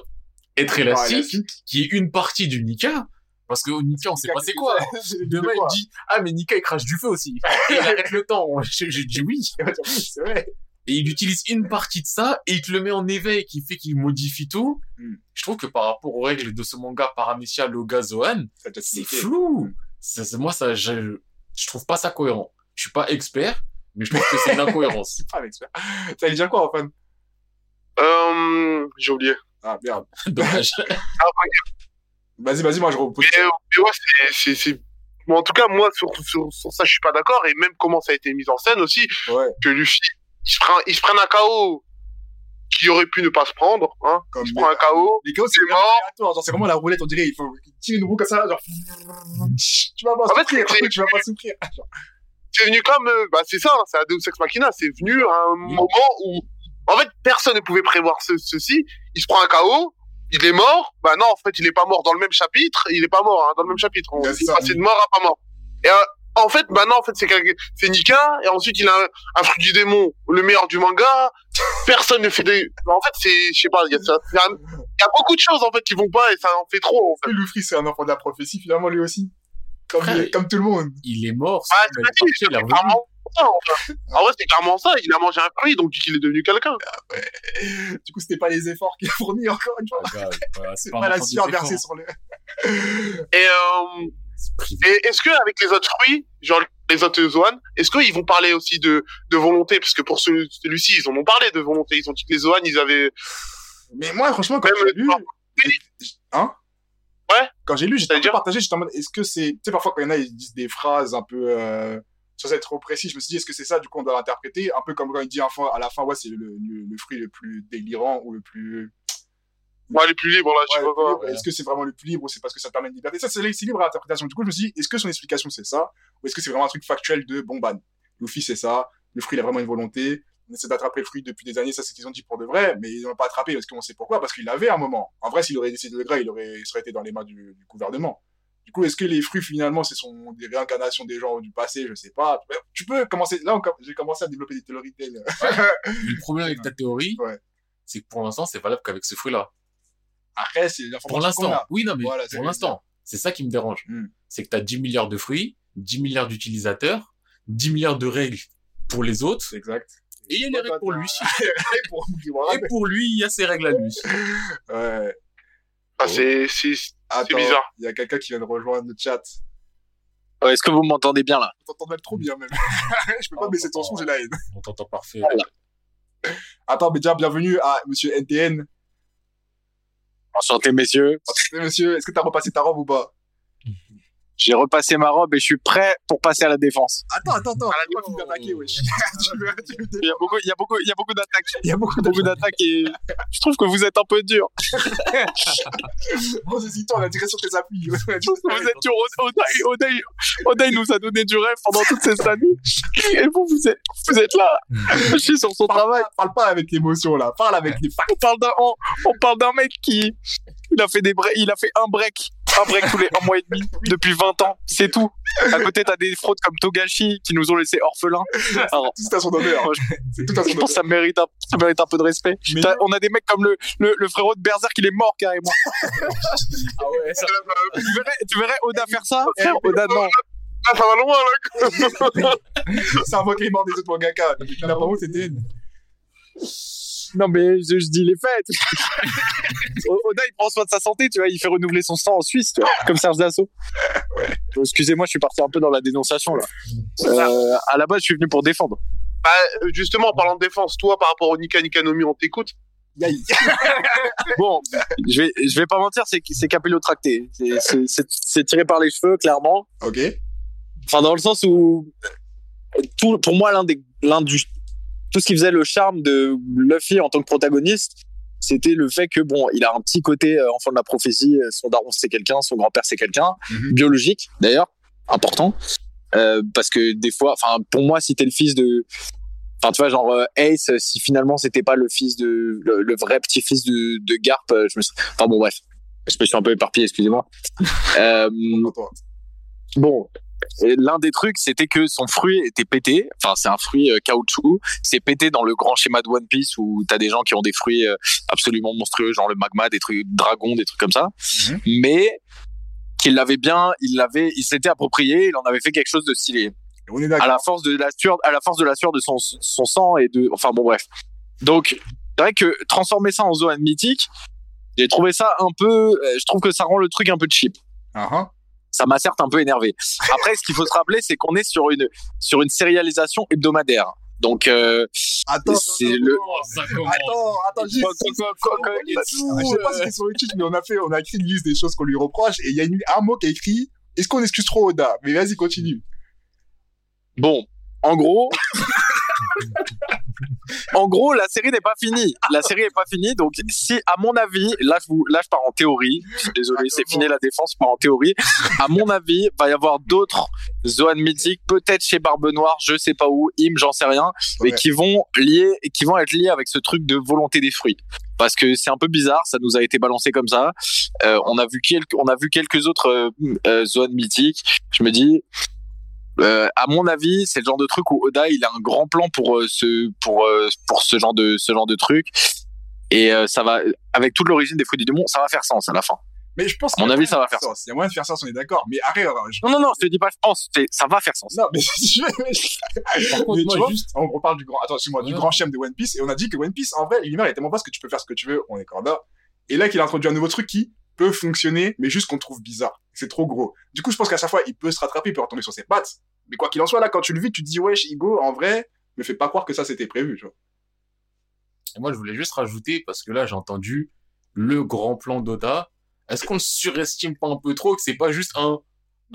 être élastique, qui est une partie du Nika. Parce que au Nika, on sait pas c'est quoi. [laughs] Demain, il dit, ah, mais Nika, il crache du feu aussi. Il [laughs] arrête le temps. J'ai j'ai dit oui. C'est vrai. Et il utilise une partie de ça et il te le met en éveil qui fait qu'il modifie tout. Hmm. Je trouve que par rapport aux règles de ce manga Paramecia Loga Zoan, Ça t'a c'est flou. Ça, c'est- moi, ça, je, je trouve pas ça cohérent. Je suis pas expert, mais je trouve que c'est une incohérence. C'est [laughs] pas un expert. Ça veut dire quoi, enfin euh, j'ai oublié. Ah, merde. [laughs] Dommage. [laughs] Vas-y, vas-y, moi, je repose. Mais, euh, mais ouais, c'est, c'est, c'est, bon, en tout cas, moi, sur, sur, sur ça, je suis pas d'accord, et même comment ça a été mis en scène aussi, Ouais, que Luffy, il se prend, il se prenne un KO qui aurait pu ne pas se prendre, hein. comme Il se prend un KO, Les chaos, c'est il mort. Genre, c'est vraiment la roulette, on dirait. Il faut tirer une roue comme ça, genre. [laughs] Tu vas pas En fait, souffrir. c'est- Tu vas pas souffrir. [laughs] C'est venu comme, euh, bah, c'est ça, hein, c'est un Deus Ex Machina, c'est venu à un moment où, en fait, personne ne pouvait prévoir ce, ceci, il se prend un KO, il est mort, bah non, en fait, il est pas mort dans le même chapitre, il est pas mort, hein, dans le même chapitre, on est passé de mort à pas mort. Et, euh, en fait, maintenant, en fait, c'est quelqu'un- c'est Nika, et ensuite, il a un, un fruit du démon, le meilleur du manga, personne ne fait des, en fait, c'est, je sais pas, il y a, y beaucoup de choses, en fait, qui vont pas, et ça en fait trop, en fait. Et Luffy, c'est un enfant de la prophétie, finalement, lui aussi. Comme, Frère, comme tout le monde. Il est mort. Ah, c'est c'est clairement ça, en fait. En vrai, c'est clairement ça, il a mangé un fruit, donc il est devenu quelqu'un. Du coup, c'était pas les efforts qu'il a fournis, encore une fois. Ah, voilà, C'est un pas la sueur versée sur le. Et, euh. Et est-ce que avec les autres fruits, genre les autres Zoan, est-ce qu'ils vont parler aussi de, de volonté? Parce que pour celui- celui-ci, ils en ont parlé de volonté. Ils ont dit que les Zoan, ils avaient. Mais moi, franchement, quand j'ai lu. Hein? Ouais. Quand j'ai lu, j'étais un peu partagé. J'étais en mode, est-ce que c'est. Tu sais, parfois, quand il y en a, ils disent des phrases un peu. Euh... sans être trop précis, je me suis dit, est-ce que c'est ça, du coup, on doit l'interpréter? Un peu comme quand il dit à la fin, ouais, c'est le, le, le fruit le plus délirant ou le plus. Ouais, les plus libres, là, je Ouais, sais pas le plus quoi. libre. Est-ce que c'est vraiment le plus libre ou c'est parce que ça permet une liberté? Ça, c'est libre à l'interprétation. Du coup, je me suis dit, est-ce que son explication, c'est ça? Ou est-ce que c'est vraiment un truc factuel de, bon, bah, Luffy, c'est ça, le fruit, il a vraiment une volonté, on essaie d'attraper le fruit depuis des années, ça, c'est ce qu'ils ont dit pour de vrai, mais ils l'ont pas attrapé parce qu'on sait pourquoi, parce qu'il l'avait à un moment. En vrai, s'il aurait décidé le gré, il aurait, il serait été dans les mains du, du gouvernement. Du coup, est-ce que les fruits, finalement, ce sont des réincarnations des gens du passé? Je sais pas. Tu peux commencer, là, com- j'ai commencé à développer des théories telles. Mais [laughs] le problème avec ta théorie, Ouais. c'est que pour l'instant, c'est valable qu'avec ce fruit-là. Après, c'est Pour l'instant. Oui, non, mais Voilà, pour l'instant. C'est ça qui me dérange. Hmm. C'est que tu as 10 milliards de fruits, 10 milliards d'utilisateurs, 10 milliards de règles pour les autres, C'est exact. et il y a les règles pour lui. [laughs] pour Et pour lui, il y a ses règles à lui. [laughs] Ouais. Ah, c'est, bizarre. Il y a quelqu'un qui vient de rejoindre le chat. Ouais, Est-ce que vous m'entendez bien là? On t'entend même trop bien, même. [laughs] je peux pas baisser ton son, j'ai la haine. On t'entend parfait. Attends, mais déjà, bienvenue à monsieur NTN. Enchanté messieurs. Eh, Monsieur, est-ce que t'as repassé ta robe ou pas? J'ai repassé ma robe et je suis prêt pour passer à la défense. Attends, attends, attends. Wesh. Il y a beaucoup, il y a beaucoup, il y a beaucoup d'attaques. Il y a beaucoup de Beaucoup d'attaques et je trouve que vous êtes un peu dur. [laughs] Bon, c'est toi, on a tiré sur tes appuis. Vous êtes dur. Odaï, Odaï, Odaï nous a donné du rêve pendant toutes ces années. Et vous, vous êtes, vous êtes là. Je suis sur son Parle travail. pas, parle pas avec l'émotion, là. Parle avec les facts. On parle d'un, on, on parle d'un mec qui, il a fait des breaks, il a fait un break, un break tous les un mois et demi depuis 20 ans. C'est tout. À côté, t'as des fraudes comme Togashi qui nous ont laissé orphelins. [laughs] Alors, Tout à son honneur. C'est tout à son je pense honneur. que ça mérite un, ça mérite un peu de respect. Mais on a des mecs comme le, le, le frérot de Berserk, il est mort carrément. [laughs] Ah ouais, ça... tu verrais, tu verrais Oda faire ça? Frère Oda, non. Ah, ça va loin, là. [laughs] C'est un morts des autres mangaka. Il y en a pas où, c'était une. Non, mais je, je dis les faits. [laughs] Oda, il prend soin de sa santé, tu vois, il fait renouveler son sang en Suisse, tu vois, comme Serge Dassault. [laughs] Euh, Excusez-moi, je suis parti un peu dans la dénonciation, là. Euh, à la base, je suis venu pour défendre. Bah, euh, justement, en parlant de défense, toi, par rapport au Nika Nikanomi, on t'écoute. [laughs] Bon, je vais, je vais pas mentir, c'est, c'est capillotracté. C'est, c'est, c'est, c'est tiré par les cheveux, clairement. Ok. Enfin, dans le sens où, tout, pour moi, l'un des, l'un du, tout ce qui faisait le charme de Luffy en tant que protagoniste, c'était le fait que bon, il a un petit côté euh, enfant de la prophétie. euh, Son daron c'est quelqu'un, son grand-père c'est quelqu'un, Mhm. biologique d'ailleurs, important, euh, parce que des fois, enfin, pour moi, si t'es le fils de, enfin, tu vois, genre euh, Ace, si finalement c'était pas le fils de, le, le vrai petit-fils de, de Garp, je me, suis- enfin bon, bref. Je me suis un peu éparpillé, excusez-moi. [laughs] Euh, bon, l'un des trucs, c'était que son fruit était pété. Enfin, c'est un fruit euh, caoutchouc. C'est pété dans le grand schéma de One Piece où t'as des gens qui ont des fruits euh, absolument monstrueux, genre le magma, des trucs dragons, des trucs comme ça. Mhm. Mais qu'il l'avait bien, il l'avait, il s'était approprié, il en avait fait quelque chose de stylé. On est À la force de la sueur, à la force de la sueur de son, son sang et de, enfin bon bref. Donc, c'est vrai que transformer ça en Zoan mythique, j'ai trouvé ça un peu, euh, je trouve que ça rend le truc un peu cheap Ah, ah. Ça m'a certes un peu énervé. Après, ce qu'il faut se rappeler, c'est qu'on est sur une sur une sérialisation hebdomadaire. Donc, euh, Attends, C'est attends, le- Oh. Attends, attends, juste. Je sais pas si c'est sur le tweet, mais on a fait, on a écrit une liste des choses qu'on lui reproche et il y a une, un mot qui est écrit. Est-ce qu'on excuse trop Oda? Mais vas-y, continue. bon, en gros, en gros, la série n'est pas finie. La série n'est pas finie. Donc, si, à mon avis, là, je vous, là, je pars en théorie. Je suis désolé, c'est fini la défense, je pars en théorie. À mon avis, va y avoir d'autres Zoan mythiques, peut-être chez Barbe Noire, je sais pas où, Im, j'en sais rien, mais Ouais. qui vont lier, qui vont être liés avec ce truc de volonté des fruits. Parce que c'est un peu bizarre, ça nous a été balancé comme ça. Euh, on a vu quelques, on a vu quelques autres euh, euh, zones mythiques. Je me dis, euh, à mon avis, c'est le genre de truc où Oda il a un grand plan pour euh, ce pour euh, pour ce genre de ce genre de truc et euh, ça va avec toute l'origine des fruits du démon, ça va faire sens à la fin. Mais je pense À mon qu'il y a avis, moyen ça va de faire sens. Il y a moyen de faire ça, on est d'accord. Mais arrête, alors, je- Non non non, je te dis pas je pense, c'est- ça va faire sens. Non, mais [laughs] je vais. Par contre, Mais moi, tu vois, juste, on, on parle du grand, attends, excuse-moi, du Ouais. grand schème de One Piece, et on a dit que One Piece, en vrai, l'univers est tellement vaste que tu peux faire ce que tu veux, on est corda. Et là, qu'il a introduit un nouveau truc qui peut fonctionner, mais juste qu'on trouve bizarre. C'est trop gros. Du coup, je pense qu'à chaque fois, il peut se rattraper, il peut retomber sur ses pattes. Mais quoi qu'il en soit, là, quand tu le vis, tu te dis, wesh, Igo, en vrai, me fais pas croire que ça c'était prévu, tu vois. Et moi, je voulais juste rajouter, parce que là, j'ai entendu le grand plan d'Oda. Est-ce qu'on le surestime pas un peu trop, que c'est pas juste un,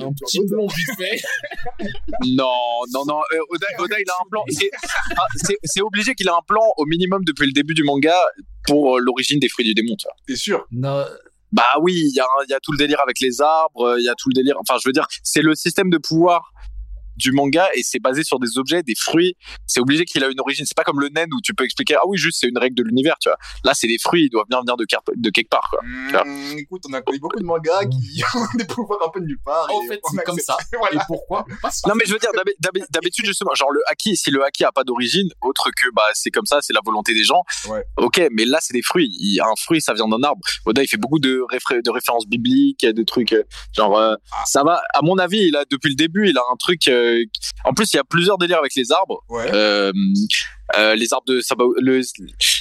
un petit plan vite fait? [laughs] Non non non, euh, Oda, Oda il a un plan. C'est ah, c'est obligé qu'il a un plan au minimum depuis le début du manga pour euh, l'origine des fruits du démon. Tu vois. T'es sûr? Non, Bah oui, il y a, tout le délire avec les arbres, il y a tout le délire. Enfin, je veux dire, c'est le système de pouvoir du manga et c'est basé sur des objets, des fruits. C'est obligé qu'il a une origine. C'est pas comme le nen où tu peux expliquer ah oui juste c'est une règle de l'univers, tu vois. Là c'est des fruits, ils doivent bien venir de, car- de quelque part quoi. Mmh, écoute, on a connu beaucoup de mangas qui [laughs] ont des pouvoirs un peu de nulle part. En fait, c'est comme ça. [laughs] voilà. Et pourquoi [laughs] Non mais je veux dire d'habi- d'habi- d'habitude justement genre le haki si le haki a pas d'origine autre que bah c'est comme ça c'est la volonté des gens. Ouais. Ok mais là c'est des fruits. Il y a un fruit ça vient d'un arbre. Oda il fait beaucoup de, réfé- de références bibliques, de trucs euh, genre euh, ça va. À mon avis il a depuis le début il a un truc. euh, en plus il y a plusieurs délires avec les arbres. Ouais. Euh, euh, les arbres de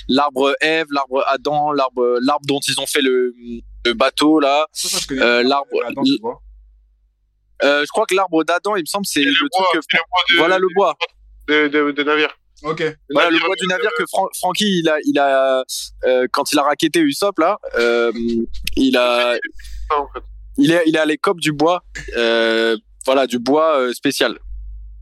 l'arbre Ève, l'arbre Adam, l'arbre l'arbre dont ils ont fait le, le bateau là. Euh, l'arbre euh, je crois que l'arbre d'Adam il me semble c'est le bois, truc que c'est le bois de- voilà le bois. de, de, de navire. Ok. Voilà le bois du navire que Fran- Francky il a il a euh, quand il a raquetté Usopp là euh, il a il est il est allé cop du bois euh, voilà du bois euh, spécial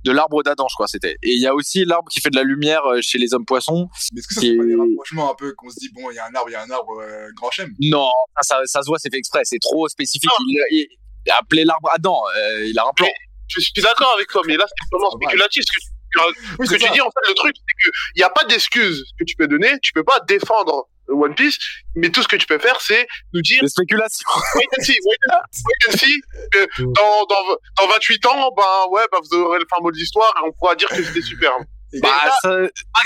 de l'arbre d'Adam je crois c'était et il y a aussi l'arbre qui fait de la lumière euh, chez les hommes poissons Mais est-ce que ça, c'est pas des rapprochements un peu qu'on se dit, bon, il y a un arbre, il y a un arbre, euh, grand chêne non ça, ça ça se voit c'est fait exprès c'est trop spécifique il, il, il a appelé l'arbre Adam euh, il a un plan Je suis d'accord avec toi, mais là, c'est purement spéculatif. Ce que tu, Oui, ce que c'est tu ça. dis, en fait, le truc, c'est que il n'y a pas d'excuse que tu peux donner. Tu peux pas défendre One Piece, mais tout ce que tu peux faire, c'est nous dire, des spéculations wait and see, wait and wait and see, que dans, dans, dans 28 ans, ben, ouais, ben, vous aurez le fin mot de l'histoire et on pourra dire que c'était superbe. Bah ça Ah,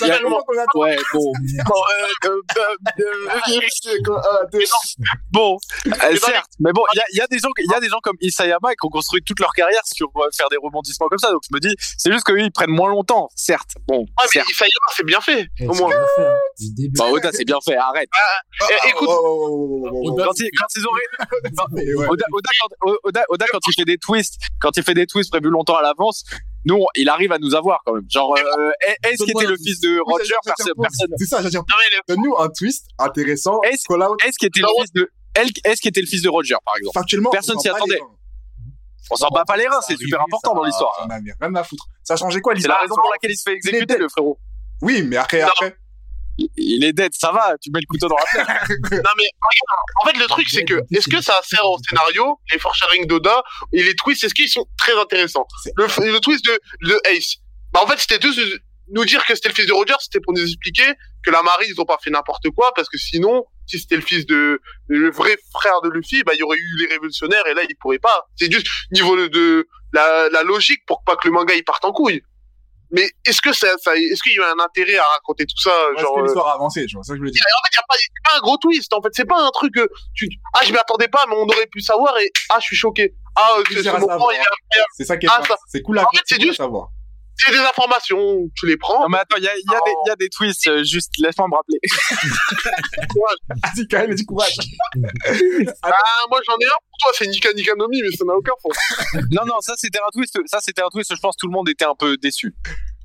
y a- totalement. qu'on attend. ouais bon [laughs] bon euh, euh, euh, Ah, euh, certes, mais bon, il y a, des gens, il y a des gens comme Isayama qui ont construit toute leur carrière sur euh, faire des rebondissements comme ça. Donc je me dis, c'est juste qu'eux ils prennent moins longtemps, certes. Bon, certes. Isayama, c'est bien fait, au moins. bien fait, hein. Bah Oda c'est bien fait, arrête. Ah, ah, écoute- Oda, Quand ils, auraient, [laughs] Oda, quand il fait des twists, quand il fait des twists prévus longtemps à l'avance, nous on- il arrive à nous avoir quand même. Genre, euh, est-ce qu'il était le fils de Roger Personne. C'est ça, j'allais dire, donne-nous un twist intéressant. Out. Est-ce qu'il était le fils de, elle- est-ce qu'il était le fils de Roger par exemple? Factuellement, Personne on s'y attendait. On s'en bat pas les reins, c'est super important dans l'histoire. Rien à foutre. Ça a changé quoi C'est la l'histoire? raison pour laquelle il se fait exécuter le frérot. Oui, mais après, après. Il est dead, ça va, tu mets le couteau dans la [laughs] plaie. Non mais regarde, en fait le truc c'est que est-ce que ça sert au scénario, les foreshadowing d'Oda et les twists, est-ce qu'ils sont très intéressants? C'est- le, le twist de, de Ace, bah en fait c'était tous nous dire que c'était le fils de Roger, c'était pour nous expliquer que la marine ils ont pas fait n'importe quoi parce que sinon si c'était le fils de le vrai frère de Luffy, bah il y aurait eu les révolutionnaires et là il pourrait pas. C'est juste niveau de, de la, la logique pour pas que le manga il parte en couille. Mais est-ce que ça, ça est-ce qu'il y a un intérêt à raconter tout ça Ouais, genre c'était euh, l'histoire avancée, tu vois, c'est ça que je voulais dire. en fait, y a pas, c'est pas un gros twist. En fait, c'est pas un truc que tu, ah, je m'y attendais pas, mais on aurait pu savoir et, ah, je suis choqué. Ah, ce, Plaisir ce à moment, savoir. il est incroyable. C'est ça qui est Ah, ça- C'est cool à En fait, c'est juste- savoir. C'est des informations, tu les prends. Non mais attends, il y a, il y, a des- il y a des twists, euh, juste laisse-moi me rappeler. Vas-y, quand même, du courage. [laughs] Ah, moi, j'en ai un pour toi, c'est Nika Nikanomi, mais ça n'a aucun sens. Non non, ça c'était un twist, ça c'était un twist, je pense que tout le monde était un peu déçu.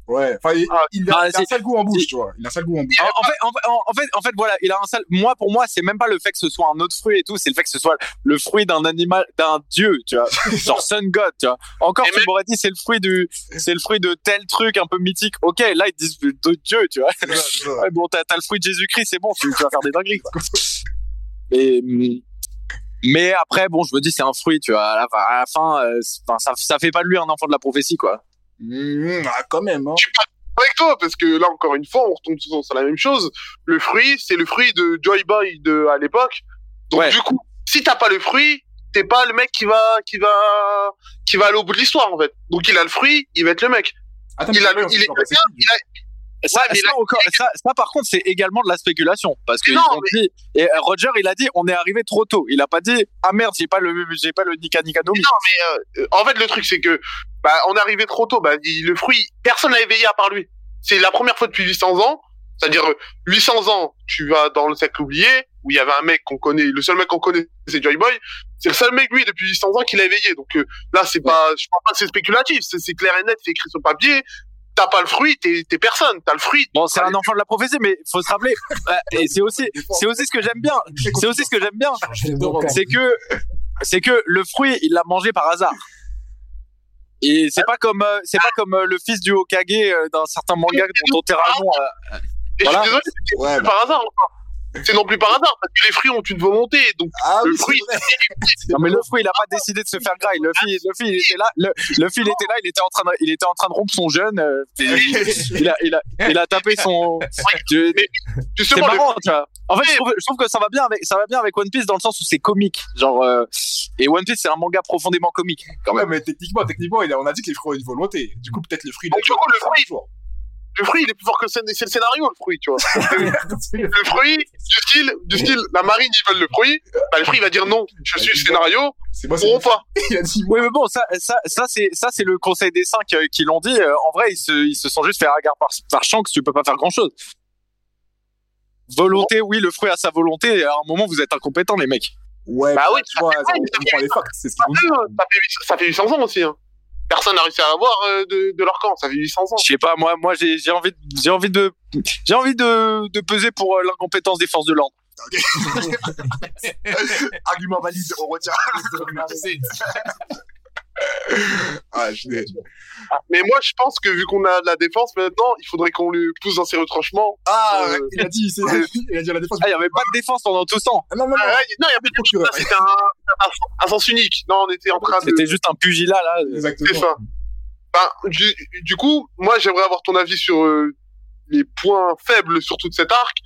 Ouais, enfin, il, Ah, il a, ah, il a un sale goût en bouche, tu vois. Il a un sale goût en bouche. En, en fait, en, fait- en fait, en fait, voilà, il a un sale. Moi, pour moi, c'est même pas le fait que ce soit un autre fruit et tout, c'est le fait que ce soit le fruit d'un animal, d'un dieu, tu vois, [laughs] genre Sun God, tu vois. Encore, Et tu même- m'aurais dit c'est le fruit du, c'est le fruit de tel truc un peu mythique. Ok, là ils disent de dieu, tu vois. Ouais, bon, t'as t'as le fruit de Jésus-Christ, c'est bon, tu, tu vas faire des dingueries. Quoi. Et, mais après, bon, je me dis c'est un fruit, tu vois. À la, fin- à la fin, euh, ça, ça fait pas de lui un enfant de la prophétie, quoi. Mmh, ah, quand même, hein. Avec toi, parce que là, encore une fois, on retombe souvent sur la même chose. Le fruit, c'est le fruit de Joy Boy de, à l'époque. Donc, Ouais. du coup, si t'as pas le fruit, t'es pas le mec qui va, qui va, qui va aller au bout de l'histoire, en fait. Donc, il a le fruit, il va être le mec. Attends, il a- on il est pas, il a- Ça, Ouais, mais ça, là- encore, ça, ça, par contre, c'est également de la spéculation. Parce que Mais non, ils ont dit, et Roger, il a dit, on est arrivé trop tôt. Il a pas dit, ah merde, j'ai pas le, j'ai pas le Nika Nika Nomi. Euh, en fait, le truc, c'est que, bah, on est arrivé trop tôt. Bah, il- le fruit, personne l'a éveillé à part lui. C'est la première fois depuis 800 ans. C'est-à-dire, euh, 800 ans, tu vas dans le cercle oublié, où il y avait un mec qu'on connaît, le seul mec qu'on connaît, c'est Joy Boy. C'est le seul mec, lui, depuis 800 ans, qui l'a éveillé. Donc, euh, là, c'est pas, je pense pas que c'est spéculatif. C'est clair et net, c'est écrit sur papier. T'as pas le fruit, t'es t'es personne. T'as le fruit. Bon, c'est un enfant de la prophétie, mais faut se rappeler, euh, [laughs] et c'est aussi, c'est aussi ce que j'aime bien. C'est aussi ce que j'aime bien. C'est que, c'est que le fruit, il l'a mangé par hasard. Et c'est pas comme, euh, c'est pas comme euh, le fils du Hokage euh, d'un certain manga dont euh, Et Voilà. je suis désolé, c'est Ouais, bah. par hasard. C'est non plus par hasard, parce que les fruits ont une volonté. Donc, Ah le oui, fruit. [laughs] Non mais le fruit il a pas décidé de se faire graille. Le fruit, le fruit il était là, le, le fruit il était là, il était en train de, il était en train de rompre son jeûne. euh, il a, il a, il a tapé son. Tu- C'est marrant, tu vois. En fait, je trouve, je trouve que ça va bien avec, ça va bien avec One Piece dans le sens où c'est comique, genre. euh, et One Piece c'est un manga profondément comique. Quand Ouais, même. mais techniquement, techniquement, on a dit que les fruits ont une volonté. Du coup, peut-être le fruit, Donc, du coup, le fruit- le fruit, il est plus fort que le, scén- c'est le scénario, le fruit, tu vois. [laughs] le fruit, du style, du style, la marine, ils veulent le fruit. Bah, le fruit, il va dire non, je suis le scénario, C'est moi, pourront pas. [laughs] Il a dit, Oui, mais bon, ça, ça, ça c'est, ça c'est le conseil des cinq euh, qui l'ont dit. Euh, en vrai, ils se, ils se sont juste fait regard par, par Shanks. Tu peux pas faire grand chose. Volonté, oui, le fruit a sa volonté. et À un moment, vous êtes incompétents, les mecs. Ouais, Bah bah oui, tu vois, ça ça, on ça fait 800 ans aussi, hein. Personne n'a réussi à l'avoir euh, de, de leur camp, ça fait 800 ans. Je sais pas, moi, moi, j'ai, j'ai envie, de- j'ai envie de, j'ai envie de, de peser pour euh, l'incompétence des forces de l'ordre. [laughs] Argument valide, on retient. [laughs] Ah, je Mais moi, je pense que vu qu'on a de la défense maintenant, il faudrait qu'on lui pousse dans ses retranchements. Ah, Euh, il a dit, c'est- il a dit la défense. Ah, il y avait pas de défense pendant tout ce temps. Ah, non, non, Ah, non. ouais, non, il y a plus de Procureur. c'était un, un, un sens unique. Non, on était en train de... C'était juste un pugilat, là. Exactement. C'est ça. Ben, du, du coup, moi, j'aimerais avoir ton avis sur euh, les points faibles sur toute cette arc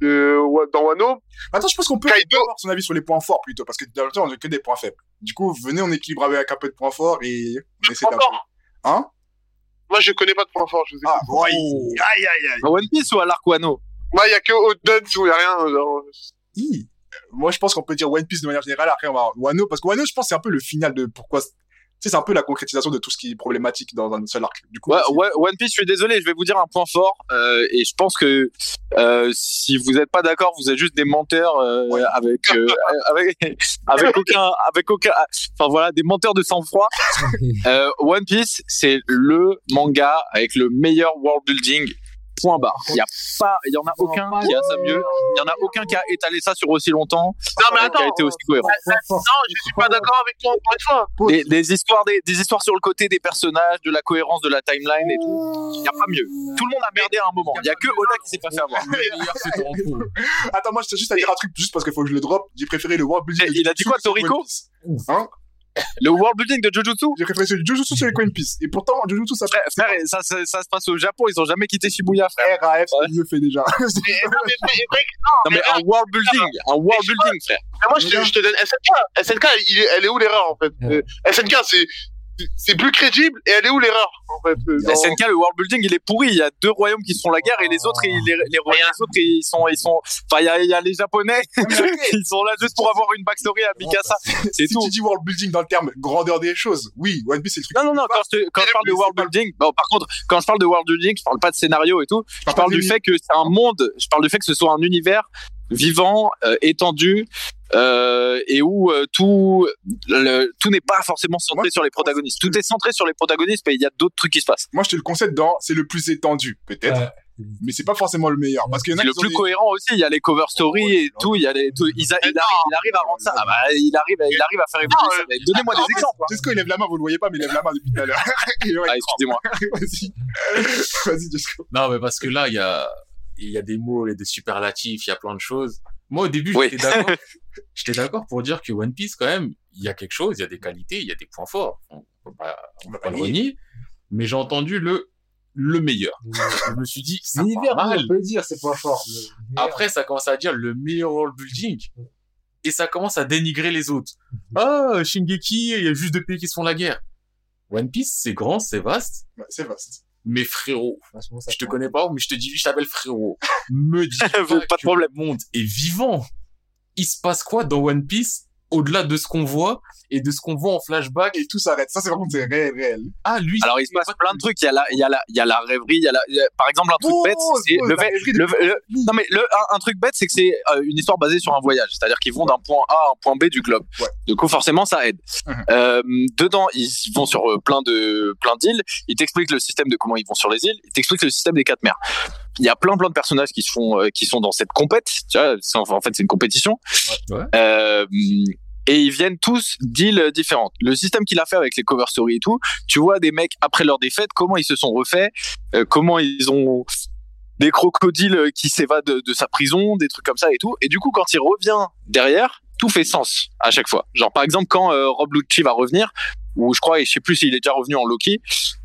dans Wano. Attends, je pense qu'on peut Kaido. avoir son avis sur les points forts plutôt, parce que dans le temps, on n'a que des points faibles. Du coup, venez, on équilibre avec un peu de points forts et on essaie d'avoir. Hein? Moi, je connais pas de points forts. Je vous Ah, écoute. ouais. Aïe, aïe, aïe. À One Piece ou à l'arc Wano? Moi, il y a que Oden où il y a rien. Genre... Hi. Moi, je pense qu'on peut dire One Piece de manière générale. Après, on va avoir Wano, parce que Wano, je pense, c'est un peu le final de pourquoi. Tu sais, c'est un peu la concrétisation de tout ce qui est problématique dans un seul arc. Du coup, ouais, One Piece, je suis désolé, je vais vous dire un point fort, euh, et je pense que euh, si vous n'êtes pas d'accord, vous êtes juste des menteurs euh, Ouais. avec, euh, [laughs] avec avec aucun avec aucun, enfin voilà, des menteurs de sang-froid. [laughs] Euh, One Piece, c'est le manga avec le meilleur world building. Point barre. Il y a pas, il y en a aucun qui a ça mieux. Il y en a aucun qui a étalé ça sur aussi longtemps, Non, mais qui attends. a été aussi cohérent. Non, je suis pas d'accord avec toi encore une fois. Des, des histoires, des, des histoires sur le côté des personnages, de la cohérence de la timeline et tout. Il y a pas mieux. Tout le monde a merdé à un moment. Il y a que Oda qui s'est pas fait avoir. Attends, moi, je tiens juste à dire un truc, juste parce qu'il faut que je le drop. J'ai préféré le world building. Et il a dit quoi, Toriko. Hein Le world building de Jujutsu. J'ai de Jujutsu sur les One Piece. Et pourtant, Jujutsu, ça Frère, frère, ça, ça, ça se passe au Japon, ils ont jamais quitté Shibuya, frère. RAF, il le fait déjà. Mais, non, mais, mais, mais, Non, mais un world building, un world building, frère. moi, je te, je te donne SNK. SNK, il est- elle est où l'erreur, en fait? Ouais. Euh, SNK, c'est c'est plus crédible, et elle est où l'erreur, en fait euh, dans- SNK, le world building, il est pourri. Il y a deux royaumes qui se font la guerre et les autres, ils, les, les, royaumes, les autres, ils sont, ils sont, enfin, il y a, il y a les japonais, [laughs] ils sont là juste pour avoir une backstory à Mikasa. C'est si tout. tu dis world building dans le terme grandeur des choses, oui, One Piece, c'est le truc. Non, non, non, quand je, te- quand je parle de world building, bon, par contre, quand je parle de world building, je parle pas de scénario et tout. Je parle du fait que c'est un monde, je parle du fait que ce soit un univers vivant, euh, étendu, euh, et où euh, tout, le, tout n'est pas forcément centré Moi, sur les protagonistes. Tout est centré sur les protagonistes, mais il y a d'autres trucs qui se passent. Moi, je te le concède dans, c'est le plus étendu, peut-être, Ouais. mais c'est pas forcément le meilleur. Parce qu'il y en a C'est le plus des- cohérent aussi. Il y a les cover stories Oh, et tout. Il y a les, tout. Il, a- il arrive, il arrive à rendre ça. Ah bah, il arrive, il arrive à faire évoluer ça. Mais Donnez-moi En des exemples. hein. Jesco, il lève la main, vous le voyez pas, mais il lève la main depuis tout à l'heure. [laughs] Ah, excusez-moi. [laughs] Vas-y. Vas-y, Jesco. Non, mais parce que là, il y a, il y a des mots et des superlatifs, il y a plein de choses. Moi, au début, Oui. j'étais d'accord. [laughs] j'étais d'accord pour dire que One Piece, quand même, il y a quelque chose, il y a des qualités, il y a des points forts. On peut pas, on peut pas le renier. Mais j'ai entendu le, le meilleur. Je me suis dit, [laughs] L'univers, part on peut dire, c'est pas fort. mais l'univers- Après, ça commence à dire le meilleur world building. Et ça commence à dénigrer les autres. Ah, Shingeki, il y a juste deux pays qui se font la guerre. One Piece, c'est grand, c'est vaste. Ouais, c'est vaste. Mais frérot, je te connais pas, mais je te dis, je t'appelle frérot. Me [laughs] dis pas, Pas de que problème. Le monde est vivant. Il se passe quoi dans One Piece? Au-delà de ce qu'on voit et de ce qu'on voit en flashback Et tout s'arrête. Ça, c'est contre, c'est réel, réel. Ah, lui. Alors, il se passe plein de trucs. Il y a la, il y a la, il y a la rêverie. Il y a la, il y a- par exemple, un truc Oh, bête, c'est oh, le de- le- le- non mais le, un, un truc bête, c'est que c'est euh, une histoire basée sur un voyage. C'est-à-dire qu'ils vont d'un point A à un point B du globe. Ouais. Du coup, forcément, ça aide. Mhm. Euh, dedans, ils vont sur euh, plein de plein d'îles. Ils t'expliquent le système de comment ils vont sur les îles. Ils t'expliquent le système des quatre mers. Il y a plein plein de personnages qui se font, euh, qui sont dans cette compète. Tu vois, en fait, c'est une compétition. Ouais. Euh, et ils viennent tous d'îles différentes. Le système qu'il a fait avec les cover stories et tout, tu vois des mecs après leur défaite, comment ils se sont refaits, euh, comment ils ont des crocodiles qui s'évadent de, de sa prison, des trucs comme ça et tout. Et du coup, quand il revient derrière, tout fait sens à chaque fois. Genre par exemple quand euh, Rob Lucci va revenir, ou je crois, et je sais plus s'il est déjà revenu en Loki,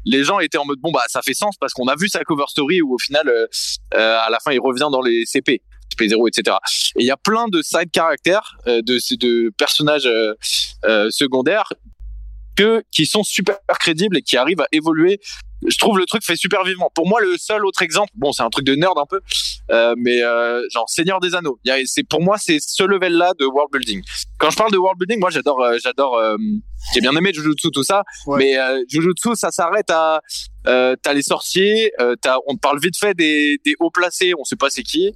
les gens étaient en mode bon bah ça fait sens parce qu'on a vu sa cover story où au final euh, euh, à la fin il revient dans les CP. CP0, etc. Et il y a plein de side caractères, euh, de, de personnages euh, euh, secondaires que, qui sont super crédibles et qui arrivent à évoluer. Je trouve le truc fait super vivement. Pour moi, le seul autre exemple, bon, c'est un truc de nerd un peu, euh, mais euh, genre Seigneur des Anneaux. Il y a- C'est pour moi, c'est ce level-là de world building. Quand je parle de world building, moi, j'adore, euh, j'adore. euh, j'ai bien aimé Jujutsu tout ça, Ouais. mais euh, Jujutsu, ça s'arrête à. Euh, t'as les sorciers, euh, t'as, on te parle vite fait des, des hauts placés, on sait pas c'est qui.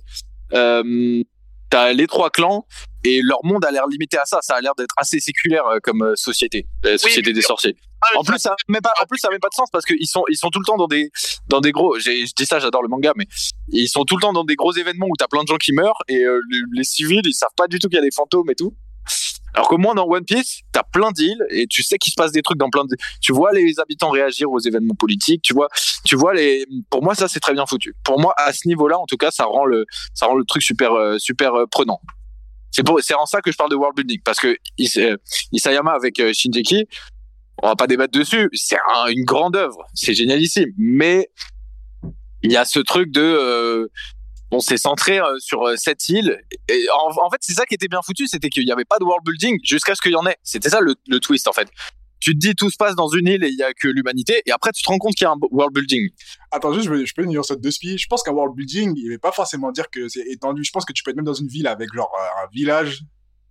Euh, t'as les trois clans et leur monde a l'air limité à ça. Ça a l'air d'être assez séculaire euh, comme euh, société, la société des sorciers. Ah, En plus, ça même pas, en plus, ça a même pas de sens parce qu'ils sont, ils sont tout le temps dans des, dans des gros. Je dis ça, j'adore le manga, mais ils sont tout le temps dans des gros événements où t'as plein de gens qui meurent et euh, les, les civils, ils savent pas du tout qu'il y a des fantômes et tout. Alors que moi, dans One Piece, t'as plein d'îles et tu sais qu'il se passe des trucs dans plein de. Tu vois les habitants réagir aux événements politiques. Tu vois, tu vois les. Pour moi, ça c'est très bien foutu. Pour moi, à ce niveau-là, en tout cas, ça rend le, ça rend le truc super, euh, super euh, prenant. C'est pour, c'est en ça que je parle de world building parce que euh, Isayama avec Shinjeki, on va pas débattre dessus. C'est un- une grande œuvre, c'est génialissime. Mais il y a ce truc de euh, bon, c'est centré euh, sur euh, cette île. Et en, en fait, c'est ça qui était bien foutu, c'était qu'il y avait pas de world building jusqu'à ce qu'il y en ait. C'était ça le, le twist en fait. Tu te dis tout se passe dans une île et il y a que l'humanité, et après tu te rends compte qu'il y a un world building. Attends, juste, je, vais- je peux nuancer de deux spies. Je pense qu'un world building, il ne veut pas forcément dire que c'est étendu. Je pense que tu peux être même dans une ville avec genre euh, un village,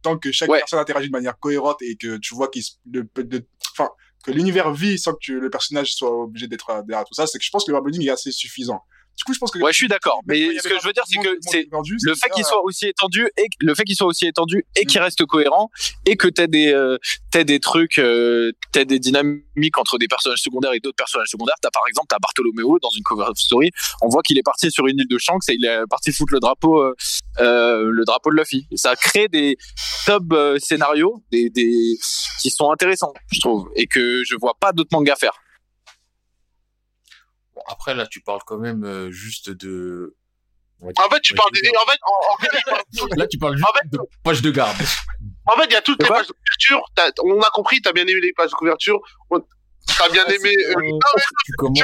tant que chaque Ouais. personne interagit de manière cohérente et que tu vois qu'il se- le- de- enfin, que l'univers vit sans que tu- le personnage soit obligé d'être derrière tout ça, c'est que je pense que le world building est assez suffisant. Du coup, je pense que Ouais, je suis d'accord. Mais ce que je veux dire, c'est que c'est le fait qu'il soit aussi étendu et le fait qu'il soit aussi étendu et Mm. qu'il reste cohérent et que t'aies des euh, t'aies des trucs euh, t'aies des dynamiques entre des personnages secondaires et d'autres personnages secondaires. T'as par exemple t'as Bartolomeo dans une cover story. On voit qu'il est parti sur une île de Shanks et il est parti foutre le drapeau euh, le drapeau de Luffy. Ça crée des top scénarios des, des qui sont intéressants je trouve et que je vois pas d'autres mangas faire après, là, tu parles quand même euh, juste de. dire- En fait, tu parles des. En fait, en, en fait, [laughs] Là, tu parles juste En fait, de poche de garde. En fait, il y a toutes les pages de couverture. On a compris, t'as bien aimé les pages de couverture. On- T'as bien aimé. euh, tu commences,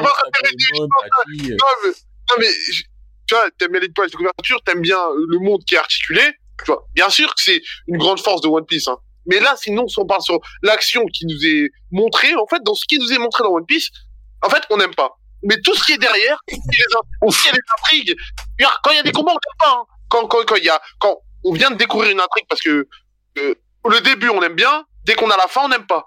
qui, euh, Non, mais, non, mais je- tu vois, t'aimes bien les pages de couverture, t'aimes bien le monde qui est articulé. Tu vois, bien sûr que c'est une grande force de One Piece. Hein. Mais là, sinon, si on parle sur l'action qui nous est montrée, en fait, dans ce qui nous est montré dans One Piece, en fait, on n'aime pas. Mais tout ce qui est derrière, il y a les, il y a les intrigues. Quand il y a des combats, on n'aime pas. hein. Quand, quand, quand il y a, quand on vient de découvrir une intrigue, parce que euh, le début, on aime bien. Dès qu'on a la fin, on n'aime pas.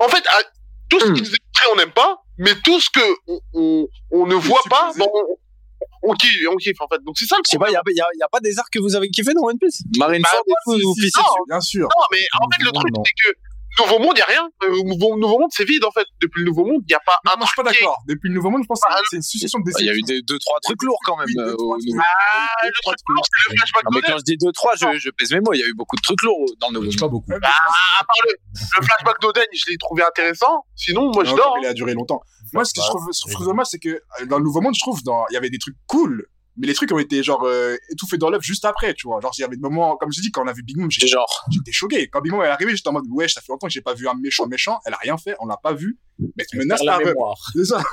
En fait, à- tout ce qui nous est montré, on n'aime pas. Mais tout ce que on, on, on ne voit pas, bon, on, on kiffe, on kiffe en fait. Donc c'est ça le Je sais pas, il y a, a, y a pas des arcs que vous avez kiffé dans One Piece? Marineford tout, vous non. Bien sûr. Non, mais en fait, le truc, c'est que Nouveau Monde, il n'y a rien. Euh, nouveau, nouveau Monde, c'est vide, en fait. Depuis le Nouveau Monde, il n'y a pas Non, un moi, je suis pas truc qui d'accord. Depuis le Nouveau Monde, je pense que c'est une succession de Il y a eu des, deux, trois trucs lourds quand même. Oui, deux, euh, trois. Ah, le truc lourd, c'est le flashback Non, mais d'Oden. quand je dis deux, trois, je, je pèse mes mots. Il y a eu beaucoup de trucs lourds dans le nouveau. je dis pas beaucoup. Bah, à part le, le flashback d'Oden, je l'ai trouvé intéressant. Sinon, moi, je Non, dors. Il a duré longtemps. Moi, ce que je trouve, je trouve dommage, c'est que euh, dans le Nouveau Monde, je trouve, il y avait des trucs cool, mais les trucs ont été genre euh, étouffés dans l'œuf juste après, tu vois. Genre, il y avait des moments, comme je dis, quand on a vu Big Mom, j'étais genre. j'étais choqué. Quand Big Mom est arrivé, j'étais en mode, ouais, ça fait longtemps que j'ai pas vu un méchant méchant. Elle a rien fait, on l'a pas vu. Mais tu menaces la ta rep. C'est ça. [laughs]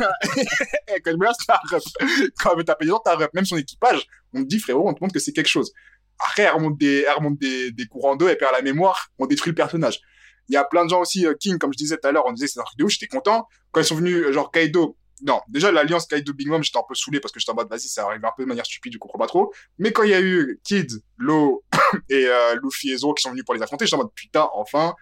Eh, quand tu menaces ta rep. Quand taper les gens, ta rep. Même son équipage, on te dit, frérot, on te montre que c'est quelque chose. Après, elle remonte des, elle remonte des, des courants d'eau, elle perd la mémoire, on détruit le personnage. Il y a plein de gens aussi, euh, King, comme je disais tout à l'heure, on disait c'est un truc de ouf, j'étais content. Quand ils sont venus, euh, genre Kaido, non, déjà l'alliance Kaido Big Mom, j'étais un peu saoulé parce que j'étais en mode, vas-y, ça arrive un peu de manière stupide, je comprends pas trop. Mais quand il y a eu Kid, Lo [coughs] et euh, Luffy et Zoro qui sont venus pour les affronter, j'étais en mode, putain, enfin,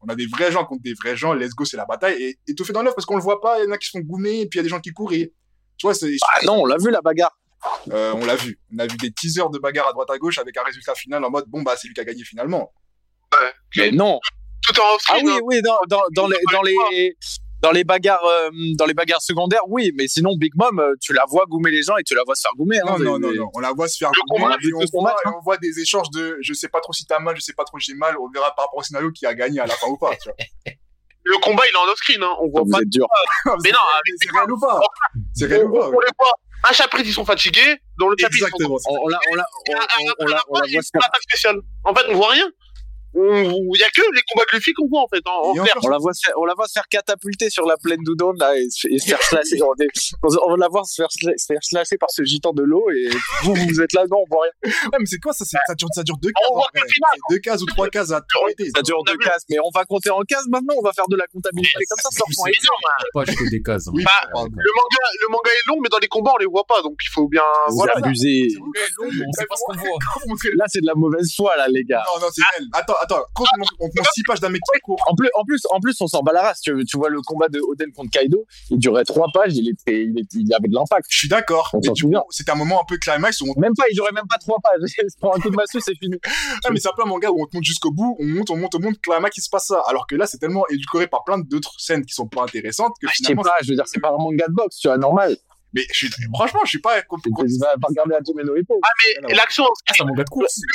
on a des vrais gens contre des vrais gens, let's go, c'est la bataille. Et étouffé dans l'œuf parce qu'on le voit pas, il y en a qui se font goumer, et puis il y a des gens qui courent et, tu vois, c'est, Ah non, on l'a vu la bagarre. euh, on l'a vu. On a vu des teasers de bagarre à droite à gauche avec un résultat final en mode, bon, bah, c'est lui qui a gagné finalement. Mais non. Tout en Ah oui, hein. oui, dans, dans, dans les, dans les, dans les bagarres, euh, dans les bagarres secondaires, oui, mais sinon Big Mom, euh, tu la vois goumer les gens et tu la vois se faire goumer. Hein, Non, non, non, non. On la voit se faire Le goumer, combat, et on, voit, match, et on voit des échanges de je sais pas trop si t'as mal, je sais pas trop si j'ai mal. On verra par rapport au scénario qui a gagné à la fin ou pas. Tu vois. Le combat, il est en off-screen. Hein. On voit Vous pas. êtes dur. [laughs] Mais non, c'est réel ou pas C'est réel ou pas on les voit. Un chapitre, ils sont fatigués. Dans le chapitre, ils sont Exactement. On, on la, on la, on, on, on la, on la voit spéciale. En fait, on voit rien. Il y a que les combats de Luffy qu'on voit, en fait. En, en clair. encore, on la voit se faire, on la voit se faire catapulter sur la plaine d'Udon là et, se- et se faire slasher. [laughs] on, est- on va la voir se faire, sla- se faire slasher par ce gitan de l'eau et vous, vous êtes là, non, on voit rien. Ouais, mais c'est quoi ça, ça, dure, ça dure deux cases. On voit en final. Deux cases ou trois cases à tout arrêter. Ça dure deux cases, mais on va compter en cases maintenant, on va faire de la comptabilité comme ça, ça reprend c'est pas jusqu'au des cases. hein. Oui, Bah. Le manga, le manga est long, mais dans les combats, on les voit pas. Donc, il faut bien. Vous Voilà. abusez. On sait pas ce qu'on voit. [laughs] Là, c'est de la mauvaise foi, là, les gars. Non, non, c'est réel. Attends, attends. Quand on, on prend six pages d'un mec qui court, En plus, en plus, en plus, on s'en bat la race. Tu, tu vois le combat de Oden contre Kaido, il durait trois pages, il était, il, était, il avait de l'impact. je suis d'accord. C'était un moment un peu climax où on Même pas, il durait même pas trois pages. Il se prend un coup de massue, c'est fini. Ah, mais c'est un peu un manga où on te monte jusqu'au bout, on monte, on monte, on monte, climax, il se passe ça. Alors que là, c'est tellement édulcoré par plein d'autres scènes qui sont pas intéressantes que Ah, Je sais pas, je veux dire, c'est pas un manga de boxe, tu vois, normal. Mais je suis, franchement, je suis pas compl- Tu vas pas regarder à Jimeno Hippo. Mais l'action, Ah, c'est un manga de course. [laughs]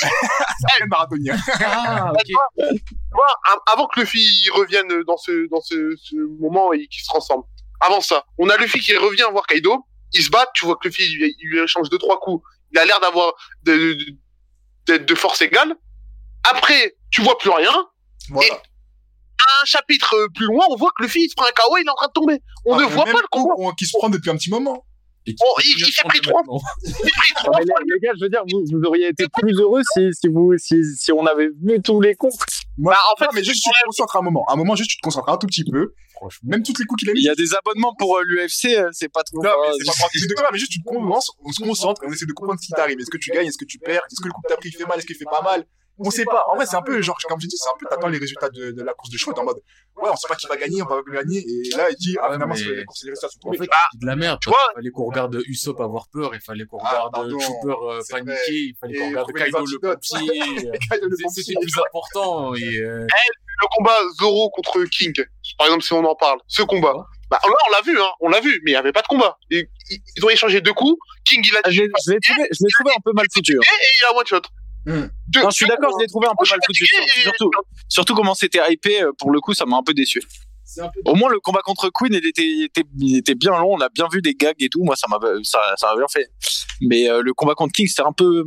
complètement marathonien. Ah, ok. avant que Luffy il revienne dans ce, dans ce, ce moment et qu'il se transforme. Avant ça, on a Luffy qui revient voir Kaido. Ils se battent, tu vois que Luffy, il, lui- il lui échange deux, trois coups. Il a l'air d'avoir de, de, d'être de force égale. Après, tu vois plus rien. Voilà. Un chapitre plus loin, on voit que Luffy, il se prend un KO, il est en train de tomber. On Ah, ne voit pas le combat. on- Qui se prend depuis un petit moment. Et qui- Oh, il- il s'est pris trois- [laughs] [laughs] les, les gars, je veux dire, vous, vous auriez été plus heureux si, si vous, si, si on avait vu tous les coups. Moi, Bah, en fait, non, mais juste tu te concentres un moment. À un moment, juste tu te concentres un tout petit peu. Franchement. Même toutes les coups qu'il a mis. Il y a des abonnements pour l'UFC, c'est pas trop. Non, mais euh, c'est pas de quoi, mais juste tu te concentres, on se concentre et on essaie de comprendre ce qui t'arrive. Est-ce que tu gagnes, est-ce que tu perds, est-ce que le coup que t'as pris il fait mal, est-ce qu'il fait pas mal? On sait pas. En vrai, c'est un peu, genre, comme je dis, c'est un peu, t'attends les résultats de, de la course de t'es en mode, ouais, on sait pas qui va gagner, on va gagner, et là, il dit, ah, Ouais, finalement, mais- c'est les résultats sont En tombés. fait, c'est de la merde. tu vois. qu'il fallait qu'on regarde Usopp avoir peur, il fallait qu'on Ah, regarde Chopper euh, paniquer, il fallait Et qu'on regarde [laughs] Kaido le pompier. C'était plus important. Et, euh, le combat Zoro contre King, par exemple, si on en parle, ce combat. Bah, là, on l'a vu, hein, on l'a vu, mais il n'y avait pas de combat. Et, ils ils ont échangé deux coups. King, il a Ah, dit, Je l'ai je l'ai trouvé, je l'ai trouvé un peu mal foutu. hein. et il a one shot. Non, je suis d'accord, je l'ai trouvé un peu mal foutu. Surtout, surtout comment c'était hypé, euh, pour le coup, ça m'a un peu déçu. C'est un peu Au moins, le combat contre Queen, il était, il était, il était bien long, on a bien vu des gags et tout. Moi, ça m'a, ça, ça m'a bien fait. Mais euh, le combat contre King, c'était un peu,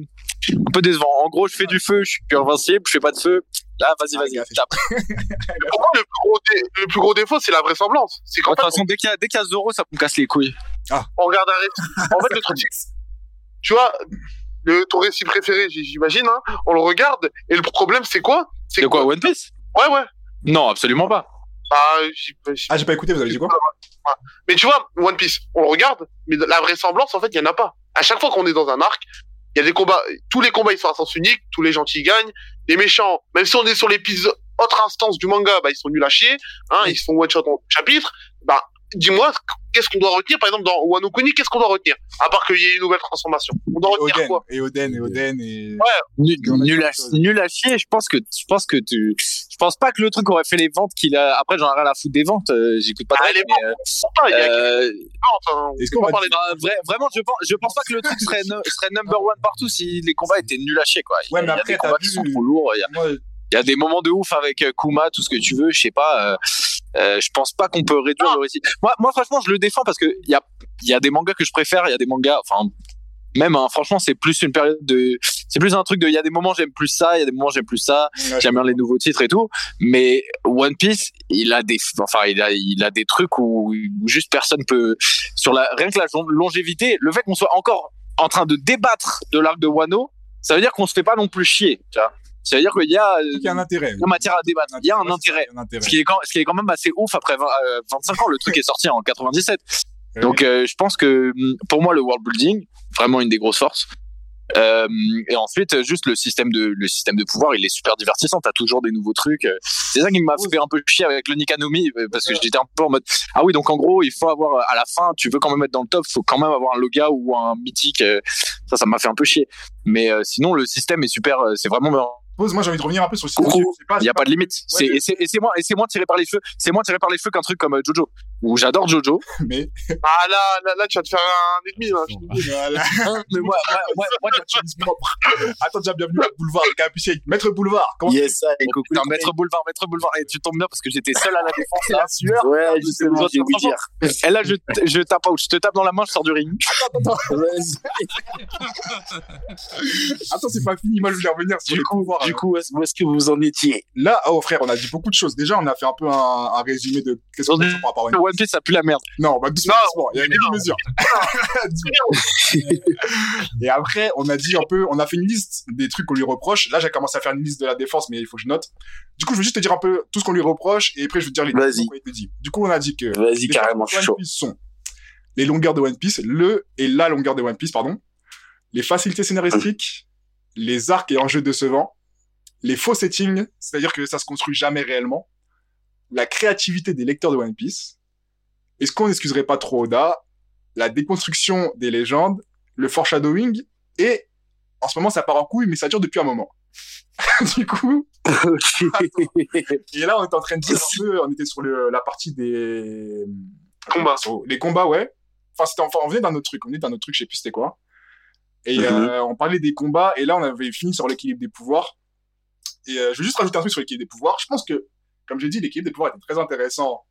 un peu décevant. En gros, je fais du feu, je suis invincible, je fais pas de feu. Là, vas-y, Ah, vas-y, fais tape. [laughs] Pour moi, le plus gros, dé- le plus gros défaut, c'est la vraisemblance? C'est De toute façon, dès qu'il y a, y Zoro, ça me casse les couilles. on regarde un. [laughs] En fait, le truc, tu vois, le, ton récit préféré, j'imagine, hein, on le regarde, et le problème, c'est quoi? C'est quoi, One Piece? Ouais, ouais. Non, absolument pas. Bah, Ah, j'ai pas écouté, vous avez dit quoi? Mais tu vois, One Piece, on le regarde, mais la vraisemblance, en fait, il y en a pas. À chaque fois qu'on est dans un arc, il y a des combats, tous les combats, ils sont à sens unique, tous les gentils gagnent, les méchants, même si on est sur l'épisode, autre instance du manga, bah, ils sont nuls à chier, hein, ils se font one shot en chapitre, bah, dis-moi, qu'est-ce qu'on doit retenir, par exemple, dans Wano Kuni, qu'est-ce qu'on doit retenir? À part qu'il y ait une nouvelle transformation? On doit Et retenir Oden, quoi? et Oden, et Oden, et... A nul à, nul à chier. Je pense que, je pense que tu, je pense pas que le truc aurait fait les ventes qu'il a. Après, j'en ai rien à foutre des ventes. euh, J'écoute pas. Ah, les mais, euh, Ah, il y a euh, quelques ventes, hein. Est-ce qu'on On va va parler vrai- vraiment, je pense, je pense pas que le truc serait, no- serait number one partout si les combats étaient nuls à chier, quoi. Il y a- Ouais, mais il y a après, des combats qui sont trop lourds. Il y a, Moi, il y a des moments de ouf avec euh, Kuma, tout ce que tu veux. Je sais pas. Euh, euh, je pense pas qu'on peut réduire Ah. le récit. Moi, moi, franchement, je le défends parce que il y a, y a des mangas que je préfère. Il y a des mangas, enfin, même, hein, franchement, c'est plus une période de, c'est plus un truc de, il y a des moments j'aime plus ça, il y a des moments j'aime plus ça. ouais, J'aime bien les nouveaux titres et tout, mais One Piece, il a des, enfin, il a, il a des trucs où, où juste personne peut, sur la, rien que la lon- longévité, le fait qu'on soit encore en train de débattre de l'arc de Wano, ça veut dire qu'on se fait pas non plus chier, tu vois. Ça veut dire qu'il y a, euh, il y a un intérêt. il matière à débattre. Il y a un intérêt. Ce qui est quand, ce qui est quand même assez ouf après 20, euh, 25 ans. Le truc est sorti en 97. Donc, euh, je pense que hum, pour moi, le world building, vraiment une des grosses forces. Euh, et ensuite, juste le système de le système de pouvoir, il est super divertissant. T'as toujours des nouveaux trucs. C'est ça qui m'a fait un peu chier avec le Nikanomi parce que j'étais un peu en mode ah oui donc en gros il faut avoir à la fin tu veux quand même être dans le top, faut quand même avoir un Loga ou un mythique. Ça, ça m'a fait un peu chier. Mais euh, sinon le système est super. C'est vraiment Pause, moi j'ai envie de revenir un peu sur il y a pas de limite. Ouais, et c'est et c'est moins et c'est moins tiré par les cheveux. C'est moins tiré par les cheveux qu'un truc comme euh, Jojo. Où j'adore Jojo. [laughs] Mais, [laughs] Ah, là, là, là, tu vas te faire un ennemi, là. je te le dis. voilà. [laughs] mais moi moi moi, moi Tu dis propre. Attends, déjà, bienvenue au boulevard, le capucin. Maître boulevard. Comment Yes, ça, et coucou. Putain, maître boulevard, maître boulevard. Et tu tombes bien parce que j'étais seul à la défense. La sueur. Ouais, justement, j'ai oublié de dire. Et là, je, je tape out. Je te tape dans la main, je sors du ring. Attends, c'est pas fini. Moi, je voulais revenir sur Du les coup, pouvoirs. Du coup, où est-ce que vous en étiez? Là, oh frère, on a dit beaucoup de choses. Déjà, on a fait un peu un, un résumé de qu'est-ce qu'on pense par rapport à une... One Piece, ça pue la merde. Non, bah doucement, doucement. Il y a une mesure. [laughs] Et après, on a dit un peu, on a fait une liste des trucs qu'on lui reproche. Là, j'ai commencé à faire une liste de la défense, mais il faut que je note. Du coup, je vais juste te dire un peu tout ce qu'on lui reproche et après, je vais te dire les Vas-y. dit. Du coup, on a dit que Vas-y, les carrément, je choses suis de One chaud. Piece sont les longueurs de One Piece, le et la longueur de One Piece, pardon, les facilités scénaristiques, les arcs et enjeux décevants, les faux settings, c'est-à-dire que ça se construit jamais réellement, la créativité des lecteurs de One Piece, est-ce qu'on n'excuserait pas trop Oda, la déconstruction des légendes, le foreshadowing, et en ce moment ça part en couille, mais ça dure depuis un moment. [laughs] du coup, et là on est en train de dire un peu, on était sur le, la partie des Combats. sur les combats, ouais. Enfin, c'était, enfin, on venait d'un autre truc, on venait d'un autre truc, je sais plus c'était quoi. Et euh, on parlait des combats, et là on avait fini sur l'équilibre des pouvoirs. Et euh, je vais juste rajouter un truc sur l'équilibre des pouvoirs. Je pense que, comme j'ai dit, l'équilibre des pouvoirs était très intéressant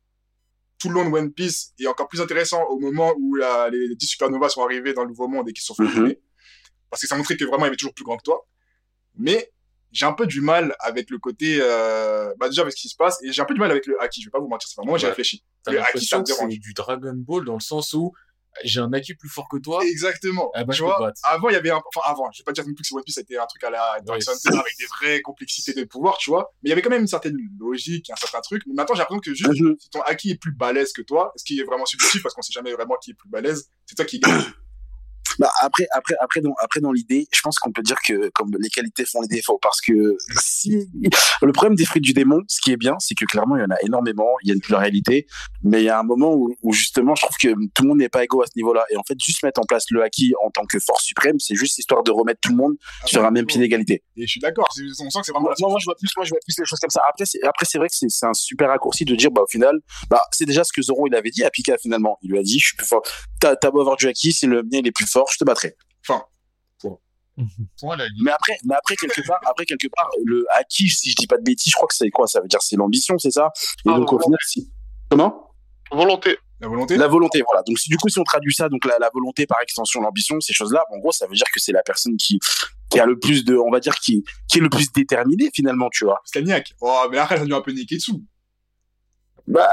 tout le long de One Piece, et encore plus intéressant au moment où la- les 10 supernovas sont arrivés dans le Nouveau Monde et qui sont Mhm. fusionnés. Parce que ça montrait que vraiment il y avait toujours plus grand que toi. Mais j'ai un peu du mal avec le côté, euh, bah déjà avec ce qui se passe, et j'ai un peu du mal avec le haki, je vais pas vous mentir, c'est pas moi, j'ai Ouais. réfléchi. T'as Le haki, ça l'impression que c'est du Dragon Ball dans le sens où j'ai un acquis plus fort que toi. Exactement. Ah bah, tu vois, avant, il y avait un, enfin, avant, je vais pas dire non plus que c'est One Piece, c'était un truc à la Dark avec des vraies complexités de pouvoir, tu vois. Mais il y avait quand même une certaine logique, un certain truc. Mais maintenant, j'ai l'impression que juste, si ton acquis est plus balèze que toi, ce qui est vraiment subjectif parce qu'on sait jamais vraiment qui est plus balèze, c'est toi qui gagne. Bah, après, après, après, dans, après, dans l'idée, je pense qu'on peut dire que comme les qualités font les défauts, parce que si le problème des fruits du démon, ce qui est bien, c'est que clairement il y en a énormément, il y a une pluralité, mais il y a un moment où, où justement, je trouve que tout le monde n'est pas égaux à ce niveau-là, et en fait, juste mettre en place le haki en tant que force suprême, c'est juste histoire de remettre tout le monde sur un même pied d'égalité. Et je suis d'accord. c'est- On sent que c'est vraiment Moi, je vois plus, moi, je vois plus les choses comme ça. Après, c'est, après, c'est vrai que c'est, c'est un super raccourci de dire, bah, au final, bah, c'est déjà ce que Zoro, il avait dit à Pika, finalement. Il lui a dit, je suis plus fort. T'as, beau avoir du haki, si le mien, il est plus fort, je te battrai. Enfin, Point la Mais après, mais après, quelque part, après, quelque part, le haki, si je dis pas de bêtises, je crois que c'est quoi? Ça veut dire c'est l'ambition, c'est ça? Et Ah, donc, au final, si, comment? Volonté. la volonté? La volonté, voilà. Donc, du coup, si on traduit ça, donc la, la volonté par extension, l'ambition, ces choses-là, bon, en gros, ça veut dire que c'est la personne qui, qui a le plus de, on va dire, qui, qui est le plus déterminé finalement, tu vois. Staniak. Oh, mais après, ça devient un peu Neketsu. Bah,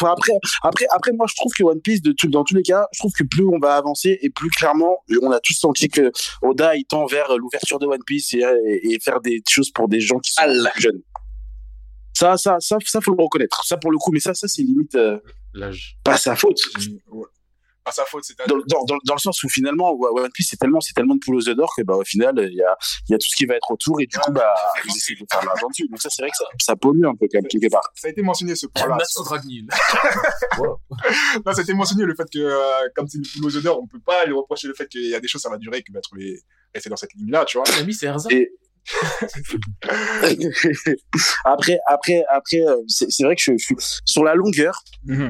après, après, après, moi, je trouve que One Piece, de tout, dans tous les cas, je trouve que plus on va avancer et plus clairement, on a tous senti que Oda, il tend vers l'ouverture de One Piece et, et, et faire des choses pour des gens qui sont plus jeunes. Ça, ça, ça, ça, faut le reconnaître. Ça, pour le coup, mais ça, ça, c'est limite euh, L'âge. pas sa faute. Ouais. Pas sa faute, c'est Dans, dans, dans, dans le sens où finalement, One Piece, c'est tellement, c'est tellement de poules aux œufs d'or que, bah, au final, il y a, il y a tout ce qui va être autour et du coup, bah, ils essaient de faire l'argent dessus. Donc ça, c'est vrai que ça, ça pollue un peu, quand même, quelque part. Ça a été mentionné, ce point-là. Dragnil. [laughs] Non, ça a été mentionné, le fait que, euh, comme c'est une poule aux œufs d'or, on peut pas lui reprocher le fait qu'il y a des choses, ça va durer, qu'il va trouver, rester dans cette ligne-là, tu vois. C'est Erza. Et- [laughs] après, après, après, euh, c'est vrai que je, je suis sur la longueur.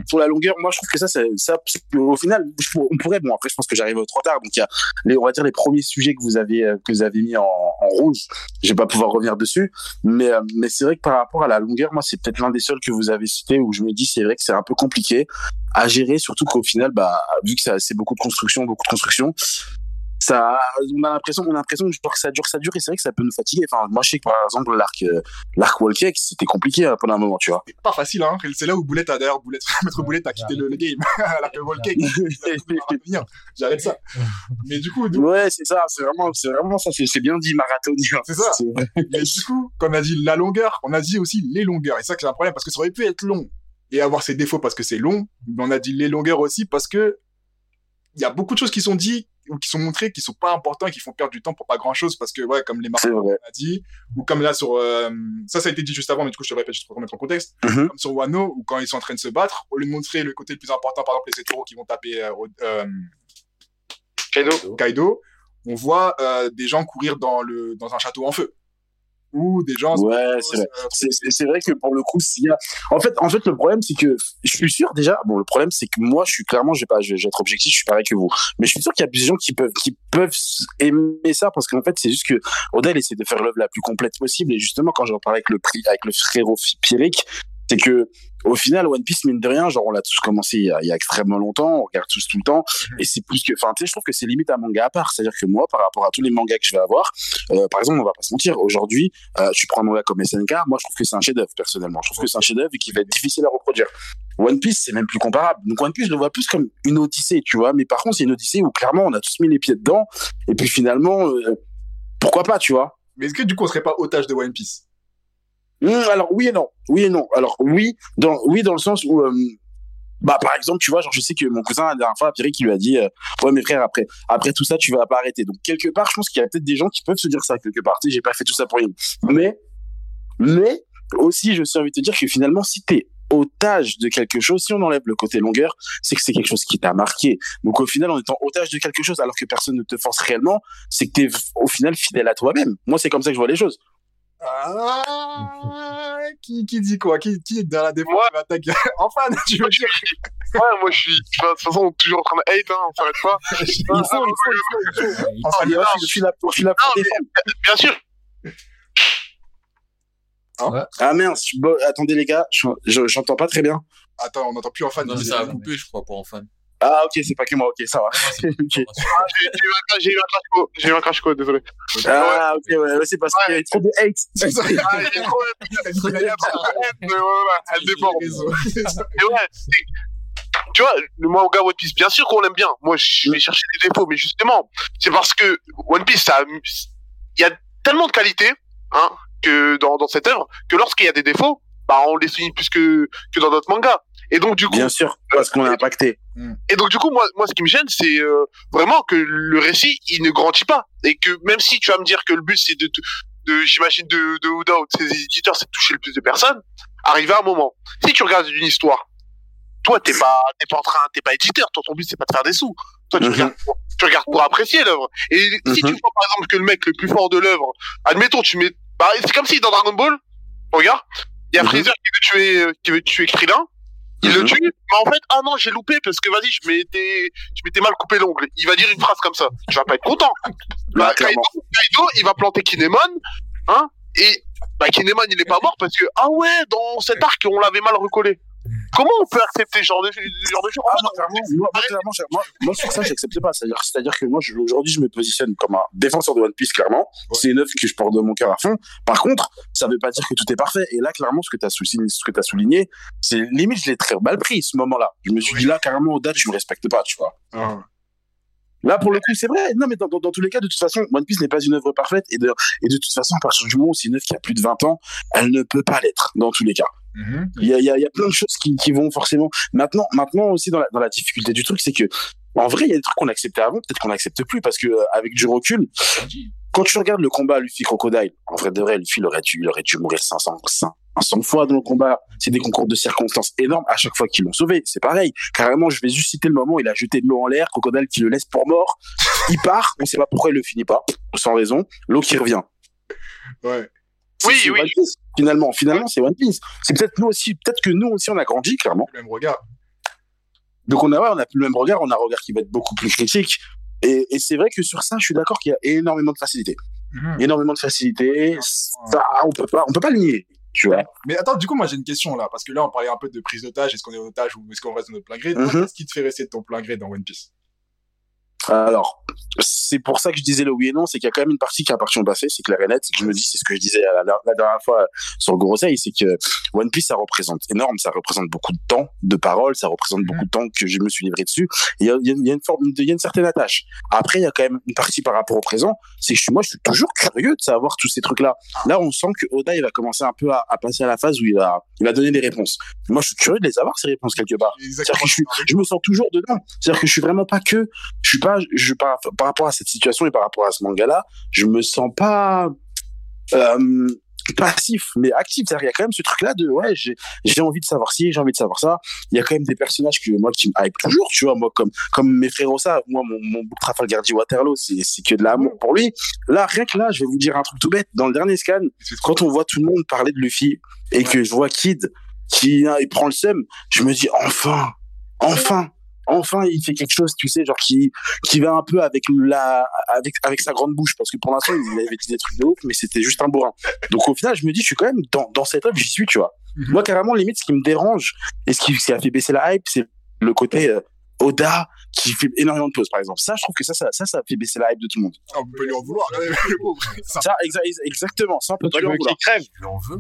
Sur la longueur, moi, je trouve que ça, ça, ça au final, je on pourrait. Bon, après, je pense que j'arrive trop tard. Donc, il y a, les, on va dire les premiers sujets que vous avez euh, que vous avez mis en, en rouge. Je vais pas pouvoir revenir dessus, mais euh, mais c'est vrai que par rapport à la longueur, moi, c'est peut-être l'un des seuls que vous avez cité où je me dis, c'est vrai que c'est un peu compliqué à gérer, surtout qu'au final, bah, vu que ça, c'est beaucoup de construction, beaucoup de construction. Ça, on a l'impression, on a l'impression que ça dure, ça dure, et c'est vrai que ça peut nous fatiguer. Enfin, moi, je sais que par exemple, l'arc, euh, l'arc Walkex, c'était compliqué hein, pendant un moment, tu vois. C'est pas facile, hein. C'est là où Boulette a, d'ailleurs, Boulette, [laughs] Maître Boulette a quitté le, le game. [laughs] Que Volcake, [laughs] j'arrête ça. Mais du coup, du- Ouais, c'est ça, c'est vraiment, c'est vraiment ça, c'est bien dit, marathonien. C'est ça. Mais du coup, comme on a dit la longueur, on a dit aussi les longueurs. Et ça, c'est un problème parce que ça aurait pu être long et avoir ses défauts parce que c'est long. Mais on a dit les longueurs aussi parce que il y a beaucoup de choses qui sont dites ou qui sont montrées qui sont pas importantes et qui font perdre du temps pour pas grand chose parce que, ouais, comme les marques a dit, ou comme là sur, euh, ça, ça a été dit juste avant, mais du coup, je te le répète juste pour remettre en contexte. Mhm. Comme sur Wano, où quand ils sont en train de se battre, au lieu de montrer le côté le plus important, par exemple, les Setoro qui vont taper, euh, euh, Kaido. Kaido, on voit euh, des gens courir dans le dans un château en feu ou des gens Ouais, c'est vrai. euh, C'est- vrai que pour le coup, s'il y a, en fait, en fait, le problème, c'est que je suis sûr déjà. Bon, le problème, c'est que moi, je suis clairement, je vais pas, je vais être objectif, je suis pareil que vous. Mais je suis sûr qu'il y a des gens qui peuvent, qui peuvent aimer ça parce qu'en fait, c'est juste que Oda, il essaie de faire l'œuvre la plus complète possible. Et justement, quand j'en parlais avec le prix, avec le frérot Pierrick, c'est que au final, One Piece, mine de rien, genre, on l'a tous commencé il y, a, il y a extrêmement longtemps, on regarde tous tout le temps, et c'est plus que, enfin, tu sais, je trouve que c'est limite un manga à part. C'est-à-dire que moi, par rapport à tous les mangas que je vais avoir, euh, par exemple, on va pas se mentir, aujourd'hui, euh, tu prends un manga comme SNK, moi, je trouve que c'est un chef-d'œuvre, personnellement. Je trouve que c'est un chef-d'œuvre et qui va être difficile à reproduire. One Piece, c'est même plus comparable. Donc, One Piece, je le vois plus comme une odyssée, tu vois, mais par contre, c'est une odyssée où clairement, on a tous mis les pieds dedans, et puis finalement, euh, pourquoi pas, tu vois? Mais est-ce que du coup, on serait pas otage de One Piece? Alors oui et non, oui et non. Alors oui, dans oui dans le sens où euh, bah par exemple tu vois genre je sais que mon cousin la dernière fois Pierre qui lui a dit euh, ouais mes frères après après tout ça tu vas pas arrêter. Donc quelque part je pense qu'il y a peut-être des gens qui peuvent se dire ça quelque part. Tu sais j'ai pas fait tout ça pour rien. Mais mais aussi je suis envie de te dire que finalement si t'es otage de quelque chose, si on enlève le côté longueur, c'est que c'est quelque chose qui t'a marqué. Donc au final, en étant otage de quelque chose alors que personne ne te force réellement, c'est que t'es au final fidèle à toi-même. Moi, c'est comme ça que je vois les choses. Ah, qui, qui dit quoi? Qui, qui est dans la défense Moi- qui attaque [laughs] Enfin, tu veux dire Ouais, moi, je suis, de toute façon, toujours en train de hate, hein, on s'arrête pas. Il faut, il faut, faut, Ah, je suis là pour, je suis là pour Non, mais-. Bien sûr. Ah merde, je- attendez les gars, je- je- j'entends pas très bien. Attends, on n'entend plus enfin. Non, mais ça a coupé, je crois, pour Enfan. Ah ok, c'est pas que moi, ok, ça va. [laughs] Ok. J'ai j'ai eu un crash code. J'ai eu un crash code, désolé. Ah ok, ouais, ouais, c'est parce qu'il y a trop de hate. [laughs] C'est ça. Ah, il y a trop de- mais voilà, elle déborde. Et ouais, tu vois, le manga One Piece, bien sûr qu'on l'aime bien. Moi, je vais chercher des défauts, mais justement, c'est parce que One Piece, ça, il y a tellement de qualités, hein, que dans, dans cette œuvre, que lorsqu'il y a des défauts, bah, on les souligne plus que, que dans d'autres mangas. Et donc, du coup, Bien sûr, parce qu'on est impacté. et donc du coup, moi, moi, ce qui me gêne, c'est euh, vraiment que le récit, il ne grandit pas, et que même si tu vas me dire que le but, c'est de, de, de- j'imagine, de, de Oda ou de ses éditeurs, c'est de toucher le plus de personnes, arrivé à un moment, si tu regardes une histoire, toi, t'es pas, t'es pas en train, t'es pas éditeur, toi, ton but, c'est pas de faire des sous. Toi, tu Mhm. regardes, pour, tu regardes pour apprécier l'œuvre. Et si Mhm. tu vois, par exemple, que le mec le plus fort de l'œuvre, admettons, tu mets, bah, c'est comme si dans Dragon Ball, regarde, il y a Mhm. Freezer qui veut tuer, euh, qui veut tuer Krillin, il le Mhm. tue, mais en fait, ah non, j'ai loupé parce que vas-y, je m'étais, je m'étais mal coupé l'ongle. Il va dire une phrase comme ça. Tu vas pas être content. [laughs] Bah, Bah. Kaido, Kaido, il va planter Kinemon, hein, et, bah, Kinemon, il est pas mort parce que, ah ouais, dans cet arc, on l'avait mal recollé. Comment on peut accepter ce genre de, ce genre de choses? Ah, moi, clairement, moi, moi, moi, moi, sur ça, j'accepte pas. C'est-à-dire, c'est-à-dire que moi, je- aujourd'hui, je me positionne comme un défenseur de One Piece, clairement. C'est une œuvre que je porte de mon cœur à fond. Par contre, ça veut pas dire que tout est parfait. Et là, clairement, ce que tu as souligné, ce que t'as souligné, c'est limite, je l'ai très mal pris, ce moment-là. Je me suis dit, là, carrément, Oda, tu me respectes pas, tu vois. Ah. Là, pour le coup, c'est vrai. Non, mais dans, dans, dans tous les cas, de toute façon, One Piece n'est pas une œuvre parfaite. Et de, et de toute façon, à partir du moment où c'est une œuvre qui a plus de 20 ans, elle ne peut pas l'être, dans tous les cas. Il y a, il y, a, il y a plein de choses qui, qui vont forcément. Maintenant, maintenant aussi dans la, dans la difficulté du truc, c'est que en vrai, il y a des trucs qu'on acceptait avant, peut-être qu'on n'accepte plus parce que euh, avec du recul, quand tu regardes le combat Luffy Crocodile, en vrai de vrai, Luffy il aurait dû, il aurait dû mourir 500, 500 fois dans le combat. C'est des concours de circonstances énormes à chaque fois qu'ils l'ont sauvé. C'est pareil. Carrément, je vais juste citer le moment où il a jeté de l'eau en l'air, Crocodile qui le laisse pour mort. Il part, on sait pas pourquoi il le finit pas, sans raison. L'eau qui revient. Ouais. Oui, oui. Finalement, finalement, c'est One Piece. C'est peut-être nous aussi, peut-être que nous aussi on a grandi, clairement. Le même regard. Donc on a, ouais, on a plus le même regard, on a un regard qui va être beaucoup plus critique. Et, et c'est vrai que sur ça, je suis d'accord qu'il y a énormément de facilité. Mhm. Énormément de facilité. Ça, on peut pas, on peut pas le nier. Tu vois. Mais attends, du coup, moi j'ai une question là, parce que là on parlait un peu de prise d'otage, est-ce qu'on est en otage ou est-ce qu'on reste de notre plein gré? Mhm. Qu'est-ce qui te fait rester de ton plein gré dans One Piece? Alors, c'est pour ça que je disais le oui et non, c'est qu'il y a quand même une partie qui appartient au passé, c'est clair et net. Je me dis, c'est ce que je disais la, la- la dernière fois sur le Gorosei, c'est que One Piece, ça représente énorme, ça représente beaucoup de temps, de paroles, ça représente beaucoup de temps que je me suis livré dessus. Il y a, il y a- il y a une forme, il y a une certaine attache. Après, il y a quand même une partie par rapport au présent, c'est que je moi, je suis toujours curieux de savoir tous ces trucs-là. Là, on sent que Oda, il va commencer un peu à, à passer à la phase où il va, il va donner des réponses. Moi, je suis curieux de les avoir, ces réponses, quelque part. C'est-à-dire que je, suis, je me sens toujours dedans. C'est-à-dire que je suis vraiment pas que, je suis pas, je par, par rapport à cette situation et par rapport à ce manga-là, je me sens pas euh, passif, mais actif. C'est-à-dire qu'il y a quand même ce truc-là de, ouais, j'ai, j'ai envie de savoir ci, j'ai envie de savoir ça. Il y a quand même des personnages que moi qui me hype toujours, tu vois, moi comme comme mes frères ça, moi mon mon bouc Trafalgar dit Waterloo, c'est c'est que de l'amour pour lui. Là, rien que là, je vais vous dire un truc tout bête. Dans le dernier scan, quand on voit tout le monde parler de Luffy et que je vois Kid qui hein, il prend le seum, je me dis enfin, enfin, enfin il fait quelque chose, tu sais, genre qui qui va un peu avec la avec avec sa grande bouche parce que pour l'instant il avait dit des trucs de ouf, mais c'était juste un bourrin. Donc au final, je me dis je suis quand même dans dans cette œuvre, j'y suis, tu vois. Mhm. Moi carrément limite ce qui me dérange et ce qui, ce qui a fait baisser la hype, c'est le côté euh, Oda qui fait énormément de pauses par exemple. Ça je trouve que ça ça ça, ça fait baisser la hype de tout le monde. On peut lui en vouloir, Ça exa- exactement, ça on peut pas lui en vouloir. crève l'en veux.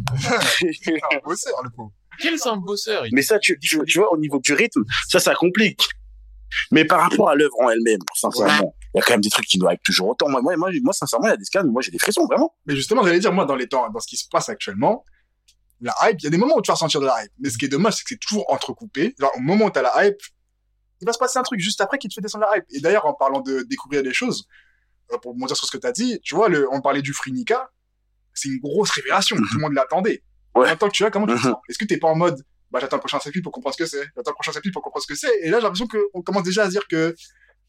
un bosseur, le pauvre. Quel est un bosseur il- Mais ça, tu, tu, tu vois, au niveau du rythme, ça, ça complique. Mais par rapport à l'œuvre en elle-même, sincèrement, il y a quand même des trucs qui nous hype toujours autant. Moi, moi, moi, sincèrement, il y a des scans moi, j'ai des frissons, vraiment. Mais justement, j'allais dire, moi, dans les temps, dans ce qui se passe actuellement, la hype, il y a des moments où tu vas ressentir de la hype. Mais ce qui est dommage, c'est que c'est toujours entrecoupé. Genre, au moment où t'as la hype, il va se passer un truc juste après qui te fait descendre la hype. Et d'ailleurs, en parlant de découvrir des choses, euh, pour dire sur ce que t'as dit, tu vois, le, on parlait du Free Nika, c'est une grosse révélation. Tout le monde l'attendait. Ouais. En temps que tu vois, comment tu te Mhm. sens? Est-ce que t'es pas en mode, bah, j'attends le prochain chapitre pour comprendre ce que c'est. J'attends le prochain pour comprendre ce que c'est. Et là, j'ai l'impression qu'on commence déjà à se dire que,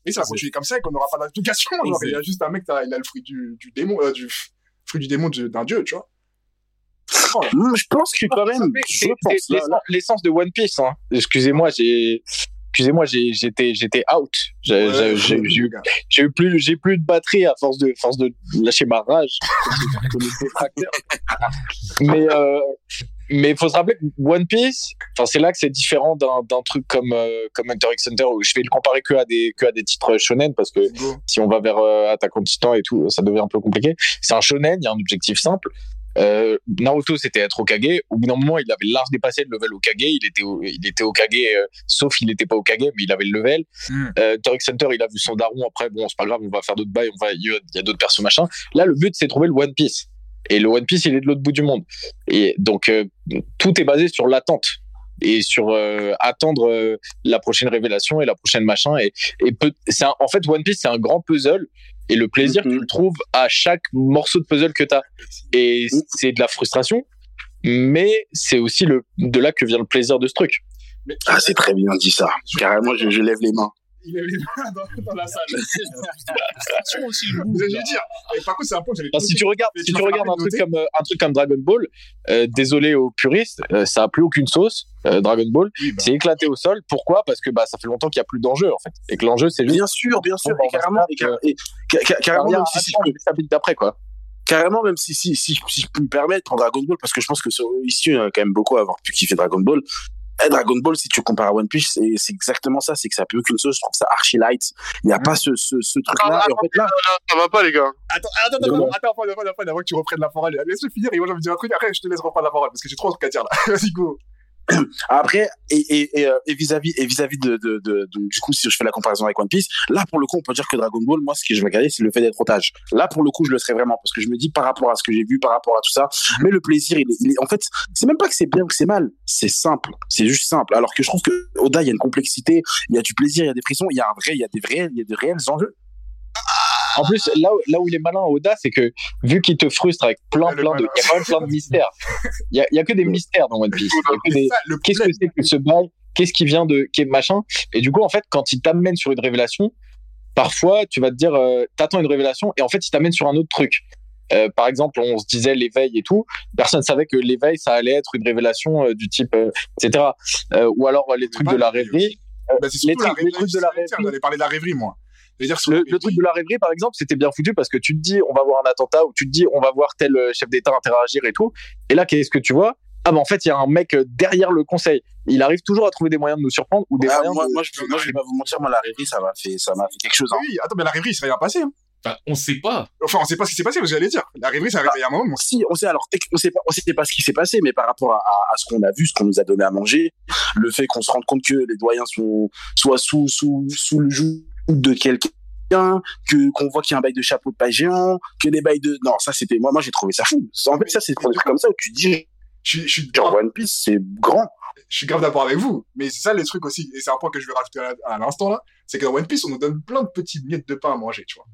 et ça va continuer comme ça et qu'on n'aura pas d'application. Genre, il y a juste un mec, il a le fruit du, du démon, euh, du fruit du démon de- d'un dieu, tu vois. Oh, je pense que quand même, l'essence- de One Piece. Hein. Excusez-moi, j'ai. Excusez-moi, j'ai- j'étais, j'étais out. Ouais, j'ai eu plus, j'ai plus de batterie à force de, force de lâcher ma rage. [laughs] mais, euh, mais faut se rappeler que One Piece, enfin, c'est là que c'est différent d'un, d'un truc comme, euh, comme Hunter x Hunter où je vais le comparer que à des, que à des titres shonen parce que si on va vers euh, Attack on Titan et tout, ça devient un peu compliqué. C'est un shonen, il y a un objectif simple. Euh, Naruto, c'était être Okage. Au bout d'un moment, il avait large dépassé le level Okage. Il était, au- il était Okage, euh, sauf il n'était pas Okage, mais il avait le level. Mm. Euh, Hunter, il a vu son daron. Après, bon, c'est pas grave, on va faire d'autres bails. On va, il y a- il y a d'autres persos machin. Là, le but, c'est de trouver le One Piece. Et le One Piece, il est de l'autre bout du monde. Et donc, euh, tout est basé sur l'attente et sur euh, attendre euh, la prochaine révélation et la prochaine machin. Et, et c'est en fait, One Piece, c'est un grand puzzle. Et le plaisir, Mhm. tu le trouves à chaque morceau de puzzle que tu as. Et Mhm. c'est de la frustration, mais c'est aussi le, de là que vient le plaisir de ce truc. Ah, c'est très bien dit ça. Carrément, je, je lève les mains. Il les mains [laughs] dans, dans la salle. Aussi, Vous allez dire. Et par contre, c'est un point que j'avais Enfin, si tu regardes, si tu regardes un truc comme euh, un truc comme Dragon Ball, euh, désolé aux puristes, euh, ça a plus aucune sauce. euh, Dragon Ball, Oui, bah, c'est éclaté au sol. Pourquoi? Parce que bah ça fait longtemps qu'il y a plus d'enjeu en fait, et que l'enjeu c'est juste Bien sûr, bien sûr, et carrément, et, et carrément, même à si, d'après quoi. carrément, même si, si, si, si je peux me permettre, pour Dragon Ball, parce que je pense que sur- ici, il y en a quand même beaucoup à avoir pu kiffer Dragon Ball. Eh, Dragon Ball, si tu compares à One Piece, c'est c'est exactement ça. C'est que ça peut aucune chose. Je trouve ça archi light. Il n'y a pas ce, ce, ce truc-là. Et en fait, là, Ça va pas, les gars. Attends, attends, attends, attends, attends, attends, attends, avant que tu reprennes la parole. Laisse-le finir et moi, je vais me dire un truc. Après, je te laisse reprendre la parole parce que j'ai trop de trucs à dire là. [laughs] Vas-y, go. [clears throat] Après, et, et, et, euh, et vis-à-vis, et vis-à-vis de, de, de, de- du coup, si je fais la comparaison avec One Piece, là, pour le coup, on peut dire que Dragon Ball, moi, ce que je vais regarder, c'est le fait d'être otage. Là, pour le coup, je le serais vraiment, parce que je me dis, par rapport à ce que j'ai vu, par rapport à tout ça, mais le plaisir, il est, il est- en fait, c'est même pas que c'est bien ou que c'est mal, c'est simple. C'est juste simple. Alors que je trouve que Oda, il y a une complexité, il y a du plaisir, il y a des frissons, il y a un vrai, il y a des vrais, il y a des réels enjeux. En plus, là, où- là où il est malin, Oda, c'est que vu qu'il te frustre avec plein, est plein de, y a plein mystères. Il y a, que des mystères dans One Piece. Qu'est-ce que c'est que ce bail? Qu'est-ce qui vient de, qu'est machin? Et du coup, en fait, quand il t'amène sur une révélation, parfois, tu vas te dire, euh, t'attends une révélation, et en fait, il t'amène sur un autre truc. Euh, par exemple, on se disait l'éveil et tout. Personne savait que l'éveil, ça allait être une révélation euh, du type, euh, etc. Ou alors les trucs de la rêverie. Bah, c'est les surtout la trucs- les rêverie. trucs de la Tiens, rêverie. J'allais parler de la rêverie, moi. Je veux dire, sur Le, truc de la rêverie, par exemple, c'était bien foutu parce que tu te dis, on va voir un attentat ou tu te dis, on va voir tel euh, chef d'État interagir et tout. Et là, qu'est-ce que tu vois? Ah, bah en fait, il y a un mec euh, derrière le conseil. Il arrive toujours à trouver des moyens de nous surprendre ou des Ah, moyens moi, de- moi, je, moi, je vais pas vous mentir, moi, la rêverie, ça m'a fait, ça m'a fait quelque chose. hein. Oui, attends, mais la rêverie, il s'est rien passé. Hein. Enfin, on sait pas. Enfin, on sait pas ce qui s'est passé, mais j'allais dire. La rêverie, ça arrivé à un moment. Si, on sait alors, on sait pas, on sait pas ce qui s'est passé, mais par rapport à, à, à ce qu'on a vu, ce qu'on nous a donné à manger, le fait qu'on se rende compte que les doyens sont soit sous sous sous le joug de quelqu'un, que qu'on voit qu'il y a un bail de chapeau de paille géant, que des bails de non, ça c'était moi, moi j'ai trouvé ça fou. En fait, ça c'est des trucs comme ça où tu dis Je suis, je suis genre One Piece c'est grand. je suis grave d'accord avec vous, mais c'est ça le truc aussi, et c'est un point que je vais rajouter à, à l'instant là, c'est que dans One Piece, on nous donne plein de petites miettes de pain à manger, tu vois.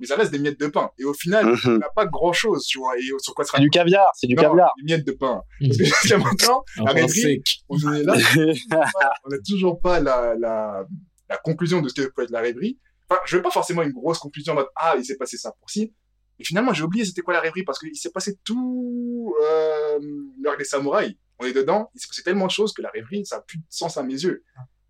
Mais ça reste des miettes de pain, et au final, on Mhm. n'a pas grand chose, tu vois, et sur quoi se C'est du caviar, c'est du Non, caviar. des miettes de pain. [laughs] Parce que jusqu'à maintenant, La sec. on est là, [laughs] on n'a toujours pas la, la, la conclusion de ce que peut être la rêverie. Enfin, je veux pas forcément une grosse conclusion en mode, ah, il s'est passé ça pour ci. Mais finalement, j'ai oublié c'était quoi la rêverie parce qu'il s'est passé tout, euh, l'heure des samouraïs. On est dedans, il s'est passé tellement de choses que la rêverie, ça a plus de sens à mes yeux.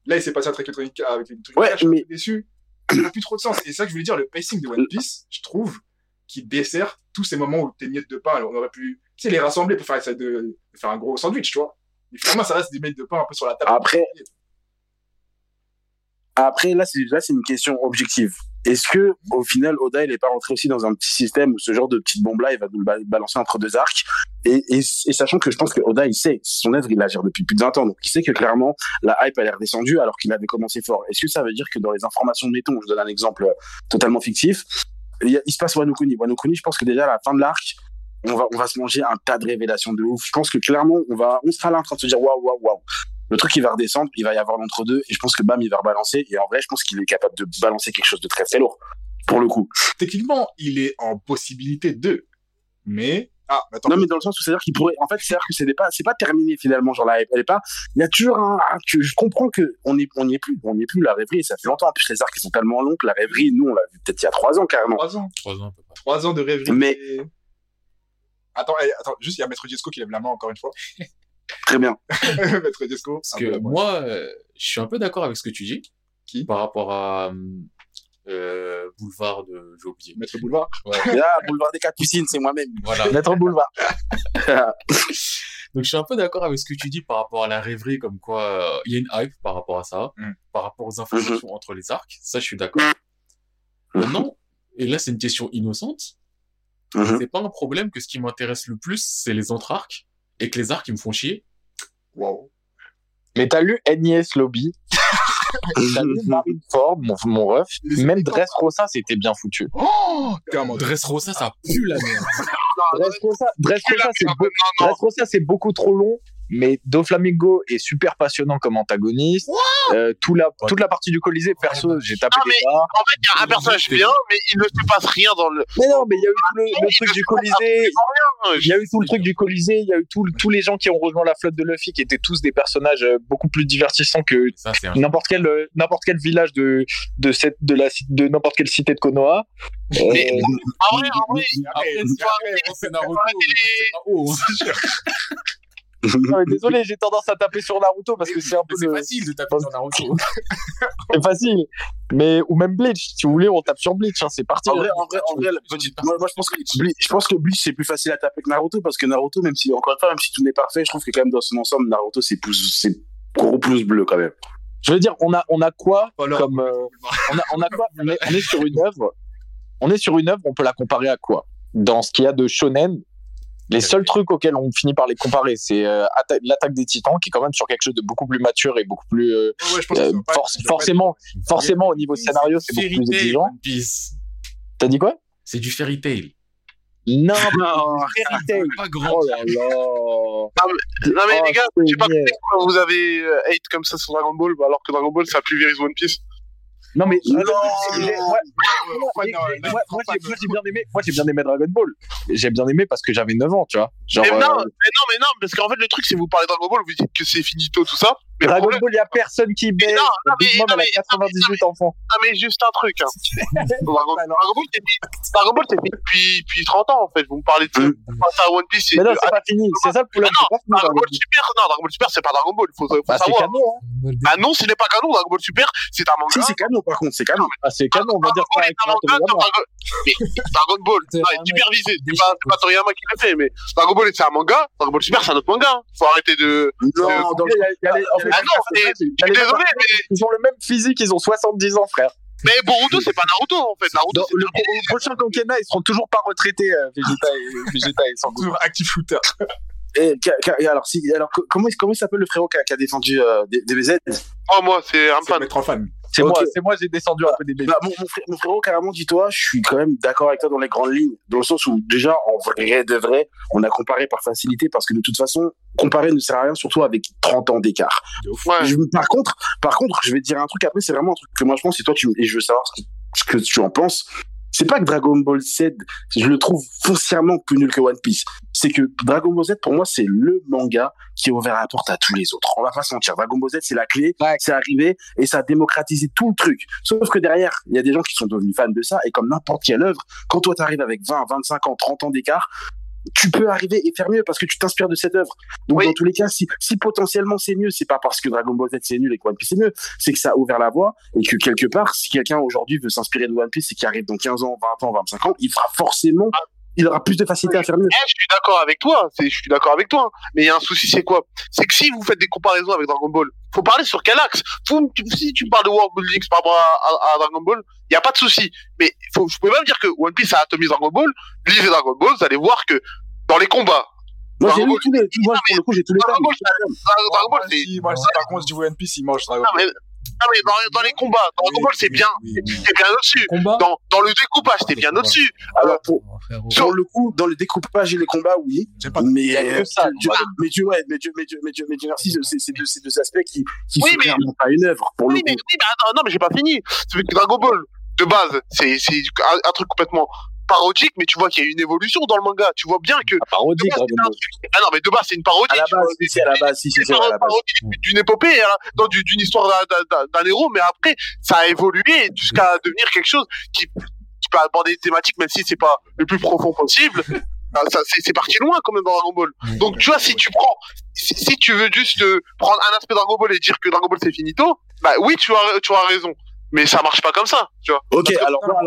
Là, il s'est passé un truc avec les trucs Ouais, je suis mais- déçu. Ça n'a plus trop de sens. Et c'est ça que je voulais dire, le pacing de One Piece, je trouve, qui dessert tous ces moments où tes miettes de pain, on aurait pu, tu sais, les rassembler pour faire, de, de faire un gros sandwich, tu vois. Mais finalement, ça reste des miettes de pain un peu sur la table. Après, Après, là, c'est, une question objective. Est-ce que, au final, Oda, il est pas rentré aussi dans un petit système où ce genre de petite bombe-là, il va nous le ba- balancer entre deux arcs? Et, et, et sachant que je pense que Oda, il sait, son œuvre, il la depuis plus de 20 ans. Donc, il sait que clairement, la hype, elle est redescendue alors qu'il avait commencé fort. Est-ce que ça veut dire que dans les informations, mettons, je donne un exemple totalement fictif, il, il se passe Wano Kuni. Wano Kuni, je pense que déjà, à la fin de l'arc, on va, on va se manger un tas de révélations de ouf. Je pense que clairement, on va, on sera là en train de se dire waouh, waouh, waouh. Le truc, il va redescendre, il va y avoir l'entre-deux, et je pense que Bam, il va rebalancer. Et en vrai, je pense qu'il est capable de balancer quelque chose de très, très lourd. Pour le coup. Techniquement, il est en possibilité de. Mais, ah, attends. Non, mais dans le sens où c'est-à-dire qu'il pourrait, en fait, c'est-à-dire que c'est pas, c'est pas terminé finalement, genre la hype, elle est pas, il y a toujours un, que je comprends que on est, on y est plus, on y est plus, la rêverie, ça fait longtemps, en plus les arcs, ils sont tellement longs que la rêverie, nous, on l'a vu peut-être il y a trois ans, carrément. Trois ans. Trois ans. Trois ans de rêverie. Mais- et- Attends, eh, attends, juste, il y a Maître Jesco qui lève la main encore une fois. [laughs] Très bien. [laughs] Maître Jesco. Parce que moi, euh, je suis un peu d'accord avec ce que tu dis. Qui? Par rapport à euh, Boulevard de... J'ai oublié. Maître Boulevard. Ouais, là, [laughs] boulevard des Capucines, c'est moi-même. voilà. Maître Boulevard. [laughs] Donc je suis un peu d'accord avec ce que tu dis par rapport à la rêverie, comme quoi euh, il y a une hype par rapport à ça, Mm. par rapport aux informations Mhm. entre les arcs. Ça, je suis d'accord. Maintenant, et là c'est une question innocente, Mhm. c'est pas un problème que ce qui m'intéresse le plus, c'est les autres arcs, et que les arcs ils me font chier. Wow. Mais t'as lu NES Lobby. [laughs] t'as lu Marineford, mon, mon ref. Même. Dressrosa, c'était bien foutu. Oh, mode. Dressrosa, ça pue la merde. Dressrosa, Dressrosa, c'est beau- Dressrosa, c'est beaucoup trop long. Mais Doflamingo est super passionnant comme antagoniste. Euh, tout la, toute la partie du Colisée, perso, j'ai tapé Non, des mais- barres. En fait, il y a un personnage bien, mais il ne se passe rien dans le. Mais non, mais il y a eu tout le, le truc du Colisée. Il y a eu tout le truc du Colisée. Il y a eu tout, tous les gens qui ont rejoint la flotte de Luffy qui étaient tous des personnages euh, beaucoup plus divertissants que n'importe quel euh, n'importe quel village de de cette de la ci- de n'importe quelle cité de Konoha. Euh, En vrai, en vrai, Après, c'est Naruto. [laughs] non, désolé, j'ai tendance à taper sur Naruto parce que c'est un peu C'est le- facile de taper sur Naruto. [laughs] c'est facile. Mais ou même Bleach, si vous voulez, on tape sur Bleach, hein, c'est parti. En vrai, en vrai, en vrai, moi, moi, je pense que Bleach, je pense que Bleach, c'est plus facile à taper que Naruto parce que Naruto, même si, encore une fois, même si tout n'est parfait, je trouve que quand même dans son ensemble, Naruto, c'est plus, c'est gros pouce bleu quand même. Je veux dire, on a, on a quoi comme, euh, on a, on a quoi? On est, on est sur une œuvre. On est sur une œuvre. On peut la comparer à quoi? Dans ce qu'il y a de shonen, les seuls trucs auxquels on finit par les comparer, c'est euh, Atta- l'attaque des Titans, qui est quand même sur quelque chose de beaucoup plus mature et beaucoup plus euh, Ouais, je pense euh, pas- pas forcément, forcément au niveau scénario, c'est beaucoup Fairy plus exigeant. One Piece. T'as dit quoi? C'est du fairy tale. Non, [laughs] Non, Fairy Tail. Pas grand. Oh là là. Non mais Oh, les gars, c'est j'ai pas pourquoi vous avez hate comme ça sur Dragon Ball alors que Dragon Ball ça a plus viré One Piece. Non mais Non. moi, j'ai- moi, bien aimé moi j'ai bien aimé Dragon Ball j'ai bien aimé parce que j'avais 9 ans tu vois genre mais non, euh, mais non, mais non, parce qu'en fait le truc c'est vous parlez de Dragon Ball, vous dites que c'est finito tout ça. Dragon Ball il y a personne qui baise non, non, mais- non, mais- 98 enfants ah, mais juste un truc. Hein. Dragon, [laughs] Dragon Ball c'est Dragon Ball c'est fini depuis, depuis 30 ans en fait. Vous me parlez de ça. À One Piece. c'est- mais non c'est pas fini c'est ça le problème Ah c'est pas Dragon Ball. Super, non, Dragon Ball Super c'est pas Dragon Ball, faut, faut Bah, c'est savoir. canon hein. Bah non, ce n'est pas canon, Dragon Ball Super, c'est un manga. Si, c'est canon, par contre, c'est canon. Ah, c'est canon on va dire. Dragon... Mais Dragon Ball, ah, supervisé, c'est pas, choses. c'est pas Toriyama qui l'a fait, mais Dragon Ball c'est un manga, Dragon Ball Super c'est un autre manga. hein. Faut arrêter de. Non, Ah non, je suis désolé, mais, ils ont le même physique ils ont 70 ans frère mais Boruto c'est pas Naruto en fait. Naruto Dans c'est le, au prochain Konkena ils seront toujours pas retraités euh, Vegeta et [laughs] Vegeta et Sangoku Toujours active shooter. Et, alors, si, alors, co- comment, comment il s'appelle le frérot qui a, qui a défendu euh, DBZ Oh, moi c'est un C'est fan. mettre en fan. C'est moi c'est moi j'ai descendu un peu des bébés bah, mon, mon, frère- mon frérot, carrément, dis-toi, je suis quand même d'accord avec toi dans les grandes lignes, dans le sens où, déjà, en vrai de vrai, on a comparé par facilité, parce que de toute façon, comparer ne sert à rien, surtout avec 30 ans d'écart. Ouais. Je- par contre, par contre, je vais te dire un truc après, c'est vraiment un truc que moi je pense, et toi, tu, et je veux savoir ce que, ce que tu en penses. C'est pas que Dragon Ball Z, je le trouve foncièrement plus nul que One Piece. C'est que Dragon Ball Z, pour moi, c'est le manga qui a ouvert la porte à tous les autres. On va pas se mentir. Dragon Ball Z, c'est la clé, Ouais. c'est arrivé, et ça a démocratisé tout le truc. Sauf que derrière, il y a des gens qui sont devenus fans de ça, et comme n'importe quelle œuvre, quand toi t'arrives avec 20, 25 ans, 30 ans d'écart, tu peux arriver et faire mieux parce que tu t'inspires de cette œuvre. Donc Oui. dans tous les cas, si, si potentiellement c'est mieux, c'est pas parce que Dragon Ball Z c'est nul et que One Piece c'est mieux, c'est que ça a ouvert la voie et que quelque part, si quelqu'un aujourd'hui veut s'inspirer de One Piece et qui arrive dans 15 ans, 20 ans, 25 ans, il fera forcément, il aura plus de facilité à faire mieux. Eh, je suis d'accord avec toi, je suis d'accord avec toi. Mais il y a un souci, c'est quoi? C'est que si vous faites des comparaisons avec Dragon Ball, faut parler sur quel axe? Si tu parles de world building par rapport à, à- à Dragon Ball, il y a pas de souci. Mais faut, je peux même dire que One Piece a atomisé Dragon Ball. Lisez Dragon Ball, vous allez voir que dans les combats, Moi j'ai lu tous les, moi pour le coup j'ai tous les Dragon. Ball, Dragon, c'est si, moi, si, par contre, je dis One Piece, il mange Dragon Ball. mais, non, mais dans, dans les combats, Dragon Ball c'est bien, Oui, oui, oui. c'est bien au-dessus. Combat. Dans, dans le découpage, c'est bien au-dessus. Alors pour, Oh, sur le coup, dans le découpage et les combats, oui. Mais, euh, ça, mais Dieu, ouais, mais Dieu, mais Dieu, mais Dieu, mais Dieu merci, c'est c'est deux, deux aspects qui, qui Oui, sont mais- clairement pas une œuvre, pour Oui, le mais, coup. oui, mais attends, non, mais j'ai pas fini. C'est que Dragon Ball, de base, c'est, c'est un, un truc complètement parodique, mais tu vois qu'il y a une évolution dans le manga. Tu vois bien que. Ah, parodique base, c'est un Ah non, mais de base, c'est une parodie. À la base, vois, si, si, à la base, si, si, c'est c'est à la base. parodie d'une épopée, hein, d'une histoire d'un- héros, mais après, ça a évolué jusqu'à devenir quelque chose qui, qui peut aborder des thématiques, même si c'est pas le plus profond possible. [laughs] Ah, c'est, c'est parti loin quand même dans Dragon Ball. Donc tu vois, si tu prends, si, si tu veux juste euh, prendre un aspect Dragon Ball et dire que Dragon Ball c'est finito, bah oui, tu as, tu as raison. Mais ça marche pas comme ça, tu vois. Ok, Parce alors, même- à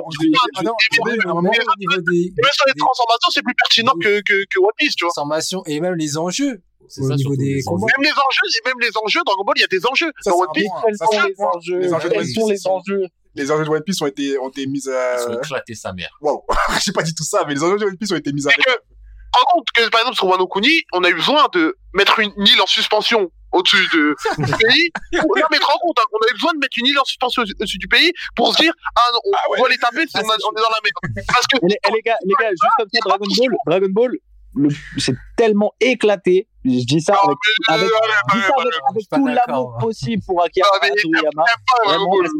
sur les transformations, c'est plus pertinent que, que, que One Piece, tu vois. transformations et même les enjeux C'est au ça, niveau des combats. Même les enjeux, et même les enjeux, Dragon Ball, il y a des enjeux. Ça, dans One Piece, quels sont les enjeux Les enjeux de quels One sont Piece. les enjeux Les enjeux de One Piece ont été, ont été mis Ils ont à... éclaté sa mère. Wow. [laughs] J'ai pas dit tout ça, mais les enjeux de One Piece ont été mis à... que, rends compte que, par exemple, sur Wano Kuni, on a eu besoin de mettre une île en suspension au-dessus de, [laughs] du pays. Non, mais te rends compte, hein, on a eu besoin de mettre une île en suspension au- au-dessus du pays pour se dire, ah non, on, Ah ouais. on va les taper si Ah, on, a- c'est on est dans la merde. Parce que, les, les gars, les gars, juste comme ça, Dragon Ball, Dragon Ball, c'est tellement éclaté. Je dis ça avec, tout l'amour possible pour Akira Ah, Toriyama.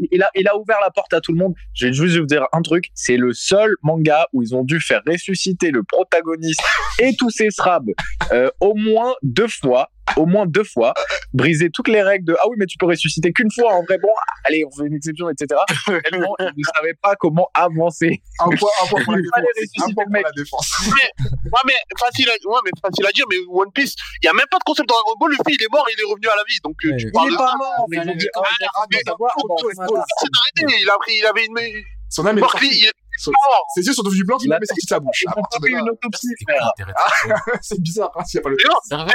qu'il a, il a ouvert la porte à tout le monde. Je vais juste vous dire un truc. C'est le seul manga où ils ont dû faire ressusciter le protagoniste et tous ses srabs euh, au moins deux fois. Au moins deux fois. Briser toutes les règles de ah oui, mais tu peux ressusciter qu'une fois. En vrai, bon, allez, on fait une exception, etc. Tellement ils ne savaient pas comment avancer. Un point, un point pour la défense. point pour la défense. Ouais, mais facile à, ouais, mais facile à dire, mais One Piece, il y a même pas de concept dans Dragon Ball, le fait, il est mort, il est revenu à la vie. Donc, euh, Ouais. tu Il parles Il de est pas mort, mais il, a pris, il avait une, Son âme est Son-. Ses yeux sont devenus blancs, il a même sorti de sa bouche. Une autopsie, C'est frère. [laughs] bizarre, hein, s'il y a pas le. Juste- là,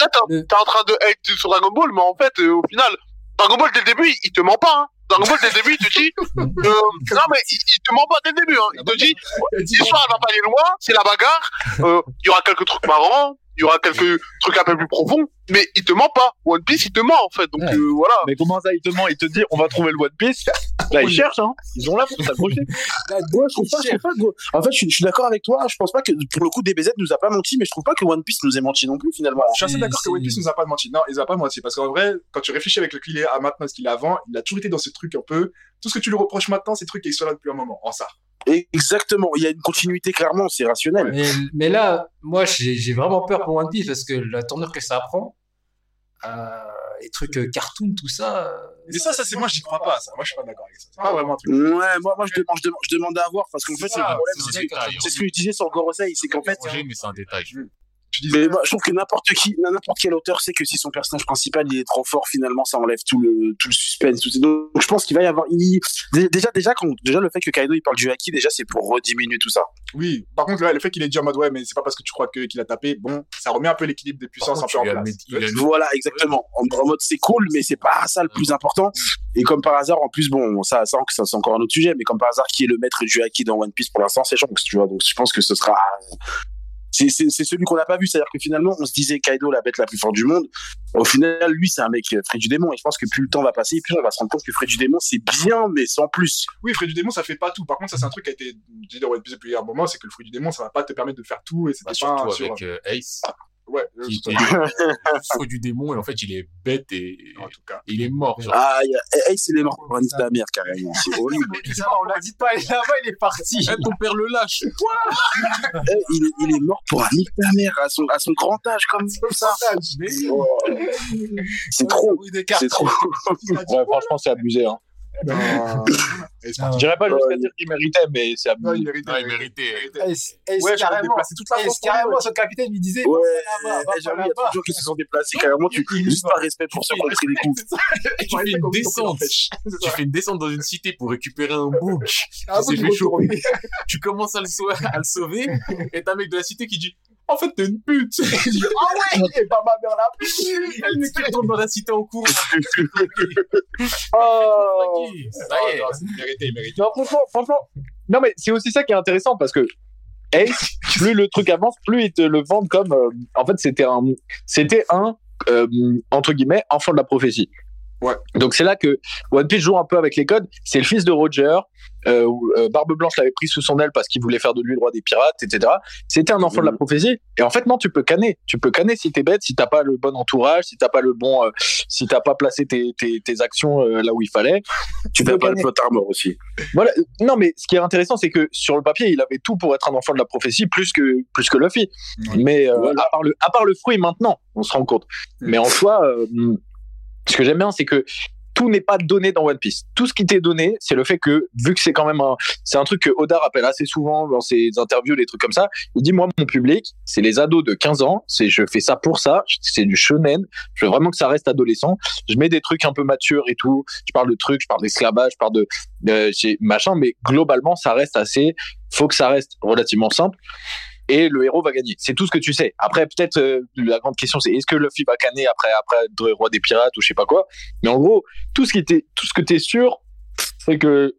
là, t'es en train de hate sur Dragon Ball, mais en fait, euh, au final, Dragon Ball, dès le début, il te ment pas, hein. Dragon Ball, dès le début, il te dit, [laughs] euh, non, mais il, il te ment pas dès le début, hein. Il te [laughs] dit, l'histoire, elle va pas aller loin, c'est la bagarre, euh, il y aura quelques trucs marrants, il y aura quelques trucs un peu plus profonds, mais il te ment pas. One Piece, il te ment, en fait. Donc, Ouais. euh, voilà. Mais comment ça, il te ment, il te dit, on va trouver le One Piece. Là, ils cherchent, hein. Ils ont là pour s'accrocher. Ouais, je trouve pas, je trouve pas En fait, je suis, je suis d'accord avec toi. Je pense pas que, pour le coup, DBZ nous a pas menti, mais je trouve pas que One Piece nous ait menti non plus, finalement. Je suis assez d'accord que One Piece nous a pas menti. Non, il nous a pas menti. Parce qu'en vrai, quand tu réfléchis avec le qu'il est à maintenant, ce qu'il est avant, il a toujours été dans ce truc un peu. Tout ce que tu lui reproches maintenant, c'est des trucs qui sont là depuis un moment. En ça. Exactement. Il y a une continuité, clairement, c'est rationnel. Mais, mais là, moi, j'ai vraiment peur pour One Piece parce que la tournure que ça prend, euh, les trucs euh, cartoon, tout ça. euh, Mais ça, ça, c'est moi, j'y crois pas, ça. Moi, je suis pas d'accord avec ça. C'est pas vraiment un truc. Ouais, moi, moi, je demande, je demande, je demande à voir parce qu'en fait, C'est le problème, c'est un c'est détail. c'est ce que je disais sur Gorosei, c'est qu'en fait, Projet, mais c'est un détail. Tu disais. mais moi, je trouve que n'importe qui, n'importe quel auteur sait que si son personnage principal il est trop fort, finalement, ça enlève tout le, tout le suspense. Tout... Donc, je pense qu'il va y avoir, il- déjà, déjà, quand, déjà, le fait que Kaido il parle du haki, déjà, c'est pour rediminuer tout ça. Oui. Par contre, là, le fait qu'il ait dit en mode, ouais, mais c'est pas parce que tu crois que, qu'il a tapé. Bon, ça remet un peu l'équilibre des puissances un peu en place. mis- Voilà, exactement. En, en mode, c'est cool, mais c'est pas ça le plus important. Et comme par hasard, en plus, bon, ça, ça, ça c'est encore un autre sujet, mais comme par hasard, qui est le maître du haki dans One Piece pour l'instant, c'est Shanks, tu vois. Donc, je pense que ce sera, c'est, c'est, c'est celui qu'on n'a pas vu. C'est-à-dire que finalement, on se disait Kaido, la bête la plus forte du monde. Au final, lui, c'est un mec euh, frais du démon. Et je pense que plus le temps va passer, plus on va se rendre compte que frais du démon, c'est bien, mais sans plus. Oui, fruit du démon, ça fait pas tout. Par contre, ça, c'est un truc qui a été dit dans One Piece depuis un moment, c'est que le fruit du démon, ça va pas te permettre de faire tout et c'était Bah, pas un surtout sur- avec euh, Ace, Ouais, qui euh, [laughs] faux du démon, et en fait, il est bête et en tout cas. il est mort. Genre. Ah, il a, hey, c'est les morts pour un ta mère, carrément. C'est [laughs] horrible. on l'a dit pas, là-bas, il est parti. Eh, ton père le lâche. [laughs] Eh, il, est, il est mort pour un ta mère à son, à son grand âge, comme ça. Oh. C'est trop. C'est trop. Ouais, franchement, c'est abusé, hein. Non. [laughs] C'est Ah, Je dirais pas jusqu'à dire qu'il méritait, mais c'est Non, abusé. il méritait. Ah, il méritait. Ouais, carrément. déplacé toute la France. carrément, son capitaine lui disait. Ouais, j'avoue, pas il y a gens qui se sont déplacés, carrément, tu, juste par respect pour ceux qui ont pris des coups. Tu fais une descente. Tu fais une descente dans une cité pour récupérer un bouc Ah. Tu commences à le, sau- à le sauver, et t'as un mec de la cité qui dit En fait, t'es une pute. Dit, [laughs] ah ouais, et pas ma mère là. Le mec qui retourne dans la cité en cours. [laughs] Oh. Ça y est. Non, c'est mérité, il mérite. Non, franchement, franchement. Non, mais c'est aussi ça qui est intéressant parce que Ace, plus le truc avance, plus ils te le vendent comme. euh, en fait, c'était un, c'était un euh, entre guillemets enfant de la prophétie. Ouais. Donc c'est là que One Piece joue un peu avec les codes. C'est le fils de Roger. Euh, euh, Barbe Blanche l'avait pris sous son aile parce qu'il voulait faire de lui le roi des pirates, etc. C'était un enfant de la prophétie. Et en fait, non, tu peux canner. Tu peux canner si t'es bête, si t'as pas le bon entourage, si t'as pas le bon, euh, si t'as pas placé tes, tes, tes actions euh, là où il fallait. Tu peux peux pas le gagner. plot armor aussi. Voilà. Non, mais ce qui est intéressant, c'est que sur le papier, il avait tout pour être un enfant de la prophétie, plus que plus que Luffy. Mais Voilà. à part le à part le fruit maintenant, on se rend compte. Mais en soi, ce que j'aime bien, c'est que tout n'est pas donné dans One Piece. Tout ce qui t'est donné, c'est le fait que, vu que c'est quand même un, c'est un truc que Oda rappelle assez souvent dans ses interviews, des trucs comme ça. Il dit, moi, mon public, c'est les ados de 15 ans. C'est, je fais ça pour ça. C'est du shonen. Je veux vraiment que ça reste adolescent. Je mets des trucs un peu matures et tout. Je parle de trucs, je parle d'esclavage, je parle de, j'ai- machin, mais globalement, ça reste assez, faut que ça reste relativement simple. Et le héros va gagner. C'est tout ce que tu sais. Après, peut-être, euh, la grande question, c'est est-ce que Luffy va canner après, après être roi des pirates ou je sais pas quoi. Mais en gros, tout ce qui était, tout ce que t'es sûr, c'est que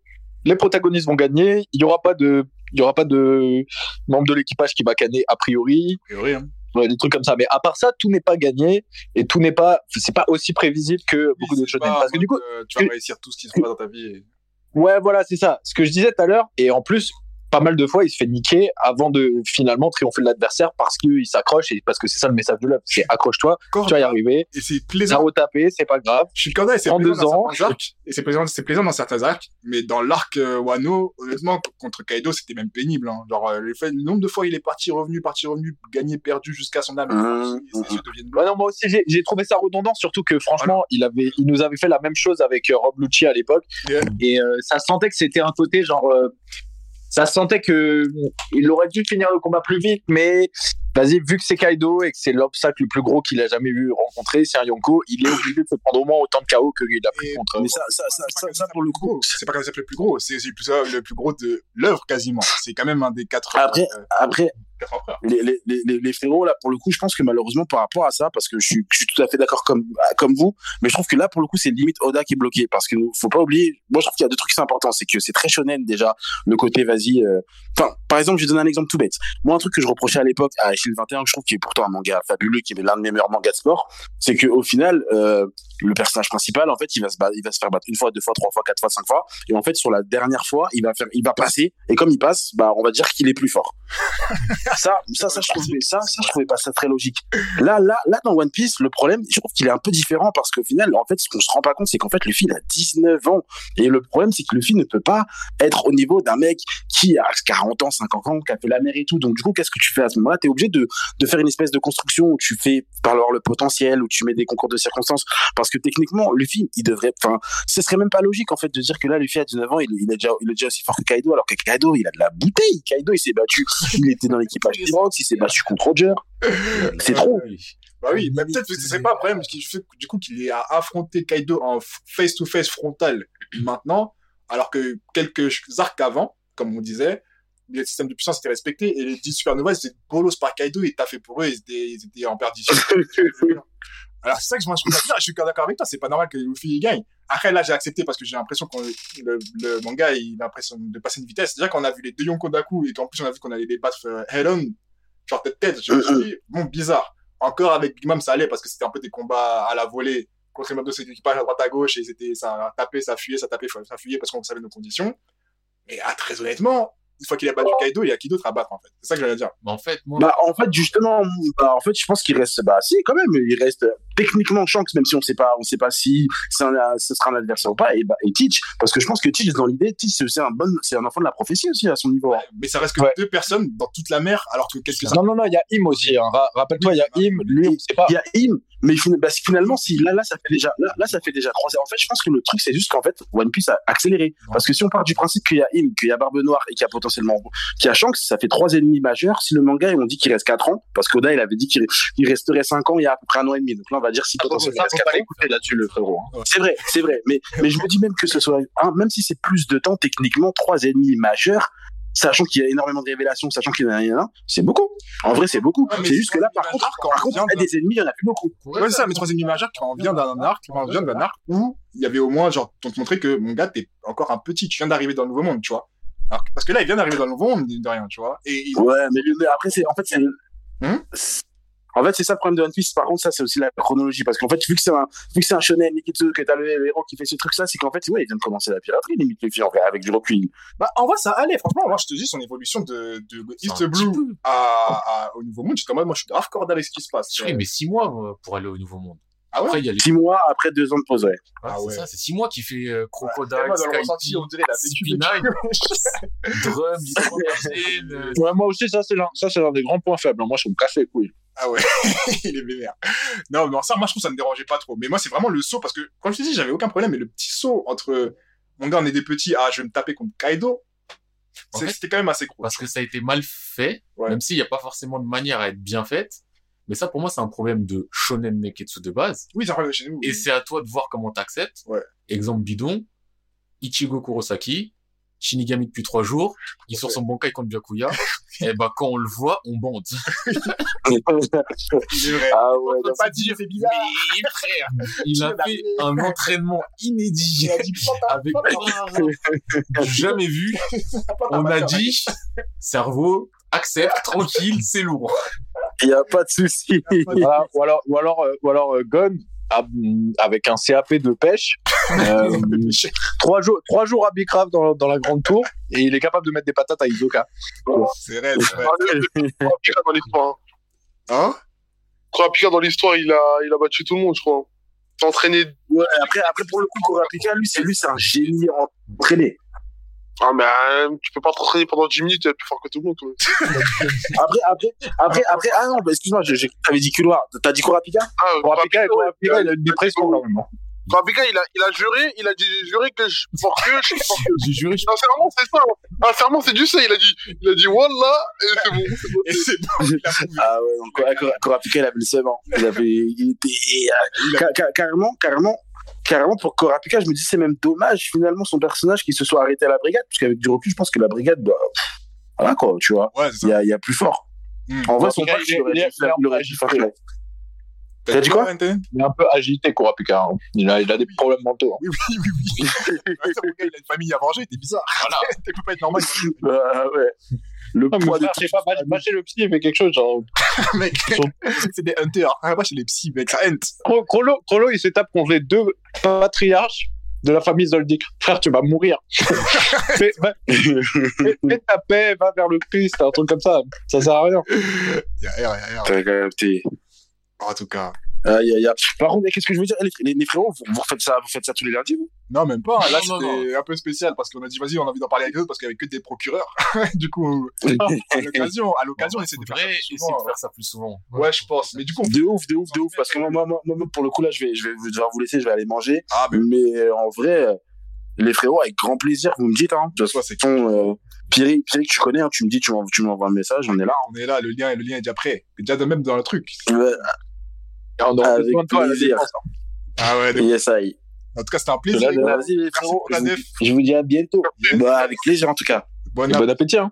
les protagonistes vont gagner. Il y aura pas de, il y aura pas de membre de l'équipage qui va canner a priori. A priori, hein. Ouais, des trucs comme ça. Mais à part ça, tout n'est pas gagné et tout n'est pas, c'est pas aussi prévisible que beaucoup de pas Parce que du coup, tu vas réussir tout ce qui se passe dans ta vie. et- Ouais, voilà, c'est ça. Ce que je disais tout à l'heure, et en plus, pas mal de fois, il se fait niquer avant de finalement triompher de l'adversaire parce qu'il s'accroche et parce que c'est ça le message de l'œuvre. C'est accroche-toi, tu vas y arriver, Et c'est ça plaisant. retaper, c'est pas grave. Je suis le candidat et c'est plaisant deux dans ans. certains arcs. Et c'est plaisant, c'est plaisant dans certains arcs. Mais dans l'arc euh, Wano, honnêtement, contre Kaido, c'était même pénible. Hein. Genre, euh, le, fait, le nombre de fois il est parti, revenu, parti, revenu, gagné, perdu jusqu'à son âme. Mmh. Ouais, non, moi aussi, j'ai trouvé ça redondant, surtout que franchement, il avait, il nous avait fait la même chose avec euh, Rob Lucci à l'époque. Yeah. Et euh, ça sentait que c'était un côté genre. Ça se sentait que il aurait dû finir le combat plus vite, mais vas-y, vu que c'est Kaido et que c'est l'obstacle le plus gros qu'il a jamais vu rencontrer, c'est un Yonko, il est obligé de se prendre au moins autant de KO qu'il a pris Et- contre. Mais ça, ça, ça, ça, ça, pour le coup. C'est pas comme ça le plus gros, c'est c'est le plus, le plus gros de l'œuvre quasiment. C'est quand même un des quatre. Après- euh, Après, quatre les, les, les, les- les frérots, là, pour le coup, je pense que malheureusement, par rapport à ça, parce que je suis, je suis tout à fait d'accord comme, comme vous, mais je trouve que là, pour le coup, c'est limite Oda qui est bloqué, parce que faut pas oublier, moi, je trouve qu'il y a deux trucs qui sont importants, c'est que c'est très shonen, déjà, le côté, vas-y, euh, enfin, par exemple, je vais donner un exemple tout bête. Moi, un truc que je reprochais à l'époque à Achille 21, que je trouve qui est pourtant un manga fabuleux, qui est l'un de mes meilleurs mangas de sport, c'est que, au final, euh, le personnage principal, en fait, il va se battre, il va se faire battre une fois, deux fois, trois fois, quatre fois, cinq fois, et en fait, sur la dernière fois, il va faire, il va passer, et comme il passe, bah, on va dire qu'il est plus fort. [laughs] ça, ça, ça, je trouvais, ça, ça, je trouvais pas ça très logique. Là, là, là, dans One Piece, le problème, je trouve qu'il est un peu différent parce qu'au final, en fait, ce qu'on se rend pas compte, c'est qu'en fait, Luffy, il a 19 ans. Et le problème, c'est que Luffy ne peut pas être au niveau d'un mec qui a 40 ans, 50 ans, qui a fait la mer et tout. Donc, du coup, qu'est-ce que tu fais à ce moment-là? T'es obligé de, de faire une espèce de construction où tu fais valoir le potentiel, où tu mets des concours de circonstances. Parce que techniquement, Luffy, il devrait, enfin, ce serait même pas logique, en fait, de dire que là, Luffy a 19 ans, il, il est déjà, il est déjà aussi fort que Kaido, alors que Kaido, il a de la bouteille. Kaido, il s'est battu, il était dans l'équipage T-Rox, il s'est battu contre Roger. C'est trop. Bah oui, mais peut-être que ce serait pas un problème, parce qu'il fait du coup qu'il est à affronter Kaido en face-to-face frontal maintenant, alors que quelques arcs avant, comme on disait, le système de puissance était respecté et les 10 supernovas c'était bolos par Kaido et fait pour eux, ils étaient, ils étaient en perdition. [laughs] Alors c'est ça que moi je trouve bizarre, je suis d'accord avec toi, c'est pas normal que Luffy gagne. Après là j'ai accepté parce que j'ai l'impression que le, le manga il a l'impression de passer une vitesse. Déjà qu'on a vu les deux Yonko d'un coup et qu'en plus on a vu qu'on allait les battre euh, head on, genre tête tête, je me suis dit bon bizarre. Encore avec Big Mom ça allait parce que c'était un peu des combats à la volée contre les membres de cet équipage à droite à gauche et c'était ça tapait, ça fuyait, ça tapait, ça fuyait parce qu'on savait nos conditions. Mais ah, très honnêtement, une fois qu'il a battu Kaido, il y a qui d'autre à battre en fait. C'est ça que j'allais dire. Mais en fait, moi, Bah, en fait, justement, bah, en fait, je pense qu'il reste, bah, si, quand même, il reste techniquement Shanks, même si on sait pas, on sait pas si ce sera un adversaire ou pas, et, bah, et Teach, parce que je pense que Teach, dans l'idée, Teach, c'est un bon, c'est un enfant de la prophétie aussi, à son niveau. hein. Mais ça reste que Ouais. deux personnes dans toute la mer alors que quelques Non, non, non, il y a Im aussi. hein. Ra- Rappelle-toi, il y a Im, lui, on sait pas. Il y a Im, mais bah, finalement, si, là, là, ça fait déjà, là, là, ça fait déjà trois En fait, je pense que le truc, c'est juste qu'en fait, One Piece a accéléré. Parce que si on part du principe qu'il y a Im, qu'il y a Barbe Noire et qu'il y a potentiellement, y a Shanks, ça fait trois ennemis majeurs. Si le manga, ils ont dit qu'il reste quatre ans, parce qu'Oda, il avait dit qu'il il resterait cinq ans il y a à peu près un an et demi. Donc là, on va dire si Ah, potentiellement ça, il reste faut quatre pas ans. l'écouter là-dessus, le frérot. hein. C'est vrai, c'est vrai. Mais, mais je me dis même que ce soit, un, même si c'est plus de temps, techniquement, trois ennemis majeurs, sachant qu'il y a énormément de révélations, sachant qu'il y en a rien, c'est beaucoup. En vrai, c'est beaucoup. Ouais, c'est juste que là, par contre, quand par on contre, vient de- des ennemis, il y en a plus beaucoup. Ouais, c'est ça, mais trois ennemis majeurs quand on vient d'un arc, quand on vient d'un arc où il y avait au moins, genre, on te montrait que mon gars, t'es encore un petit, tu viens d'arriver dans le nouveau monde, tu vois. Alors, que- parce que là, il vient d'arriver dans le nouveau monde, mine de rien, tu vois. Et Ouais, mais, mais après, c'est, en fait, c'est, Hum en fait, c'est ça le problème de One Piece. Par contre, ça, c'est aussi la chronologie. Parce qu'en fait, vu que c'est un, vu que c'est un shonen, Nikitsu, que t'as le, le héros qui fait ce truc-là, c'est qu'en fait, ouais, il vient de commencer la piraterie, limite, les filles, en vrai, avec du recul. bah, en vrai, ça allait, franchement, moi, je te dis, son évolution de, de East Blue à, à, au nouveau monde, j'étais en mode, moi, je suis grave corde avec ce qui se passe. tu oui, vois. mais six mois euh, pour aller au Nouveau Monde. Ah ouais Après, il y a les. Six mois après deux ans de pause, ouais. Ouais, Ah c'est ouais. ça, c'est six mois qui fait euh, Crocodile, le Skype, ressenti, on dirait la vécu, CP9, Drum, Discord, euh, Ouais, moi aussi, ça, c'est l'un, ça, c'est l'un des grands points faibles. Moi, je me casse les couilles. Ah ouais, [laughs] il est vénère. Non, mais ça, moi, je trouve que ça me dérangeait pas trop. Mais moi, c'est vraiment le saut, parce que, comme je te dis, j'avais aucun problème, mais le petit saut entre, mon gars, on est des petits, ah, je vais me taper contre Kaido, c'était quand même assez gros. parce que ça a été mal fait, Ouais. même s'il n'y a pas forcément de manière à être bien faite. Mais ça, pour moi, c'est un problème de shonen neketsu de base. Oui, c'est un problème chez nous. Et c'est à toi de voir comment t'acceptes. Ouais. Exemple bidon, Ichigo Kurosaki, Shinigami depuis trois jours, il sort son bankai contre Byakuya. et bah, quand on le voit, on bande. [laughs] Il est vrai. ah On peut pas dire, c'est bizarre. Mais frère, [laughs] il a fait un entraînement inédit Il a dit, [laughs] avec jamais vu. On a dit, cerveau, accepte, tranquille, c'est lourd. Il y a pas de souci. Voilà, ou alors, ou alors, euh, ou alors à- avec un CAP de pêche. euh, [laughs] trois jours, trois jours à Bicraft dans, dans la grande tour et il est capable de mettre des patates à Isoka. C'est vrai, c'est vrai. Trois Picard dans l'histoire. hein. Hein? Trois Picard dans l'histoire, il a, il a battu tout le monde, je crois. Entraîné. Ouais, après, après, pour le coup, Kurapika, lui, c'est, lui, c'est un génie entraîné. Ah, mais euh, tu peux pas t'entraîner pendant 10 minutes, t'es plus fort que tout le monde, quand [laughs] même. Après, après, après, après, ah non, bah, excuse-moi, t'avais dit Kuroa. T'as dit Kurapika? Ah, Kurapika, il a une dépression normalement. Kurapika, il a, il a juré, il a dit, juré que je, pour que je, que. [laughs] J'ai juré, je Sincèrement, c'est ça. hein. Sincèrement, c'est du ça. Il a dit, il a dit, Wallah, et c'est bon. c'est bon. Et c'est. [laughs] Ah ouais, donc Kurapika, il avait le seum. hein. Il avait, il était, carrément, carrément, carrément pour Kurapika, je me dis c'est même dommage finalement son personnage qui se soit arrêté à la brigade, parce qu'avec du recul, je pense que la brigade, bah, voilà quoi, tu vois, Ouais, il y a, il y a plus fort. Hmm. En vrai, son il est- clair. T'as dit quoi Il est un peu agité, Kurapika. hein. Il a, il a des problèmes mentaux. hein. Oui, oui, oui, oui. Ouais, [laughs] c'est bon, gars, il a une famille à venger, t'es bizarre. Voilà. [laughs] T'es peut pas être normal. [laughs] Ah ouais. Le Non, mais poids de frère, pas, le psy, il fait quelque chose. Genre, [laughs] mec, [laughs] c'est des hunters. Ah, pas chez les psys, mec, ça hunt. Cro- Crollo, Crollo, il s'est tapé contre les deux patriarches de la famille Zoldyck. Frère, tu vas mourir. [laughs] fais, va- fais- fais ta paix, va vers le Christ, un truc comme ça. Ça sert à rien. T'as capté. En tout cas. Aïe, aïe, aïe. Par contre, qu'est-ce que je veux dire, les, les, les frérots, vous, vous faites ça, vous faites ça tous les lundis, vous? Non, même pas. Là, c'était un peu spécial parce qu'on a dit, vas-y, on a envie d'en parler avec eux parce qu'il y avait que des procureurs. [laughs] du coup, à l'occasion, à l'occasion, on essaie de faire ça Faudrait plus essayer souvent. de faire ça plus souvent. Ouais, je pense. Mais du coup, De ouf, de ouf, de ouf. Parce que moi, moi, moi, moi, pour le coup, là, je vais, je vais devoir vous laisser, je vais aller manger. ah, mais Mais euh, en vrai, euh, les frérots, avec grand plaisir, vous me dites, hein. De toute façon, euh, Pierre, Pierre, tu connais, hein, tu me dis, tu m'envoies, un message, on est là. on est là, le lien, le lien est déjà prêt. Déjà de même dans le truc. hein. Et on aura Avec besoin de toi à la plaisir. défense. Ah ouais, donc, yes, I. en tout cas, c'était un plaisir. Vas-y, les Merci frérots. pour la je, vous, je vous dis à bientôt. Bah, avec plaisir, en tout cas. Bon appétit, hein.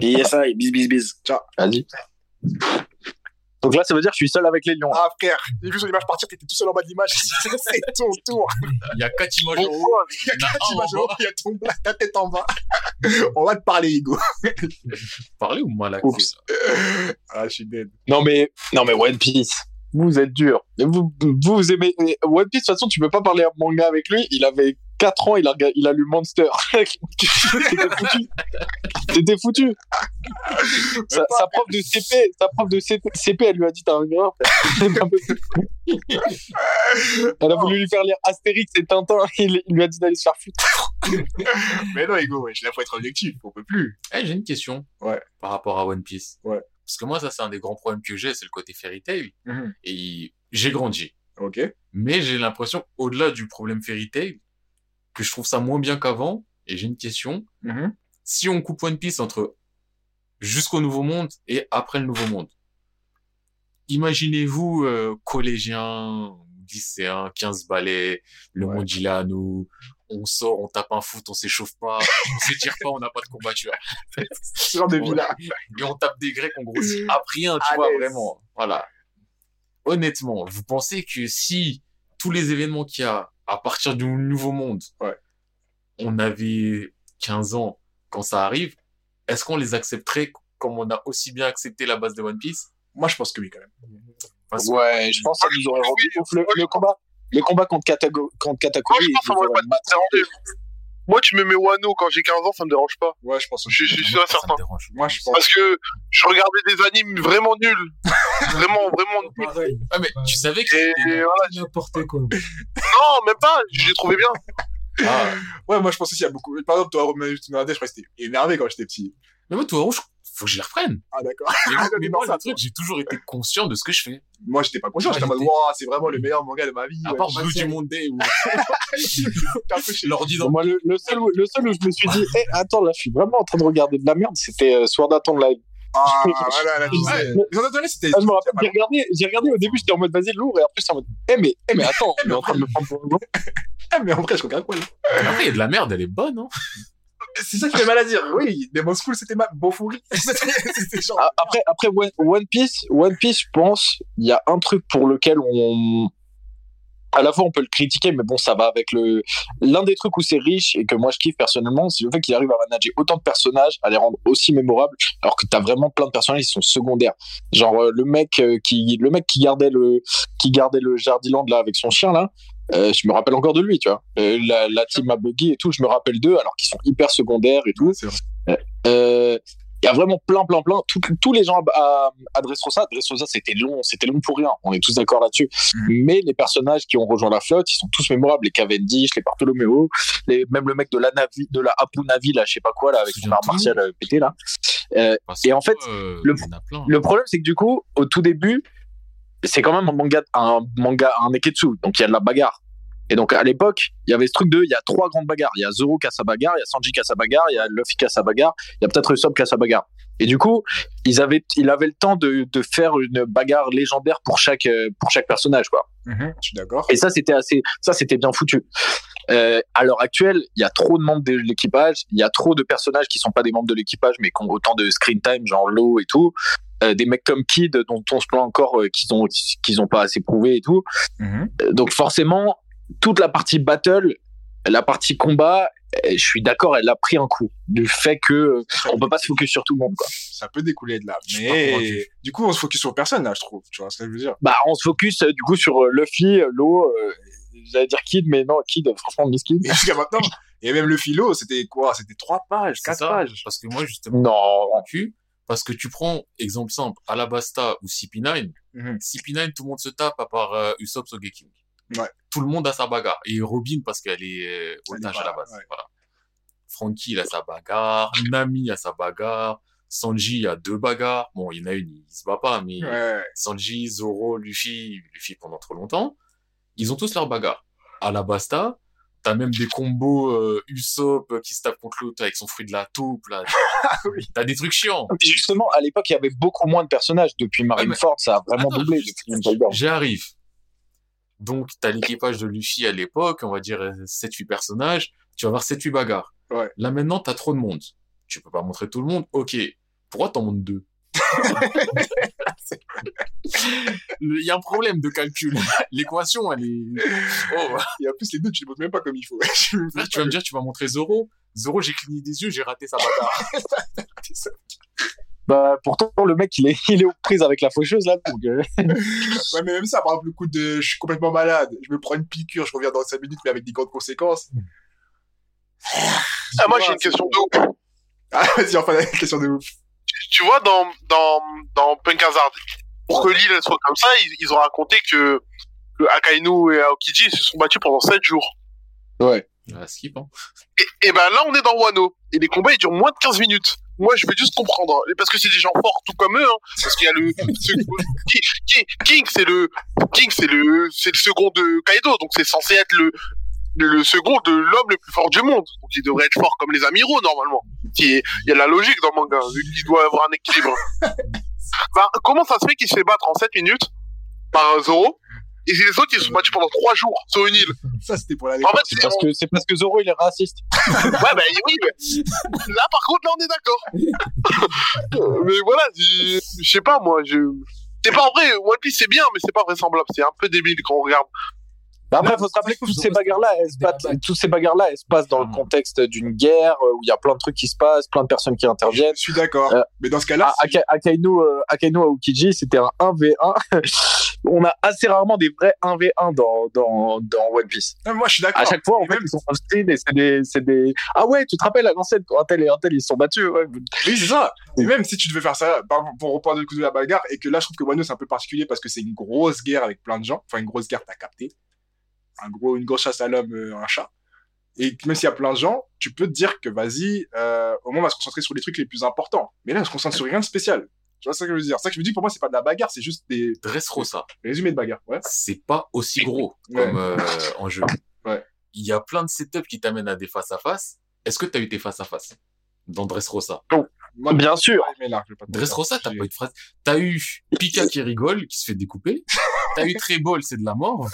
Yes, I. Bis, bis, bis. Vas-y. Donc là, ça veut dire que je suis seul avec les lions. Ah, frère, j'ai vu sur l'image partir, t'étais tout seul en bas de l'image. [laughs] c'est ton tour. Il y a quatre images en haut. Il y a Il y a quatre images en haut, bas. il y a ton, ta tête en bas. [laughs] On va te parler, Hugo. Parler ou malaxer Oups. là Ah, je suis dead. Non mais non mais One Piece. Vous êtes dur. Vous, vous, aimez One Piece de toute façon, tu peux pas parler à manga avec lui. Il avait 4 ans, il a rega- il a lu Monster. [laughs] T'étais foutu. T'étais foutu. Sa, sa prof de CP, sa prof de CP, CP, elle lui a dit t'as un gras. [laughs] Elle a voulu lui faire lire Astérix et Tintin. [laughs] Il, il lui a dit d'aller se faire foutre. Mais non, Hugo, ouais, là, faut être objectif. On peut plus. Eh, j'ai une question. Ouais. Par rapport à One Piece. Ouais. Parce que moi, ça, c'est un des grands problèmes que j'ai, c'est le côté fairy tale. Mhm. Et j'ai grandi. Ok. Mais j'ai l'impression, au-delà du problème fairy tale, que je trouve ça moins bien qu'avant. Et j'ai une question. Mhm. Si on coupe One Piece entre jusqu'au Nouveau Monde et après le Nouveau Monde, imaginez-vous euh, collégien, lycéen, 15 balais, le Ouais. monde il est à nous, on sort, on tape un foot, on s'échauffe pas, on s'étire pas, on n'a pas de de Ouais. vie-là. Et on tape des Grecs, on grossit à rien, tu À vois, vraiment. Voilà. Honnêtement, vous pensez que si tous les événements qu'il y a à partir du Nouveau Monde, Ouais. on avait 15 ans quand ça arrive, est-ce qu'on les accepterait comme on a aussi bien accepté la base de One Piece? Moi, je pense que oui, quand même. Parce que- Ouais, je pense que ça nous aurait rendu ouf. Le, le combat, le combat contre, Katago, contre Katakuri, Moi, je pense aurait pas. Moi, tu me mets Wano quand j'ai 15 ans, ça me dérange pas. Ouais, je pense Je suis sûr et Ça me certain. dérange. Moi, je pense. Parce que je regardais des animes vraiment nuls. [laughs] vraiment, vraiment nuls. Pareil. Ah, mais tu savais que c'était- voilà. N'importe quoi. Non, même pas. Je les trouvais bien. Ah. Ouais, moi, je pense aussi, il y a beaucoup. Par exemple, toi, Romain je crois que c'était énervé quand j'étais petit. Mais moi, tout rouge, faut que je les reprenne. Ah, d'accord. Mais, [laughs] Ah, moi, ça, le truc, j'ai toujours été conscient de ce que je fais. Moi, j'étais pas conscient. Ouais, J'étais en mode, waouh, c'est vraiment le meilleur manga de ma vie. À ouais, part je Blue. Demon Day leur [laughs] dis [laughs] dans Moi, le, le, seul où, le seul où je me suis dit, Eh, attends, là, je suis vraiment en train de regarder de la merde, c'était euh, Sword Art Online. Ah, voilà, là, tu Ouais. données, c'était. Ah, je me rappelle, j'ai regardé, j'ai regardé au début, j'étais en mode vas-y lourd, et après j'étais en mode, eh mais, eh mais attends, Eh, mais est en train de me prendre pour un gros. Ah, mais en vrai, je regarde quoi, là Après, il y a de la merde, elle est bonne, hein. C'est ça qui fait mal à dire. Oui, Demon School, c'était ma [laughs] c'était genre. Après, après One, One Piece, One Piece, je pense, il y a un truc pour lequel on, à la fois on peut le critiquer, mais bon, ça va avec le, l'un des trucs où c'est riche et que moi je kiffe personnellement, c'est le fait qu'il arrive à manager autant de personnages, à les rendre aussi mémorables, alors que t'as vraiment plein de personnages qui sont secondaires. Genre, euh, le mec euh, qui, le mec qui gardait le, qui gardait le Jardiland là avec son chien là, euh, je me rappelle encore de lui, tu vois. Euh, la, la team à Buggy et tout, je me rappelle d'eux, alors qu'ils sont hyper secondaires et tout. Vrai. Euh, il y a vraiment plein, plein, plein. Tous- tous les gens à, à, Dressrosa, Dressrosa, c'était long, c'était long pour rien. On est tous d'accord là-dessus. Mhm. Mais les personnages qui ont rejoint la flotte, ils sont tous mémorables. Les Cavendish, les Bartolomeo, les, même le mec de la Navi, de la Apu Navi, là, je sais pas quoi, là, avec son art martial pété, là. Et en fait, le- il le problème, c'est que du coup, au tout début, c'est quand même un manga, un manga, un neketsu. Donc, il y a de la bagarre. Et donc à l'époque, il y avait ce truc de, il y a trois grandes bagarres. Il y a Zoro qui a sa bagarre, il y a Sanji qui a sa bagarre, il y a Luffy qui a sa bagarre, il y a peut-être Usopp qui a sa bagarre. Et du coup, ils avaient, il avait le temps de, de faire une bagarre légendaire pour chaque, euh, pour chaque personnage, quoi. Mhm, Je suis d'accord. Et ça, c'était assez, ça, c'était bien foutu. Euh, à l'heure actuelle, il y a trop de membres de l'équipage, il y a trop de personnages qui sont pas des membres de l'équipage, mais qui ont autant de screen time, genre Law et tout. Euh, des mecs comme Kid, dont on se plaint encore euh, qu'ils ont, qu'ils ont pas assez prouvé et tout. Mhm. Euh, Donc forcément, toute la partie battle, la partie combat, euh, je suis d'accord, elle a pris un coup du fait que euh, on peut pas se focus sur tout le monde. Quoi. Ça peut découler de là. Mais du coup, on se focus sur personne là, je trouve. Tu vois ce que je veux dire Bah, on se focus euh, du coup sur euh, Luffy, euh, Law. euh, J'allais dire Kid, mais non, Kid, franchement, Miss Kid. Jusqu'à maintenant, et même le philo, c'était quoi? C'était trois pages, quatre ça. pages. Parce que moi, justement, Non, convaincu. Parce que tu prends, exemple simple, Alabasta ou CP9. Mhm. CP9, tout le monde se tape à part euh, Usopp Sogeking. Ouais. Tout le monde a sa bagarre. Et Robin, parce qu'elle est euh, otage à la base. ouais. Voilà. Frankie, il a sa bagarre. Nami a sa bagarre. Sanji a deux bagarres. Bon, il y en a une, il se bat pas, mais Ouais. Sanji, Zoro, Luffy, Luffy pendant trop longtemps, ils ont tous leur bagarre. Alabasta, t'as même des combos euh, Usopp qui se tape contre l'autre avec son fruit de la taupe, là. [laughs] oui. T'as des trucs chiants. Justement, à l'époque, il y avait beaucoup moins de personnages. Depuis Ah, Marineford, ça a vraiment Attends, doublé. juste- depuis Moonlight. J'y arrive. Donc, t'as l'équipage de Luffy à l'époque, on va dire euh, 7-8 personnages, tu vas avoir 7-8 bagarres. Ouais. Là, maintenant, t'as trop de monde. Tu peux pas montrer tout le monde. Ok. Pourquoi t'en montres deux? Il y a un problème de calcul. [laughs] L'équation, elle est... Oh, Et en plus, les deux, tu les montres même pas comme il faut. [laughs] Là, tu vas me dire, tu vas montrer Zoro. Zoro, j'ai cligné des yeux, j'ai raté sa bagarre. [laughs] Bah, pourtant, le mec, il est, il est aux prises avec la faucheuse, là. Donc, euh, Ouais, mais même ça, par exemple, le coup de je suis complètement malade, je me prends une piqûre, je reviens dans 5 minutes, mais avec des grandes conséquences. Ah, moi, j'ai une question de ouf. Ah, vas-y, enfin, la question de ouf. Tu vois, dans, dans, dans Punk Hazard, pour que l'île soit comme ça, ils, ils ont raconté que, que Akainu et Aokiji se sont battus pendant 7 jours. ouais. Ah, skip, hein. Et, et ben là, on est dans Wano. Et les combats, ils durent moins de 15 minutes. Moi, je veux juste comprendre. Et Parce que c'est des gens forts, tout comme eux, hein. Parce qu'il y a le, [laughs] ce- King, King, King, c'est le, King, c'est le, c'est le second de Kaido. Donc, c'est censé être le, le second de l'homme le plus fort du monde. Donc, il devrait être fort comme les amiraux, normalement. Il y a la logique dans le manga. vu qu'il doit avoir un équilibre. [laughs] Bah, comment ça se fait qu'il se fait battre en 7 minutes par Zoro? Et les autres, ils se sont battus pendant 3 jours sur une île? Ça, c'était pour la En fait, c'est Parce que, c'est parce que Zoro, il est raciste. [laughs] Ouais, bah oui, mais là, par contre, là, on est d'accord. [laughs] mais voilà, je je sais pas, moi, je... C'est pas vrai, One Piece, c'est bien, mais c'est pas vraisemblable. C'est un peu débile quand on regarde. Bah après, Non, faut se rappeler que toutes ces bagarres-là, elles se des battent, bagarres. toutes ces bagarres-là, elles se passent dans le Mm. contexte d'une guerre euh, où il y a plein de trucs qui se passent, plein de personnes qui interviennent. Je suis d'accord. Euh, mais dans ce cas-là, Ah, Aka- Akainu, euh, Akainu Aokiji, c'était un 1v1. [laughs] On a assez rarement des vrais 1v1 dans, dans, dans One Piece. non, moi, je suis d'accord. À chaque fois, en fait, même- ils sont et c'est des, c'est des, ah ouais, tu te rappelles à l'ancienne, quand un tel et un tel, ils se sont battus, ouais. Oui, c'est ça. Et même si tu devais faire ça, pour reprendre le coup de la bagarre, et que là, je trouve que Wano, c'est un peu particulier parce que c'est une grosse guerre avec plein de gens. Enfin, une grosse guerre, t'as capté. Un gros, une grosse chasse à l'homme, euh, un chat. Et même s'il y a plein de gens, tu peux te dire que vas-y, euh, au moins, on va se concentrer sur les trucs les plus importants. Mais là, on se concentre sur rien de spécial. Tu vois ce que je veux dire? Ça que je me dis, pour moi, c'est pas de la bagarre, c'est juste des Dressrosa, résumés de bagarre. Ouais. c'est pas aussi gros Ouais. comme euh, en jeu. Ouais. Il y a plein de setups qui t'amènent à des face-à-face. Est-ce que t'as eu tes face-à-face? Dans Dressrosa Moi, Bien sûr. là, Dressrosa, t'as pas eu de phrase. T'as eu Pika qui rigole, qui se fait découper. [laughs] T'as eu Trebol, c'est de la mort.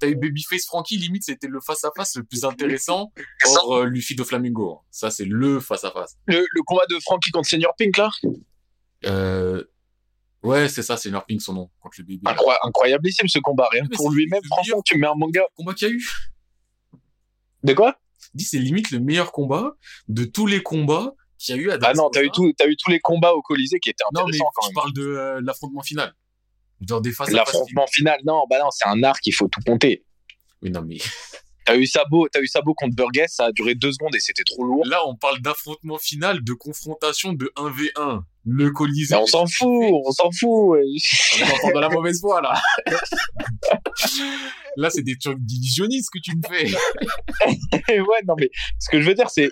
T'as eu Babyface Frankie, limite, c'était le face-à-face le plus intéressant. Hors euh, Luffy de Flamingo. Ça, c'est le face-à-face. Le, le combat de Frankie contre Senior Pink, là? Euh... Ouais, c'est ça, c'est Pink son nom, contre le bébé. Incroy- incroyablissime ce combat, rien que Mais pour lui-même. Franchement, tu mets un manga. combat qu'il y a eu. De quoi? Dis, c'est limite le meilleur combat de tous les combats qu'il y a eu à Ah non, t'as eu tout, eu tous les combats au Colisée qui étaient Non, mais intéressants quand je même. parle de euh, l'affrontement final. Dans des face. L'affrontement final, non, bah non, c'est un arc, il faut tout compter. Oui, non, mais [laughs] T'as eu Sabo, t'as eu Sabo contre Burgess, ça a duré deux secondes et c'était trop lourd. là, on parle d'affrontement final, de confrontation de 1v1. Le Colisée. Mais on s'en fout, on s'en fout. On est encore dans la mauvaise voie, là. [laughs] là, c'est des trucs d'illusionnistes que tu me fais. [laughs] ouais, non, mais ce que je veux dire, c'est.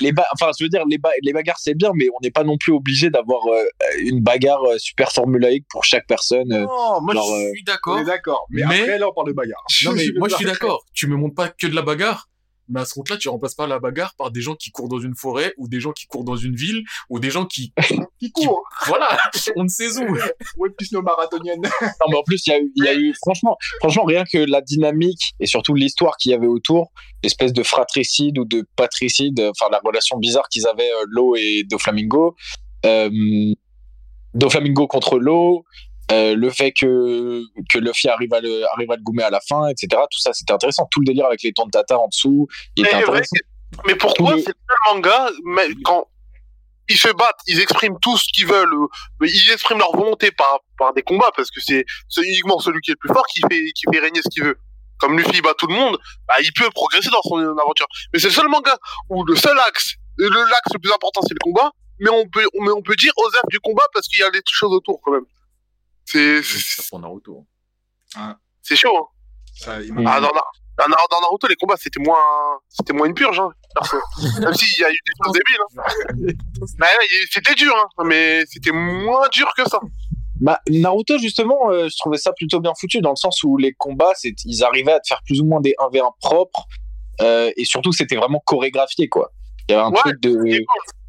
Les ba- enfin, je veux dire, les, ba- les bagarres c'est bien, mais on n'est pas non plus obligé d'avoir euh, une bagarre euh, super formulaïque pour chaque personne. euh. Non, moi, genre, je suis d'accord. d'accord. Mais, Mais- après, là, on parle de bagarre. Non, mais moi, je suis d'accord. Tu me montres pas que de la bagarre. Mais à ce compte-là, tu remplaces pas la bagarre par des gens qui courent dans une forêt, ou des gens qui courent dans une ville, ou des gens qui, [laughs] Qui court. voilà, [laughs] on ne sait où. [laughs] Ouais, plus nos marathoniennes. Non, mais en plus, il y a eu, il y a eu, franchement, franchement, rien que la dynamique et surtout l'histoire qu'il y avait autour, l'espèce de fratricide ou de patricide, enfin, la relation bizarre qu'ils avaient, euh, Lo et Doflamingo, euh, Doflamingo contre Lo, euh, le fait que, que Luffy arrive à le, arrive à le goumer à la fin, etc. Tout ça, c'était intéressant. Tout le délire avec les tons de tata en dessous, il était Mais, ouais, intéressant. mais pourquoi c'est le seul manga, mais quand ils se battent, ils expriment tout ce qu'ils veulent, mais ils expriment leur volonté par, par des combats, parce que c'est c'est uniquement celui qui est le plus fort qui fait, qui fait régner ce qu'il veut. Comme Luffy bat tout le monde, bah, il peut progresser dans son aventure. Mais c'est le seul manga où le seul axe, le l'axe le plus important c'est le combat, mais on peut, mais on peut dire aux œuvres du combat parce qu'il y a des choses autour quand même. C'est, Ça c'est pour Naruto. c'est chaud, hein. Ça, il Mm. Ah, dans, dans, dans- dans Naruto, les combats, c'était moins, c'était moins une purge, hein, perso. [laughs] Même s'il y a eu des choses débiles, hein. C'était dur, hein, mais c'était moins dur que ça. Bah, Naruto, justement, euh, je trouvais ça plutôt bien foutu dans le sens où les combats, c'est, ils arrivaient à te faire plus ou moins des 1v1 propres, euh, et surtout, c'était vraiment chorégraphié, quoi. Il y avait un Ouais, truc de,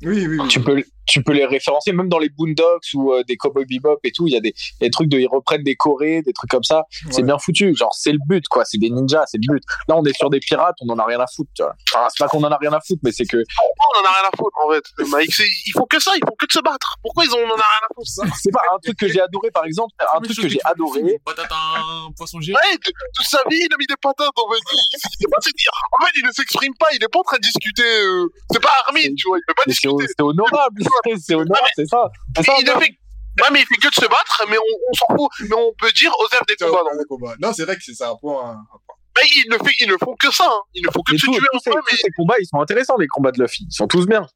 Oui, oui, oui. tu peux, tu peux les référencer, même dans les Boondocks ou euh, des Cowboy Bebop et tout, il y a des, des trucs de, ils reprennent des chorés, des trucs comme ça. C'est bien foutu. Genre, c'est le but, quoi. C'est des ninjas, c'est le but. Là, on est sur des pirates, on en a rien à foutre, tu vois. Enfin, c'est pas qu'on en a rien à foutre, mais c'est que, on en a rien à foutre, en fait. Mike, ils font que ça, ils font que de se battre. Pourquoi ils en ont rien à foutre, c'est pas un truc que j'ai adoré, par exemple, un truc que j'ai adoré. Patate un poisson géant. Ouais, toute sa vie, il a mis des patates, en fait. Il se dire. En fait, il ne s'exprime pas, il est pas en train de discuter, euh, c'est pas Armin, tu vois, il peut pas Mais C'est discuter. C'est honorable, [laughs] c'est honorable, c'est ça. Il ne fait, ouais, mais il fait que de se battre, mais on, on s'en fout. Mais on peut dire aux œuvres des combats, on non. combat. C'est vrai que c'est ça un point. un point. Mais ils ne, fait, ils ne font que ça, hein. Ils ne font que Mais de se tuer tous en ces, tous mais ces combats, ils sont intéressants, les combats de Luffy. Ils sont tous bien.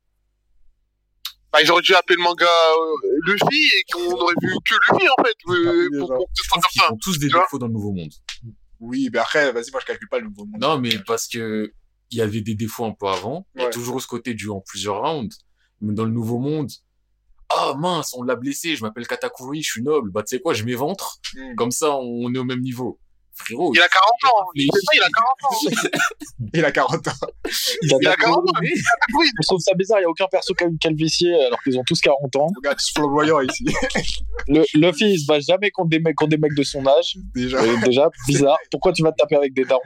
bah, ils auraient dû appeler le manga euh, Luffy et qu'on aurait vu que Luffy, en fait, euh, Ah, pour, pour comme ça. ont tous des défauts dans le nouveau monde. Oui, mais après, vas-y, moi, je calcule pas le nouveau monde. Non, mais parce que il y avait des défauts un peu avant. Il y a toujours ce côté du en plusieurs rounds. Mais dans le nouveau monde, ah mince, on l'a blessé, je m'appelle Katakuri, je suis noble. Bah tu sais quoi, je m'éventre. Hmm. Comme ça, on est au même niveau. Frérot. Il a 40 ans, C'est ça, il a 40 [laughs] ans. Il a 40 ans. Il a 40 ans. Oui, Je trouve ça bizarre, il n'y a aucun perso qui a une calvitie alors qu'ils ont tous 40 ans. Regarde, tous flamboyants ici. [laughs] Le, Luffy, il se bat jamais contre des mecs, contre des mecs de son âge. Déjà. Euh, déjà, bizarre. Pourquoi tu vas te taper avec des darons?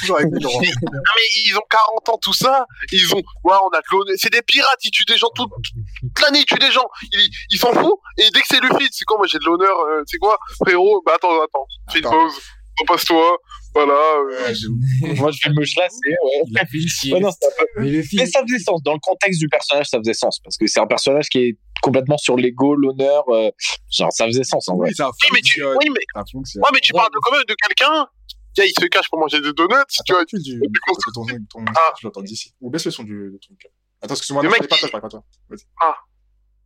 Toujours avec des. Non, mais ils ont 40 ans, tout ça. Ils ont, ouais, on a cloné. C'est des pirates, ils tuent des gens toute, toute l'année, ils tuent des gens. Ils, ils s'en foutent. Et dès que c'est Luffy, c'est quoi, moi j'ai de l'honneur, euh, c'est quoi, frérot? Bah attends, attends. Fais une pause. Repose-toi. Voilà. euh. [laughs] Moi, je vais me chlasser, ouais. Il a fait une sieste. Ouais, non, peu- Mais le film, Mais ça faisait sens. Dans le contexte du personnage, ça faisait sens. Parce que c'est un personnage qui est complètement sur l'ego, l'honneur. euh, genre, ça faisait sens en vrai. Oui, ça Oui, mais tu, oui, mais, Ça ouais, mais tu parles de quand même de quelqu'un. Tiens, il se cache pour manger des donuts, tu vois. Attends, tu dis, que ton, ton, Ah. je l'entends d'ici. Ou baisse le son du, truc. Attends, excuse-moi, je parle pas toi, je parle pas toi.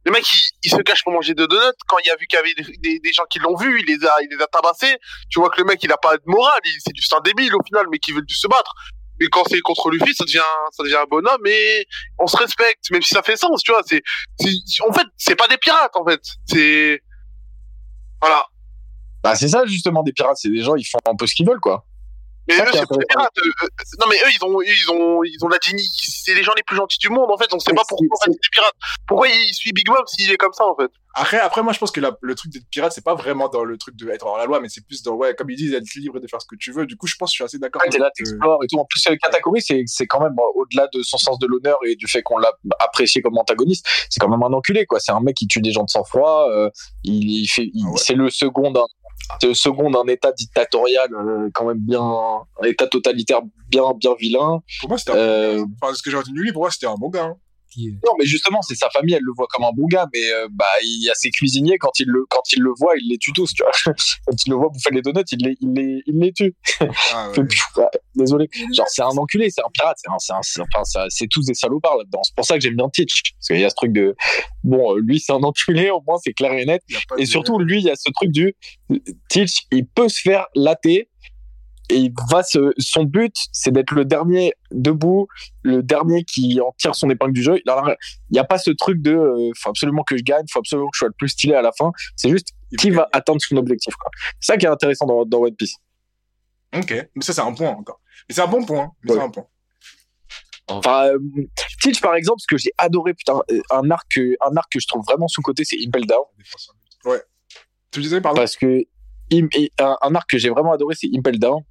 Le mec, il, il se cache pour manger des donuts. Quand il a vu qu'il y avait des, des, gens qui l'ont vu, il les a, il les a tabassés. Tu vois que le mec, il a pas de morale. C'est du un débile au final, mais qui veut se battre. Mais quand c'est contre Luffy, ça devient, ça devient un bonhomme et on se respecte, même si ça fait sens, tu vois. C'est, en fait, c'est pas des pirates, en fait. C'est, voilà. Bah, c'est ça, justement, des pirates. C'est des gens, ils font un peu ce qu'ils veulent, quoi. Mais Ça eux, c'est pas des intéressant. pirates. euh, euh, non, mais eux, ils ont, ils ont, ils ont la dignité. C'est les gens les plus gentils du monde, en fait. On sait pas pourquoi c'est- des pirates. Pourquoi il suit Big Mom s'il est comme ça, en fait? Après, après, moi, je pense que la- le truc d'être pirate, c'est pas vraiment dans le truc de être hors la loi, mais c'est plus dans, ouais, comme ils disent, être libre de faire ce que tu veux. Du coup, je pense que je suis assez d'accord. Ouais, t'es là, avec, t'explores et tout. En plus, Katakuri, c'est, c'est quand même, euh, au-delà de son sens de l'honneur et du fait qu'on l'a apprécié comme antagoniste, c'est quand même un enculé, quoi. C'est un mec qui tue des gens de sang-froid, euh, il, il fait, il- Ah ouais. c'est le second d'un, c'est le second d'un état dictatorial, euh, quand même bien, un état totalitaire bien, bien vilain. Pour moi, c'était un Euh, bon gars. Enfin, ce que j'ai retenu, lui, pour moi, c'était un bon gars. hein. Qui Non, mais justement, c'est sa famille, elle le voit comme un bon gars, mais euh, bah il y a ses cuisiniers quand il le quand il le voit, il les tue tous, tu vois. [laughs] Quand il le voit bouffer les donuts, il les il les il les tue. Ah, ouais. [laughs] Fait, pfiou, ouais, Désolé. Genre c'est un enculé, c'est un pirate, c'est un, c'est un- enfin c'est tous des salopards là-dedans. C'est pour ça que j'aime bien Teach parce qu'il y a ce truc de bon, euh, lui c'est un enculé, au moins c'est clair et net. Et de- surtout lui, il y a ce truc du Teach, il peut se faire latter et il va se, son but, c'est d'être le dernier debout, le dernier qui en tire son épingle du jeu. Il n'y a pas ce truc de, euh, faut absolument que je gagne, faut absolument que je sois le plus stylé à la fin. C'est juste qui va atteindre son objectif. C'est ça qui est intéressant dans, dans One Piece. Ok, mais ça c'est un point encore. Mais c'est un bon point. Mais Ouais. c'est un point. Enfin, euh, Teach par exemple, ce que j'ai adoré, putain, euh, un arc, que- un arc que je trouve vraiment sous côté, c'est Impel Down, Ouais. Tu disais pardon? parce que un, un arc que j'ai vraiment adoré, c'est Impel Down.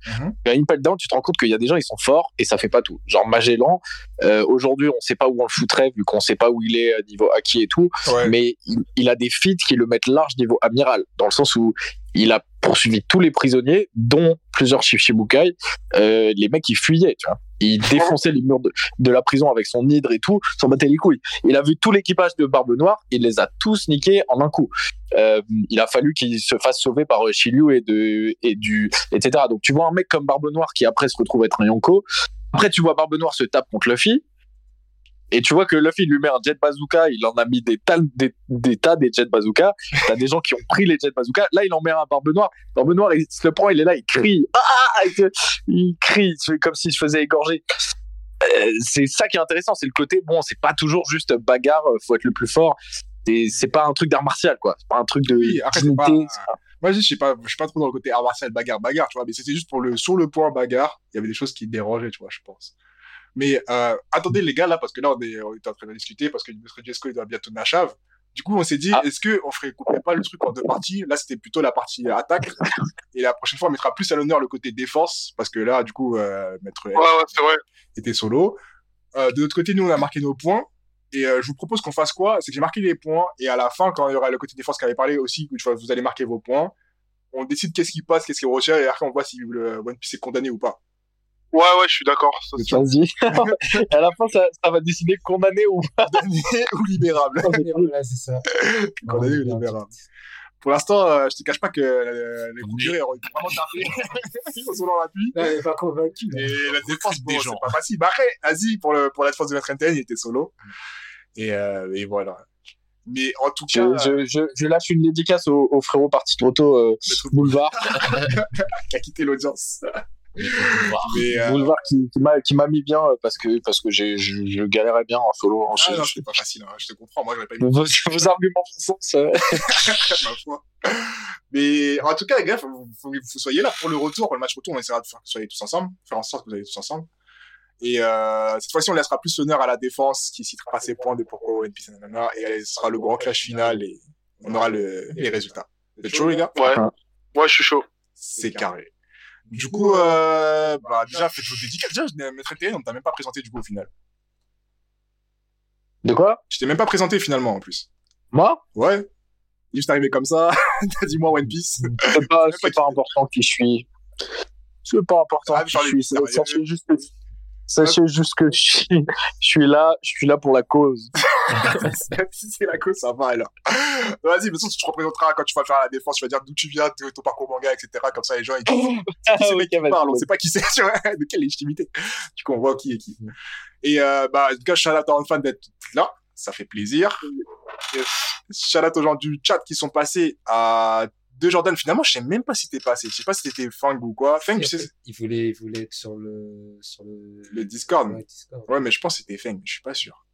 À Impel Down, tu te rends compte qu'il y a des gens, ils sont forts et ça fait pas tout. Genre Magellan, euh, aujourd'hui, on sait pas où on le foutrait vu qu'on sait pas où il est à niveau acquis et tout. Ouais. mais il, il a des feats qui le mettent large niveau amiral, dans le sens où il a poursuivi tous les prisonniers, dont plusieurs Shichibukai, euh, les mecs qui fuyaient, tu vois. Il défonçait les murs de, la prison avec son hydre et tout, s'en battait les couilles. Il a vu tout l'équipage de Barbe Noire, il les a tous niqués en un coup. Euh, il a fallu qu'il se fasse sauver par euh, Shiryu et de et du etc. Donc tu vois un mec comme Barbe Noire qui après se retrouve être un Yonko. Après tu vois Barbe Noire se tape contre Luffy. Et tu vois que Luffy lui met un jet bazooka, il en a mis des tas des, des tas des jet bazooka. T'as des gens qui ont pris les jet bazooka. Là, il en met un Barbe Noire. Barbe Noire, il se le prend, il est là, il crie. Ah il, crie, comme s'il se faisait égorger. Euh, c'est ça qui est intéressant, c'est le côté bon, c'est pas toujours juste bagarre, euh, faut être le plus fort. C'est pas un truc d'art martial quoi. C'est pas un truc de Oui, après, dignité. pas- Moi, je suis pas, je suis pas trop dans le côté art martial, bagarre, bagarre, tu vois, mais c'était juste pour le, sur le point bagarre, il y avait des choses qui dérangeaient, tu vois, je pense. Mais, euh, attendez, les gars, là, parce que là, on est, on en train de discuter, parce que notre Jesco, il doit bientôt tourner à chave. Du coup, on s'est dit, Ah. est-ce que on ferait couper pas le truc en deux parties? Là, c'était plutôt la partie euh, attaque. [laughs] Et la prochaine fois, on mettra plus à l'honneur le côté défense, parce que là, du coup, euh, Maître Ouais, ouais, c'est vrai. était solo. Euh, de notre côté, nous, on a marqué nos points. Et euh, je vous propose qu'on fasse quoi? C'est que j'ai marqué les points. Et à la fin, quand il y aura le côté défense qui avait parlé aussi, vous allez marquer vos points. On décide qu'est-ce qui passe, qu'est-ce qui retient. Et après, on voit si le One Piece est condamné ou pas. Ouais, ouais, je suis d'accord. Vas-y. [laughs] À la fin, ça, ça va décider condamné ou Condamné ou libérable. C'est ça. condamné ou libérable. Pour l'instant, euh, je te cache pas que euh, les procureurs ont été vraiment tapés. [laughs] Ils sont dans l'appui. Est pas convaincu. là. Et la défense, des bon, c'est pas facile. Bah après, vas-y, pour, le, pour la défense de Maître NTN, il était solo. Et, euh, et voilà. Mais en tout je, cas, je, je, je lâche une dédicace au, au frérot parti trop tôt euh, Boulevard. [laughs] qui a quitté l'audience. Mais euh, Boulevard qui, qui m'a mis bien euh, parce que parce que j'ai je, je galérais bien en solo. En Ah non, c'était pas facile, hein, je te comprends. Moi, pas eu vos, vos arguments font sens. [laughs] ma foi. Mais en tout cas, les gars, faut, faut, faut que vous soyez là pour le retour. Pour le match retour, on essaiera de faire que vous soyez tous ensemble, faire en sorte que vous soyez tous ensemble. Et euh, cette fois-ci, on laissera plus l'honneur à la défense qui citera ses points de pourquoi One Piece nanana, et ce sera le grand clash final et on aura le, les résultats. Vous êtes chaud, les gars? Ouais. Ouais, je suis chaud. C'est carré. Du coup, euh, bah, déjà, faites vos dédicaces. Déjà, je n'ai- Maître TN, on t'a même pas présenté du coup au final. De quoi? Je t'ai même pas présenté finalement en plus. Moi? Ouais. Juste arrivé comme ça, [laughs] t'as dit moi One Piece. C'est pas [laughs] pas important qui je suis. C'est pas important Ah, qui je suis. juste sachez juste que je suis je suis là je suis là pour la cause. [laughs] si c'est la cause, ça va alors. Vas-y, mais tu te représenteras quand tu vas faire la défense, tu vas dire d'où tu viens, de ton parcours manga, etc. Comme ça, les gens, ils disent qui mec qui vas-y, parle, on vas-y. sait pas qui c'est, [laughs] de quelle légitimité. Du coup, on voit qui est qui. Et euh, bah, en tout cas, shout out fan d'être là, ça fait plaisir. Shout out aux gens du chat qui sont passés à de Jordan. Finalement, je sais même pas si t'es passé. Je sais pas si t'étais Fang ou quoi. Fang, sais, Il voulait, il voulait être sur le, sur le, le Discord. Ouais, Discord. Ouais, mais je pense que c'était Feng, je suis pas sûr.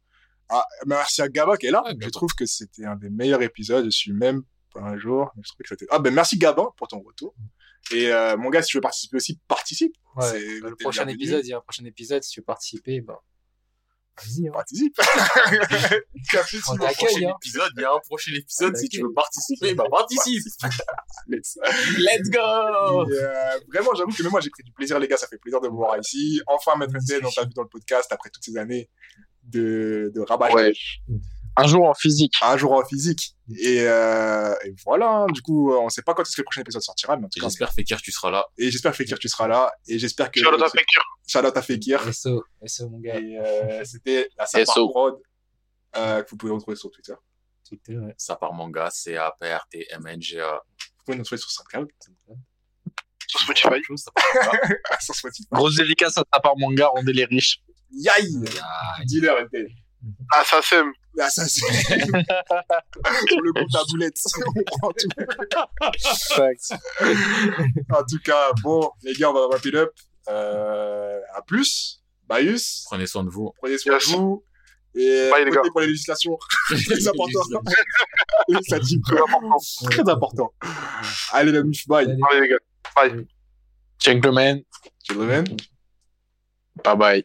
Ah, merci à Gaba qui est là. Ouais, je Gaba. trouve que c'était un des meilleurs épisodes. Je suis même pas un jour. Je trouve que c'était... Ah, ben merci Gabin pour ton retour. Et euh, mon gars, si tu veux participer aussi, participe. Ouais. Bah, le prochain épisode, il y a un prochain épisode. Si tu veux participer, bah, vas-y. Hein. Participe. Café Prochain hein. épisode, il y a un prochain épisode. Si tu veux participer, bah participe. [laughs] Let's- go! Et, euh, vraiment, j'avoue que même moi, j'ai pris du plaisir, les gars. Ça fait plaisir de vous voir ici. Enfin, Maître Etienne, on t'a vu dans le podcast après toutes ces années de, de rabâche. Ouais. Un jour en physique. Un jour en physique. Et, euh, et voilà. Du coup, on sait pas quand est-ce que le prochain épisode sortira, mais en tout cas, J'espère, Fekir, tu seras là. Et j'espère, Fekir, tu seras là. Et j'espère que. Charlotte Fekir. Charlotte à Fekir. SO, SO, mon gars. Et euh, c'était la [laughs] Sapar. Prod, euh, que vous pouvez retrouver sur Twitter. Twitter, ouais. Ça part manga, C-A-P-R-T-M-N-G-A. Vous pouvez nous retrouver sur SoundCloud, Sur Spotify. [laughs] Sur Spotify. Grosse dédicace à ta part manga, rendez les riches. Yaï Dealer, Ah. Ah, ça, c'est... Sur le compte à boulette. [laughs] On prend tout. [laughs] En tout cas, bon, les gars, on va wrap it up. Euh, à plus. Baius. Prenez soin de vous. Prenez soin Yes. de vous. Et Bye, les gars. pour les législations. [laughs] Très important. Législative. Très important. Très important. Allez, la mif, bye. Allez, les gars. Bye. Gentlemen, Gentlemen. bye bye.